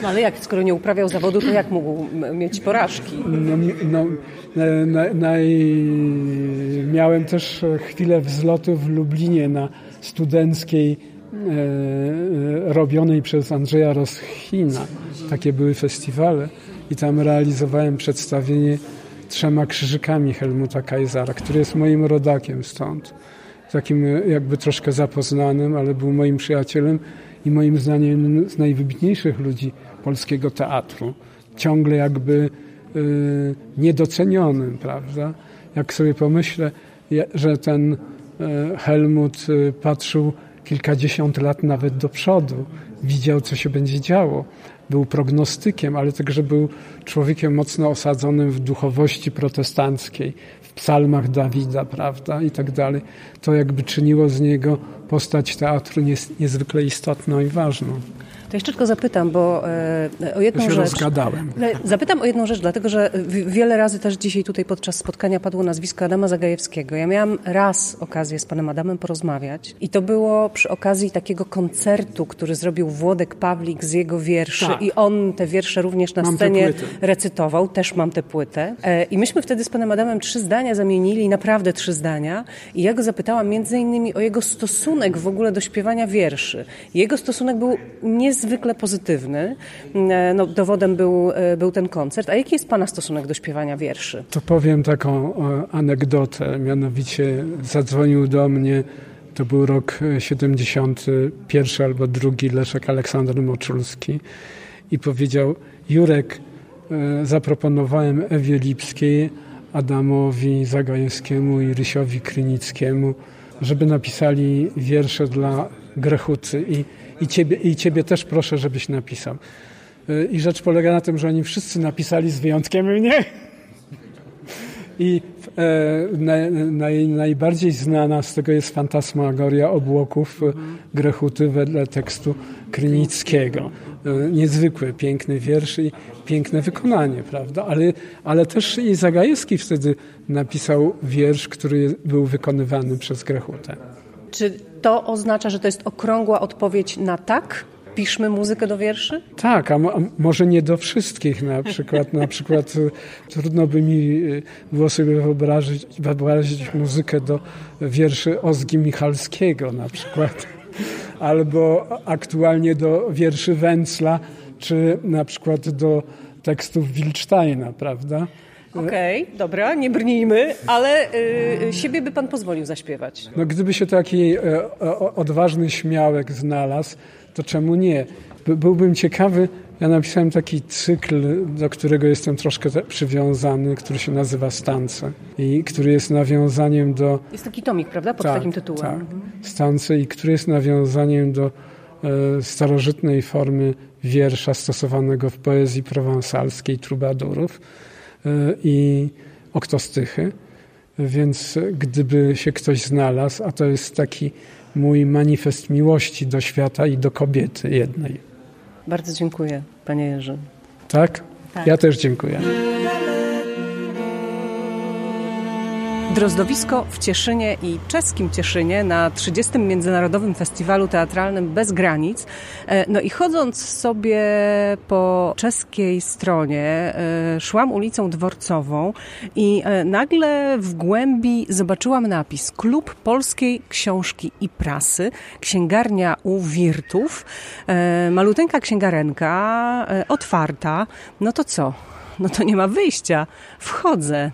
No ale jak, skoro nie uprawiał zawodu, to jak mógł mieć porażki? No, no na, na, miałem też chwilę wzlotu w Lublinie na studenckiej e, robionej przez Andrzeja Roschina. Takie były festiwale i tam realizowałem przedstawienie trzema krzyżykami Helmuta Kaisara, który jest moim rodakiem stąd. Takim jakby troszkę zapoznanym, ale był moim przyjacielem i moim zdaniem z najwybitniejszych ludzi polskiego teatru. Ciągle jakby y, niedocenionym, prawda? Jak sobie pomyślę, że ten y, Helmut patrzył kilkadziesiąt lat nawet do przodu, widział, co się będzie działo był prognostykiem, ale także był człowiekiem mocno osadzonym w duchowości protestanckiej, w psalmach Dawida, prawda, i tak dalej. To jakby czyniło z niego postać teatru niezwykle istotną i ważną. To jeszcze tylko zapytam, bo e, o jedną ja się rzecz. rozgadałem. Zapytam o jedną rzecz, dlatego że wiele razy też dzisiaj tutaj podczas spotkania padło nazwisko Adama Zagajewskiego. Ja miałam raz okazję z panem Adamem porozmawiać i to było przy okazji takiego koncertu, który zrobił Włodek Pawlik z jego wierszy Tak. i on te wiersze również na Mam scenie recytował. Też mam tę płytę. E, I myśmy wtedy z panem Adamem trzy zdania zamienili, naprawdę trzy zdania. I ja go zapytałam między innymi o jego stosunek w ogóle do śpiewania wierszy. Jego stosunek był niezwykle pozytywny. E, No, dowodem był, e, był ten koncert. A jaki jest pana stosunek do śpiewania wierszy? To powiem taką e, anegdotę. Mianowicie zadzwonił do mnie, to był rok e, 71 albo drugi, Leszek Aleksander Moczulski i powiedział, Jurek, zaproponowałem Ewie Lipskiej, Adamowi Zagajewskiemu i Rysiowi Krynickiemu, żeby napisali wiersze dla Grechuty i, i, ciebie, i ciebie też proszę, żebyś napisał. E, I rzecz polega na tym, że oni wszyscy napisali z wyjątkiem mnie. I e, naj, naj, najbardziej znana z tego jest fantasmagoria obłoków e, Grechuty wedle tekstu Krynickiego. E, niezwykły, piękny wiersz i piękne wykonanie, prawda? Ale, ale też i Zagajewski wtedy napisał wiersz, który był wykonywany przez Grechutę. Czy to oznacza, że to jest okrągła odpowiedź na tak? Piszmy muzykę do wierszy? Tak, a, a może nie do wszystkich na przykład. Na przykład e, trudno by mi e, było sobie wyobrazić, wyobrazić muzykę do wierszy Ozgi Michalskiego na przykład. Albo aktualnie do wierszy Węcla, czy na przykład do tekstów Wilcztajna, prawda? Okej, okay, dobra, nie brnijmy, ale y, siebie by pan pozwolił zaśpiewać. No gdyby się taki e, o, odważny śmiałek znalazł, to czemu nie? By, byłbym ciekawy, ja napisałem taki cykl, do którego jestem troszkę przywiązany, który się nazywa Stance i który jest nawiązaniem do... Jest taki tomik, prawda, pod tak, takim tytułem. Tak, Stance i który jest nawiązaniem do e, starożytnej formy wiersza stosowanego w poezji prowansalskiej trubadurów i oktostychy. Więc gdyby się ktoś znalazł, a to jest taki mój manifest miłości do świata i do kobiety jednej. Bardzo dziękuję, panie Jerzy. Tak? tak. Ja też dziękuję. Drozdowisko w Cieszynie i czeskim Cieszynie na 30. Międzynarodowym Festiwalu Teatralnym Bez Granic. No i chodząc sobie po czeskiej stronie, szłam ulicą Dworcową i nagle w głębi zobaczyłam napis Klub Polskiej Książki i Prasy, księgarnia u Wirtów. Maluteńka księgarenka, otwarta. No to co? No to nie ma wyjścia. Wchodzę.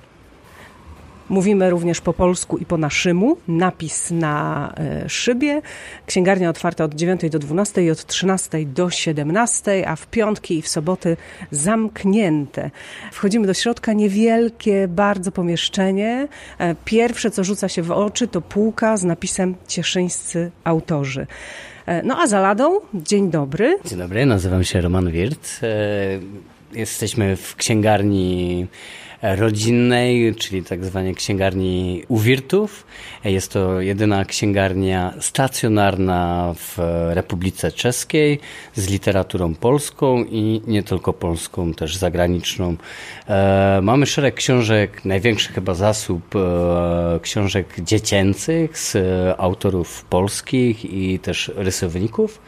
Mówimy również po polsku i po naszemu. Napis na e, szybie. Księgarnia otwarta od 9 do 12 i od 13 do 17, a w piątki i w soboty zamknięte. Wchodzimy do środka, niewielkie bardzo pomieszczenie. E, pierwsze, co rzuca się w oczy, to półka z napisem Cieszyńscy autorzy. E, no a za ladą, dzień dobry. Dzień dobry, nazywam się Roman Wirt. Jesteśmy w księgarni rodzinnej, czyli tak zwanej księgarni Uwirtów. Jest to jedyna księgarnia stacjonarna w Republice Czeskiej z literaturą polską i nie tylko polską, też zagraniczną. Mamy szereg książek, największy chyba zasób książek dziecięcych z autorów polskich i też rysowników.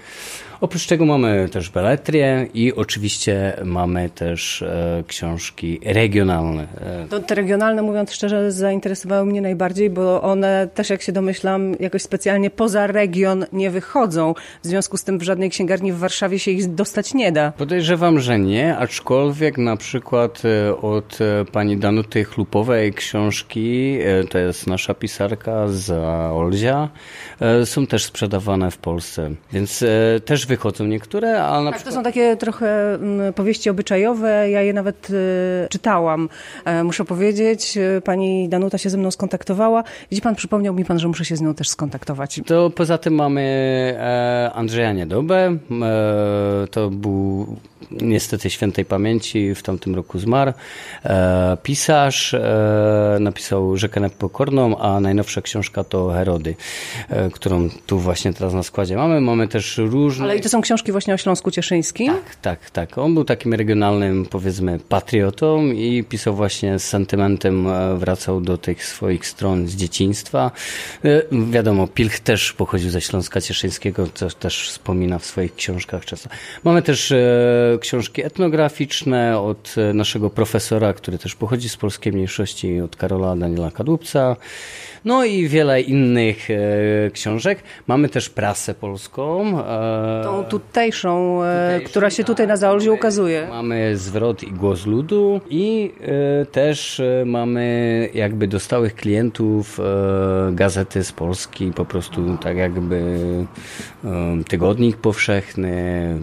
Oprócz tego mamy też beletrię i oczywiście mamy też e, książki regionalne. To te regionalne, mówiąc szczerze, zainteresowały mnie najbardziej, bo one też, jak się domyślam, jakoś specjalnie poza region nie wychodzą. W związku z tym w żadnej księgarni w Warszawie się ich dostać nie da. Podejrzewam, że nie, aczkolwiek na przykład od pani Danuty Chlupowej książki, to jest nasza pisarka z Olzia, są też sprzedawane w Polsce, więc też wychodzą niektóre, ale na tak, przykład... to są takie trochę mm, powieści obyczajowe, ja je nawet y, czytałam. E, muszę powiedzieć, y, pani Danuta się ze mną skontaktowała. Widzi pan, przypomniał mi pan, że muszę się z nią też skontaktować. To poza tym mamy e, Andrzeja Niedobę. E, to był niestety świętej pamięci w tamtym roku zmarł. E, pisarz e, napisał Rzekę Nepokorną, a najnowsza książka to Herody, e, którą tu właśnie teraz na składzie mamy. Mamy też różne... Ale i to są książki właśnie o Śląsku Cieszyńskim? Tak, tak, tak. On był takim regionalnym, powiedzmy, patriotą i pisał właśnie z sentymentem, wracał do tych swoich stron z dzieciństwa. Wiadomo, Pilch też pochodził ze Śląska Cieszyńskiego, co też wspomina w swoich książkach czasem. Mamy też książki etnograficzne od e, naszego profesora, który też pochodzi z polskiej mniejszości, od Karola Daniela Kadłubca. No i wiele innych e, książek. Mamy też prasę polską. E, Tą tutejszą, e, która się tutaj na Zaolziu ukazuje. Mamy zwrot i głos ludu i też mamy jakby do stałych klientów gazety z Polski, po prostu tak jakby tygodnik powszechny,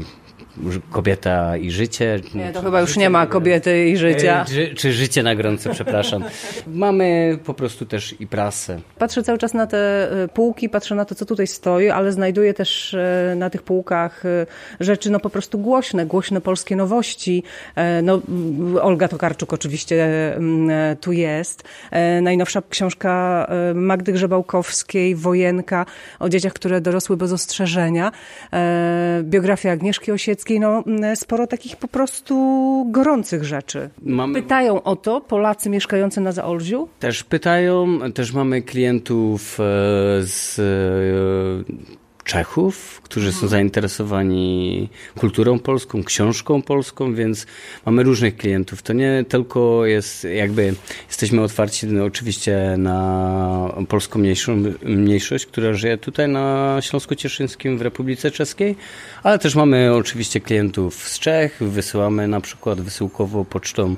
Kobieta i życie. Nie, to chyba już nie ma kobiety i życia. Czy, czy życie na gorąco, przepraszam. Mamy po prostu też i prasę. Patrzę cały czas na te e, półki, patrzę na to, co tutaj stoi, ale znajduję też e, na tych półkach e, rzeczy no po prostu głośne, głośne polskie nowości. No, Olga Tokarczuk oczywiście tu jest. Najnowsza książka Magdy Grzebałkowskiej, Wojenka, o dzieciach, które dorosły bez ostrzeżenia. Biografia Agnieszki Osieckiej, no, sporo takich po prostu gorących rzeczy. Mamy... Pytają o to Polacy mieszkający na Zaolziu? Też pytają, też mamy klientów e, z e, Czechów, którzy są zainteresowani kulturą polską, książką polską, więc mamy różnych klientów. To nie tylko jest jakby, jesteśmy otwarci no, oczywiście na polską mniejszość, która żyje tutaj na Śląsku Cieszyńskim w Republice Czeskiej, ale też mamy oczywiście klientów z Czech, wysyłamy na przykład wysyłkowo pocztą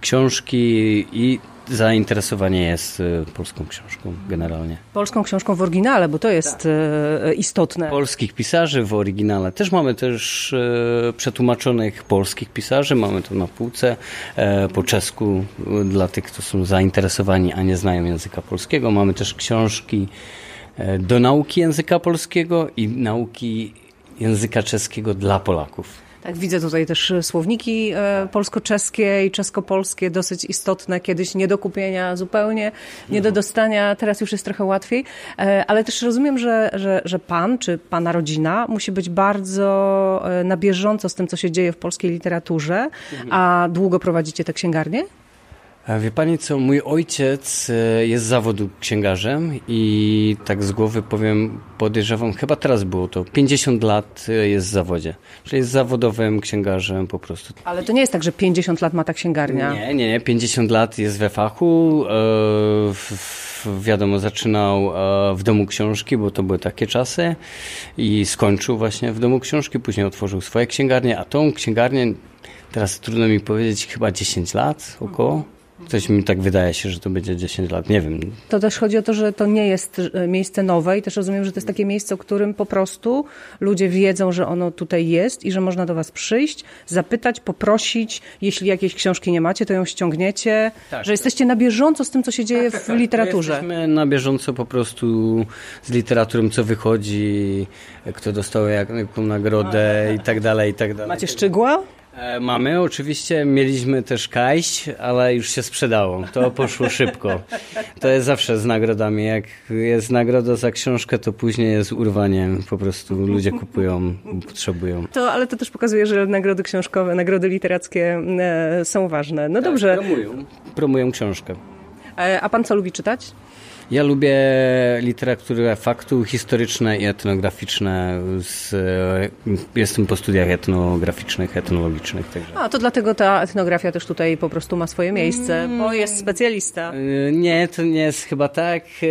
książki i zainteresowanie jest y, polską książką generalnie. Polską książką w oryginale, bo to jest tak. istotne. Polskich pisarzy w oryginale. Też mamy też y, przetłumaczonych polskich pisarzy, mamy to na półce e, po czesku dla tych, którzy są zainteresowani, a nie znają języka polskiego. Mamy też książki e, do nauki języka polskiego i nauki języka czeskiego dla Polaków. Tak, widzę tutaj też słowniki e, polsko-czeskie i czesko-polskie, dosyć istotne, kiedyś nie do kupienia zupełnie, nie do dostania, teraz już jest trochę łatwiej, e, ale też rozumiem, że, że, że pan czy pana rodzina musi być bardzo e, na bieżąco z tym, co się dzieje w polskiej literaturze, a długo prowadzicie tę księgarnię? Wie pani co, mój ojciec e, jest zawodu księgarzem i tak z głowy powiem, podejrzewam, chyba teraz było to, 50 lat e, jest w zawodzie, czyli jest zawodowym księgarzem po prostu. Ale to nie jest tak, że 50 lat ma ta księgarnia? Nie, nie, nie, 50 lat jest we fachu, e, wiadomo, zaczynał w domu książki, bo to były takie czasy i skończył właśnie w domu książki, później otworzył swoje księgarnie, a tą księgarnię, teraz trudno mi powiedzieć, chyba 10 lat około. Coś mi tak wydaje się, że to będzie 10 lat, nie wiem. To też chodzi o to, że to nie jest e, miejsce nowe i też rozumiem, że to jest takie miejsce, o którym po prostu ludzie wiedzą, że ono tutaj jest i że można do was przyjść, zapytać, poprosić. Jeśli jakieś książki nie macie, to ją ściągniecie. Tak. Że jesteście na bieżąco z tym, co się dzieje tak, tak, w tak. literaturze. Jesteśmy na bieżąco po prostu z literaturą, co wychodzi, kto dostał jaką nagrodę i tak dalej, i tak dalej. Macie szczegóła? E, mamy, oczywiście mieliśmy też kajść, ale już się sprzedało. To poszło szybko. To jest zawsze z nagrodami. Jak jest nagroda za książkę, to później jest urwaniem. Po prostu ludzie kupują, potrzebują. To, ale to też pokazuje, że nagrody książkowe, nagrody literackie e, są ważne. No tak, dobrze. Promują, promują książkę. E, a pan co lubi czytać? Ja lubię literaturę faktu, historyczne i etnograficzne. Z, jestem po studiach etnograficznych, etnologicznych. Także. A, to dlatego ta etnografia też tutaj po prostu ma swoje miejsce, bo jest specjalista. Y, nie, to nie jest chyba tak. Y,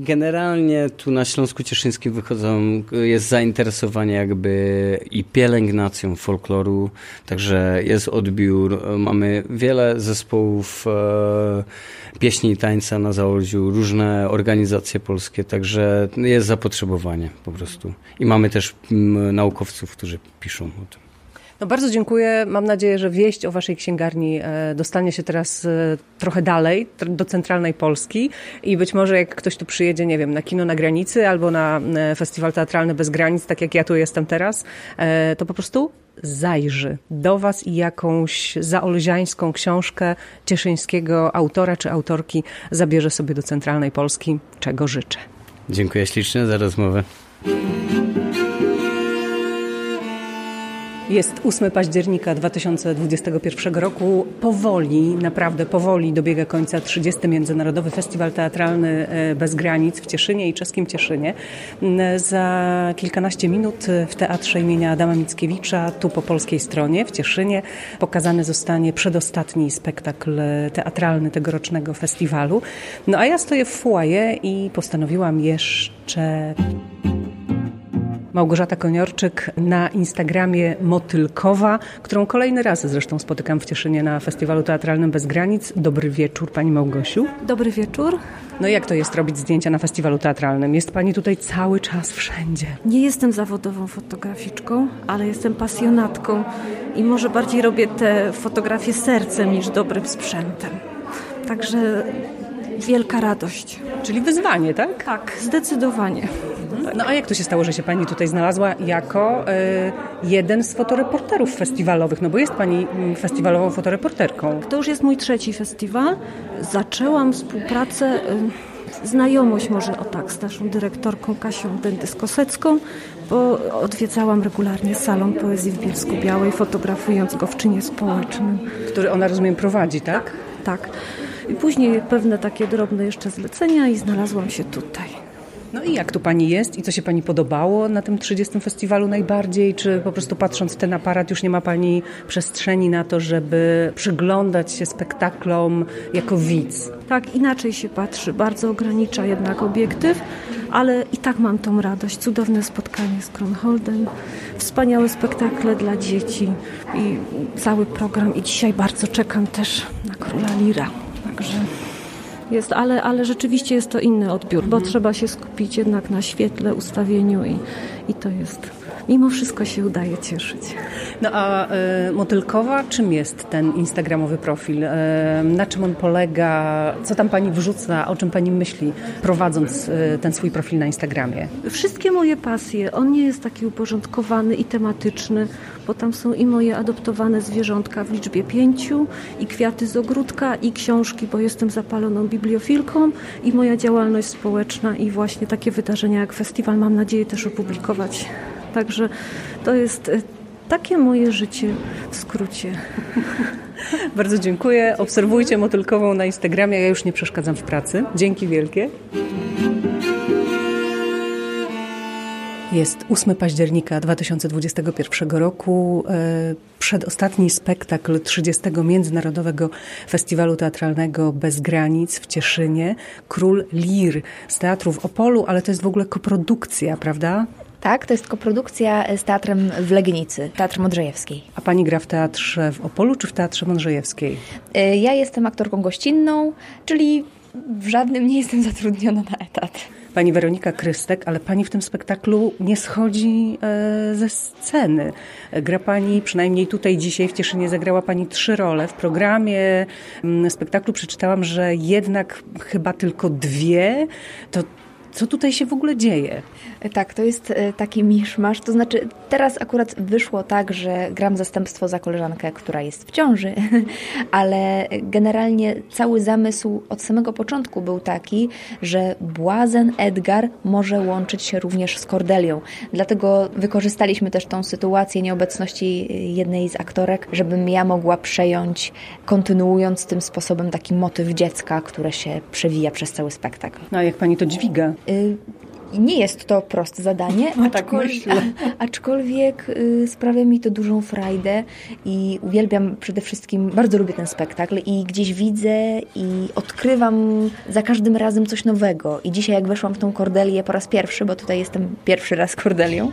generalnie tu na Śląsku Cieszyńskim wychodzą, jest zainteresowanie jakby i pielęgnacją folkloru, także jest odbiór. Mamy wiele zespołów e, pieśni i tańca na Zaolziu, różne organizacje polskie, także jest zapotrzebowanie po prostu. I mamy też mm, naukowców, którzy piszą o tym. No bardzo dziękuję. Mam nadzieję, że wieść o Waszej księgarni e, dostanie się teraz e, trochę dalej, do centralnej Polski i być może jak ktoś tu przyjedzie, nie wiem, na kino na granicy albo na e, festiwal teatralny bez granic, tak jak ja tu jestem teraz, to po prostu zajrzy do Was i jakąś zaolziańską książkę cieszyńskiego autora czy autorki zabierze sobie do centralnej Polski, czego życzę. Dziękuję ślicznie za rozmowę. Jest 8 października 2021 roku. Powoli, naprawdę powoli dobiega końca 30. Międzynarodowy Festiwal Teatralny e, Bez Granic w Cieszynie i czeskim Cieszynie. Za kilkanaście minut w Teatrze imienia Adama Mickiewicza, tu po polskiej stronie w Cieszynie, pokazany zostanie przedostatni spektakl teatralny tegorocznego festiwalu. No a ja stoję w foyer i postanowiłam jeszcze Małgorzata Koniorczyk na Instagramie Motylkowa, którą kolejny raz zresztą spotykam w Cieszynie na Festiwalu Teatralnym Bez Granic. Dobry wieczór Pani Małgosiu. Dobry wieczór. No jak to jest robić zdjęcia na festiwalu teatralnym? Jest Pani tutaj cały czas wszędzie. Nie jestem zawodową fotograficzką, ale jestem pasjonatką i może bardziej robię te fotografie sercem niż dobrym sprzętem. Także wielka radość. Czyli wyzwanie, tak? Tak, zdecydowanie. No a jak to się stało, że się Pani tutaj znalazła jako y, jeden z fotoreporterów festiwalowych? No bo jest Pani mm, festiwalową fotoreporterką. To już jest mój trzeci festiwal. Zaczęłam współpracę... Y, znajomość może o tak z naszą dyrektorką Kasią Dendys-Kosecką, bo odwiedzałam regularnie salon poezji w Bielsku Białej, fotografując go w czynie społecznym. Który ona, rozumiem, prowadzi, tak? Tak. I później pewne takie drobne jeszcze zlecenia i znalazłam się tutaj. No i jak tu Pani jest i co się Pani podobało na tym 30. festiwalu najbardziej? Czy po prostu patrząc w ten aparat już nie ma Pani przestrzeni na to, żeby przyglądać się spektaklom jako widz? Tak, inaczej się patrzy. Bardzo ogranicza jednak obiektyw, ale i tak mam tą radość. Cudowne spotkanie z Kronholdem, wspaniałe spektakle dla dzieci i cały program. I dzisiaj bardzo czekam też na Króla Lira. Także jest, ale, ale rzeczywiście jest to inny odbiór, bo trzeba się skupić jednak na świetle, ustawieniu i, i to jest mimo wszystko się udaje cieszyć. No a y, Motylkowa, czym jest ten instagramowy profil? Y, na czym on polega? Co tam Pani wrzuca? O czym Pani myśli, prowadząc y, ten swój profil na Instagramie? Wszystkie moje pasje. On nie jest taki uporządkowany i tematyczny, bo tam są i moje adoptowane zwierzątka w liczbie pięciu, i kwiaty z ogródka, i książki, bo jestem zapaloną bibliofilką, i moja działalność społeczna, i właśnie takie wydarzenia jak festiwal mam nadzieję też opublikować Także to jest e, takie moje życie w skrócie. Bardzo dziękuję. Obserwujcie Motylkową na Instagramie. Ja już nie przeszkadzam w pracy. Dzięki wielkie. Jest 8 października 2021 roku. E, przedostatni spektakl 30. Międzynarodowego Festiwalu Teatralnego Bez Granic w Cieszynie. Król Lir z Teatru w Opolu, ale to jest w ogóle koprodukcja, prawda? Tak, to jest koprodukcja z teatrem w Legnicy, Teatr Modrzejewskiej. A pani gra w teatrze w Opolu czy w Teatrze Modrzejewskiej? Y, ja jestem aktorką gościnną, czyli w żadnym nie jestem zatrudniona na etat. Pani Weronika Krystek, ale pani w tym spektaklu nie schodzi e, ze sceny. Gra pani, przynajmniej tutaj dzisiaj w Cieszynie zagrała pani trzy role. W programie mm, spektaklu przeczytałam, że jednak chyba tylko dwie. To co tutaj się w ogóle dzieje? Tak, to jest e, taki miszmasz. To znaczy, teraz akurat wyszło tak, że gram zastępstwo za koleżankę, która jest w ciąży, ale generalnie cały zamysł od samego początku był taki, że błazen Edgar może łączyć się również z Kordelią. Dlatego wykorzystaliśmy też tą sytuację nieobecności jednej z aktorek, żebym ja mogła przejąć, kontynuując tym sposobem taki motyw dziecka, które się przewija przez cały spektakl. No a jak pani to dźwiga? Y nie jest to proste zadanie, no, tak myślę. aczkolwiek y, sprawia mi to dużą frajdę i uwielbiam przede wszystkim, bardzo lubię ten spektakl i gdzieś widzę i odkrywam za każdym razem coś nowego. I dzisiaj jak weszłam w tą Kordelię po raz pierwszy, bo tutaj jestem pierwszy raz Kordelią,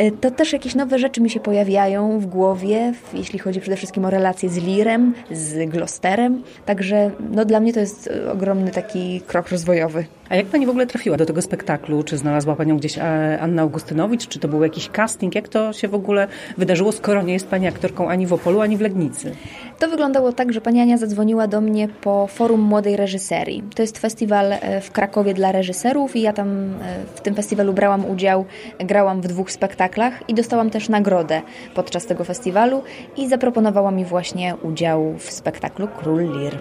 y, to też jakieś nowe rzeczy mi się pojawiają w głowie, jeśli chodzi przede wszystkim o relacje z Lirem, z Glosterem. Także no, dla mnie to jest ogromny taki krok rozwojowy. A jak pani w ogóle trafiła do tego spektaklu? Czy znalazła panią gdzieś e, Anna Augustynowicz? Czy to był jakiś casting? Jak to się w ogóle wydarzyło, skoro nie jest pani aktorką ani w Opolu, ani w Legnicy? To wyglądało tak, że pani Ania zadzwoniła do mnie po Forum Młodej Reżyserii. To jest festiwal e, w Krakowie dla reżyserów i ja tam e, w tym festiwalu brałam udział, grałam w dwóch spektaklach i dostałam też nagrodę podczas tego festiwalu i zaproponowała mi właśnie udział w spektaklu Król Lir.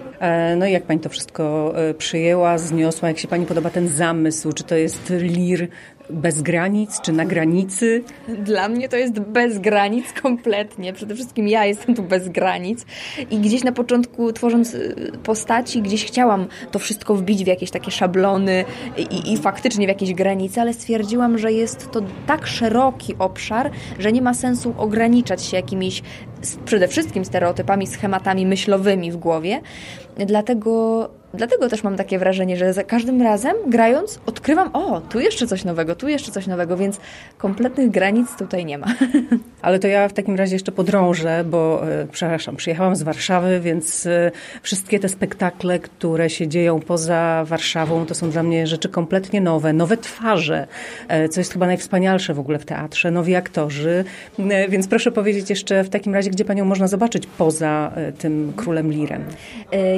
No i jak pani to wszystko przyjęła, zniosła? Jak się pani podoba ten zamysł? Czy to jest Lir bez granic, czy na granicy? Dla mnie to jest bez granic kompletnie. Przede wszystkim ja jestem tu bez granic i gdzieś na początku tworząc y, postaci, gdzieś chciałam to wszystko wbić w jakieś takie szablony i, i faktycznie w jakieś granice, ale stwierdziłam, że jest to tak szeroki obszar, że nie ma sensu ograniczać się jakimiś przede wszystkim stereotypami, schematami myślowymi w głowie. Dlatego Dlatego też mam takie wrażenie, że za każdym razem grając odkrywam, o, tu jeszcze coś nowego, tu jeszcze coś nowego, więc kompletnych granic tutaj nie ma. Ale to ja w takim razie jeszcze podrążę, bo e, przepraszam, przyjechałam z Warszawy, więc e, wszystkie te spektakle, które się dzieją poza Warszawą, to są dla mnie rzeczy kompletnie nowe, nowe twarze, e, co jest chyba najwspanialsze w ogóle w teatrze, nowi aktorzy, więc proszę powiedzieć jeszcze w takim razie, gdzie panią można zobaczyć poza tym Królem Lirem.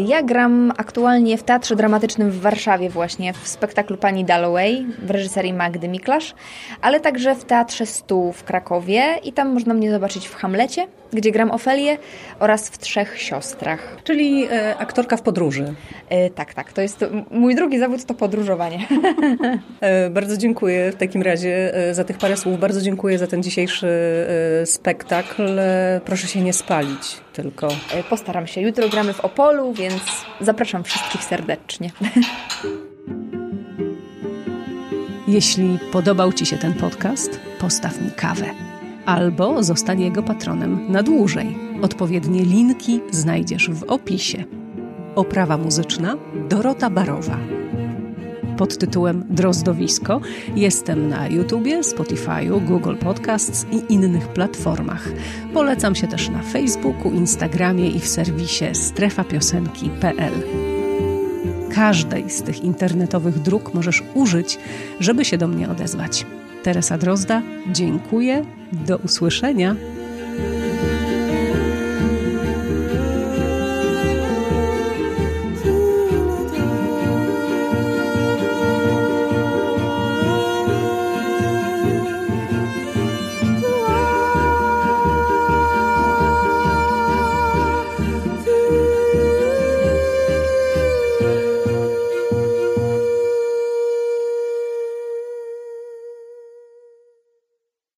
Ja gram aktualnie w Teatrze Dramatycznym w Warszawie właśnie, w spektaklu Pani Dalloway w reżyserii Magdy Miklasz, ale także w Teatrze Stół w Krakowie i tam można mnie zobaczyć w Hamlecie, gdzie gram Ofelię oraz w Trzech Siostrach. Czyli e, aktorka w podróży. E, tak, tak. To jest mój drugi zawód to podróżowanie. e, bardzo dziękuję w takim razie e, za tych parę słów. Bardzo dziękuję za ten dzisiejszy e, spektakl. E, proszę się nie spalić tylko. Postaram się. Jutro gramy w Opolu, więc zapraszam wszystkich serdecznie. Jeśli podobał Ci się ten podcast, postaw mi kawę albo zostań jego patronem na dłużej. Odpowiednie linki znajdziesz w opisie. Oprawa muzyczna Dorota Barowa. Pod tytułem Drozdowisko jestem na YouTubie, Spotify'u, Google Podcasts i innych platformach. Polecam się też na Facebooku, Instagramie i w serwisie strefapiosenki.pl. Każdej z tych internetowych dróg możesz użyć, żeby się do mnie odezwać. Teresa Drozda, dziękuję. Do usłyszenia.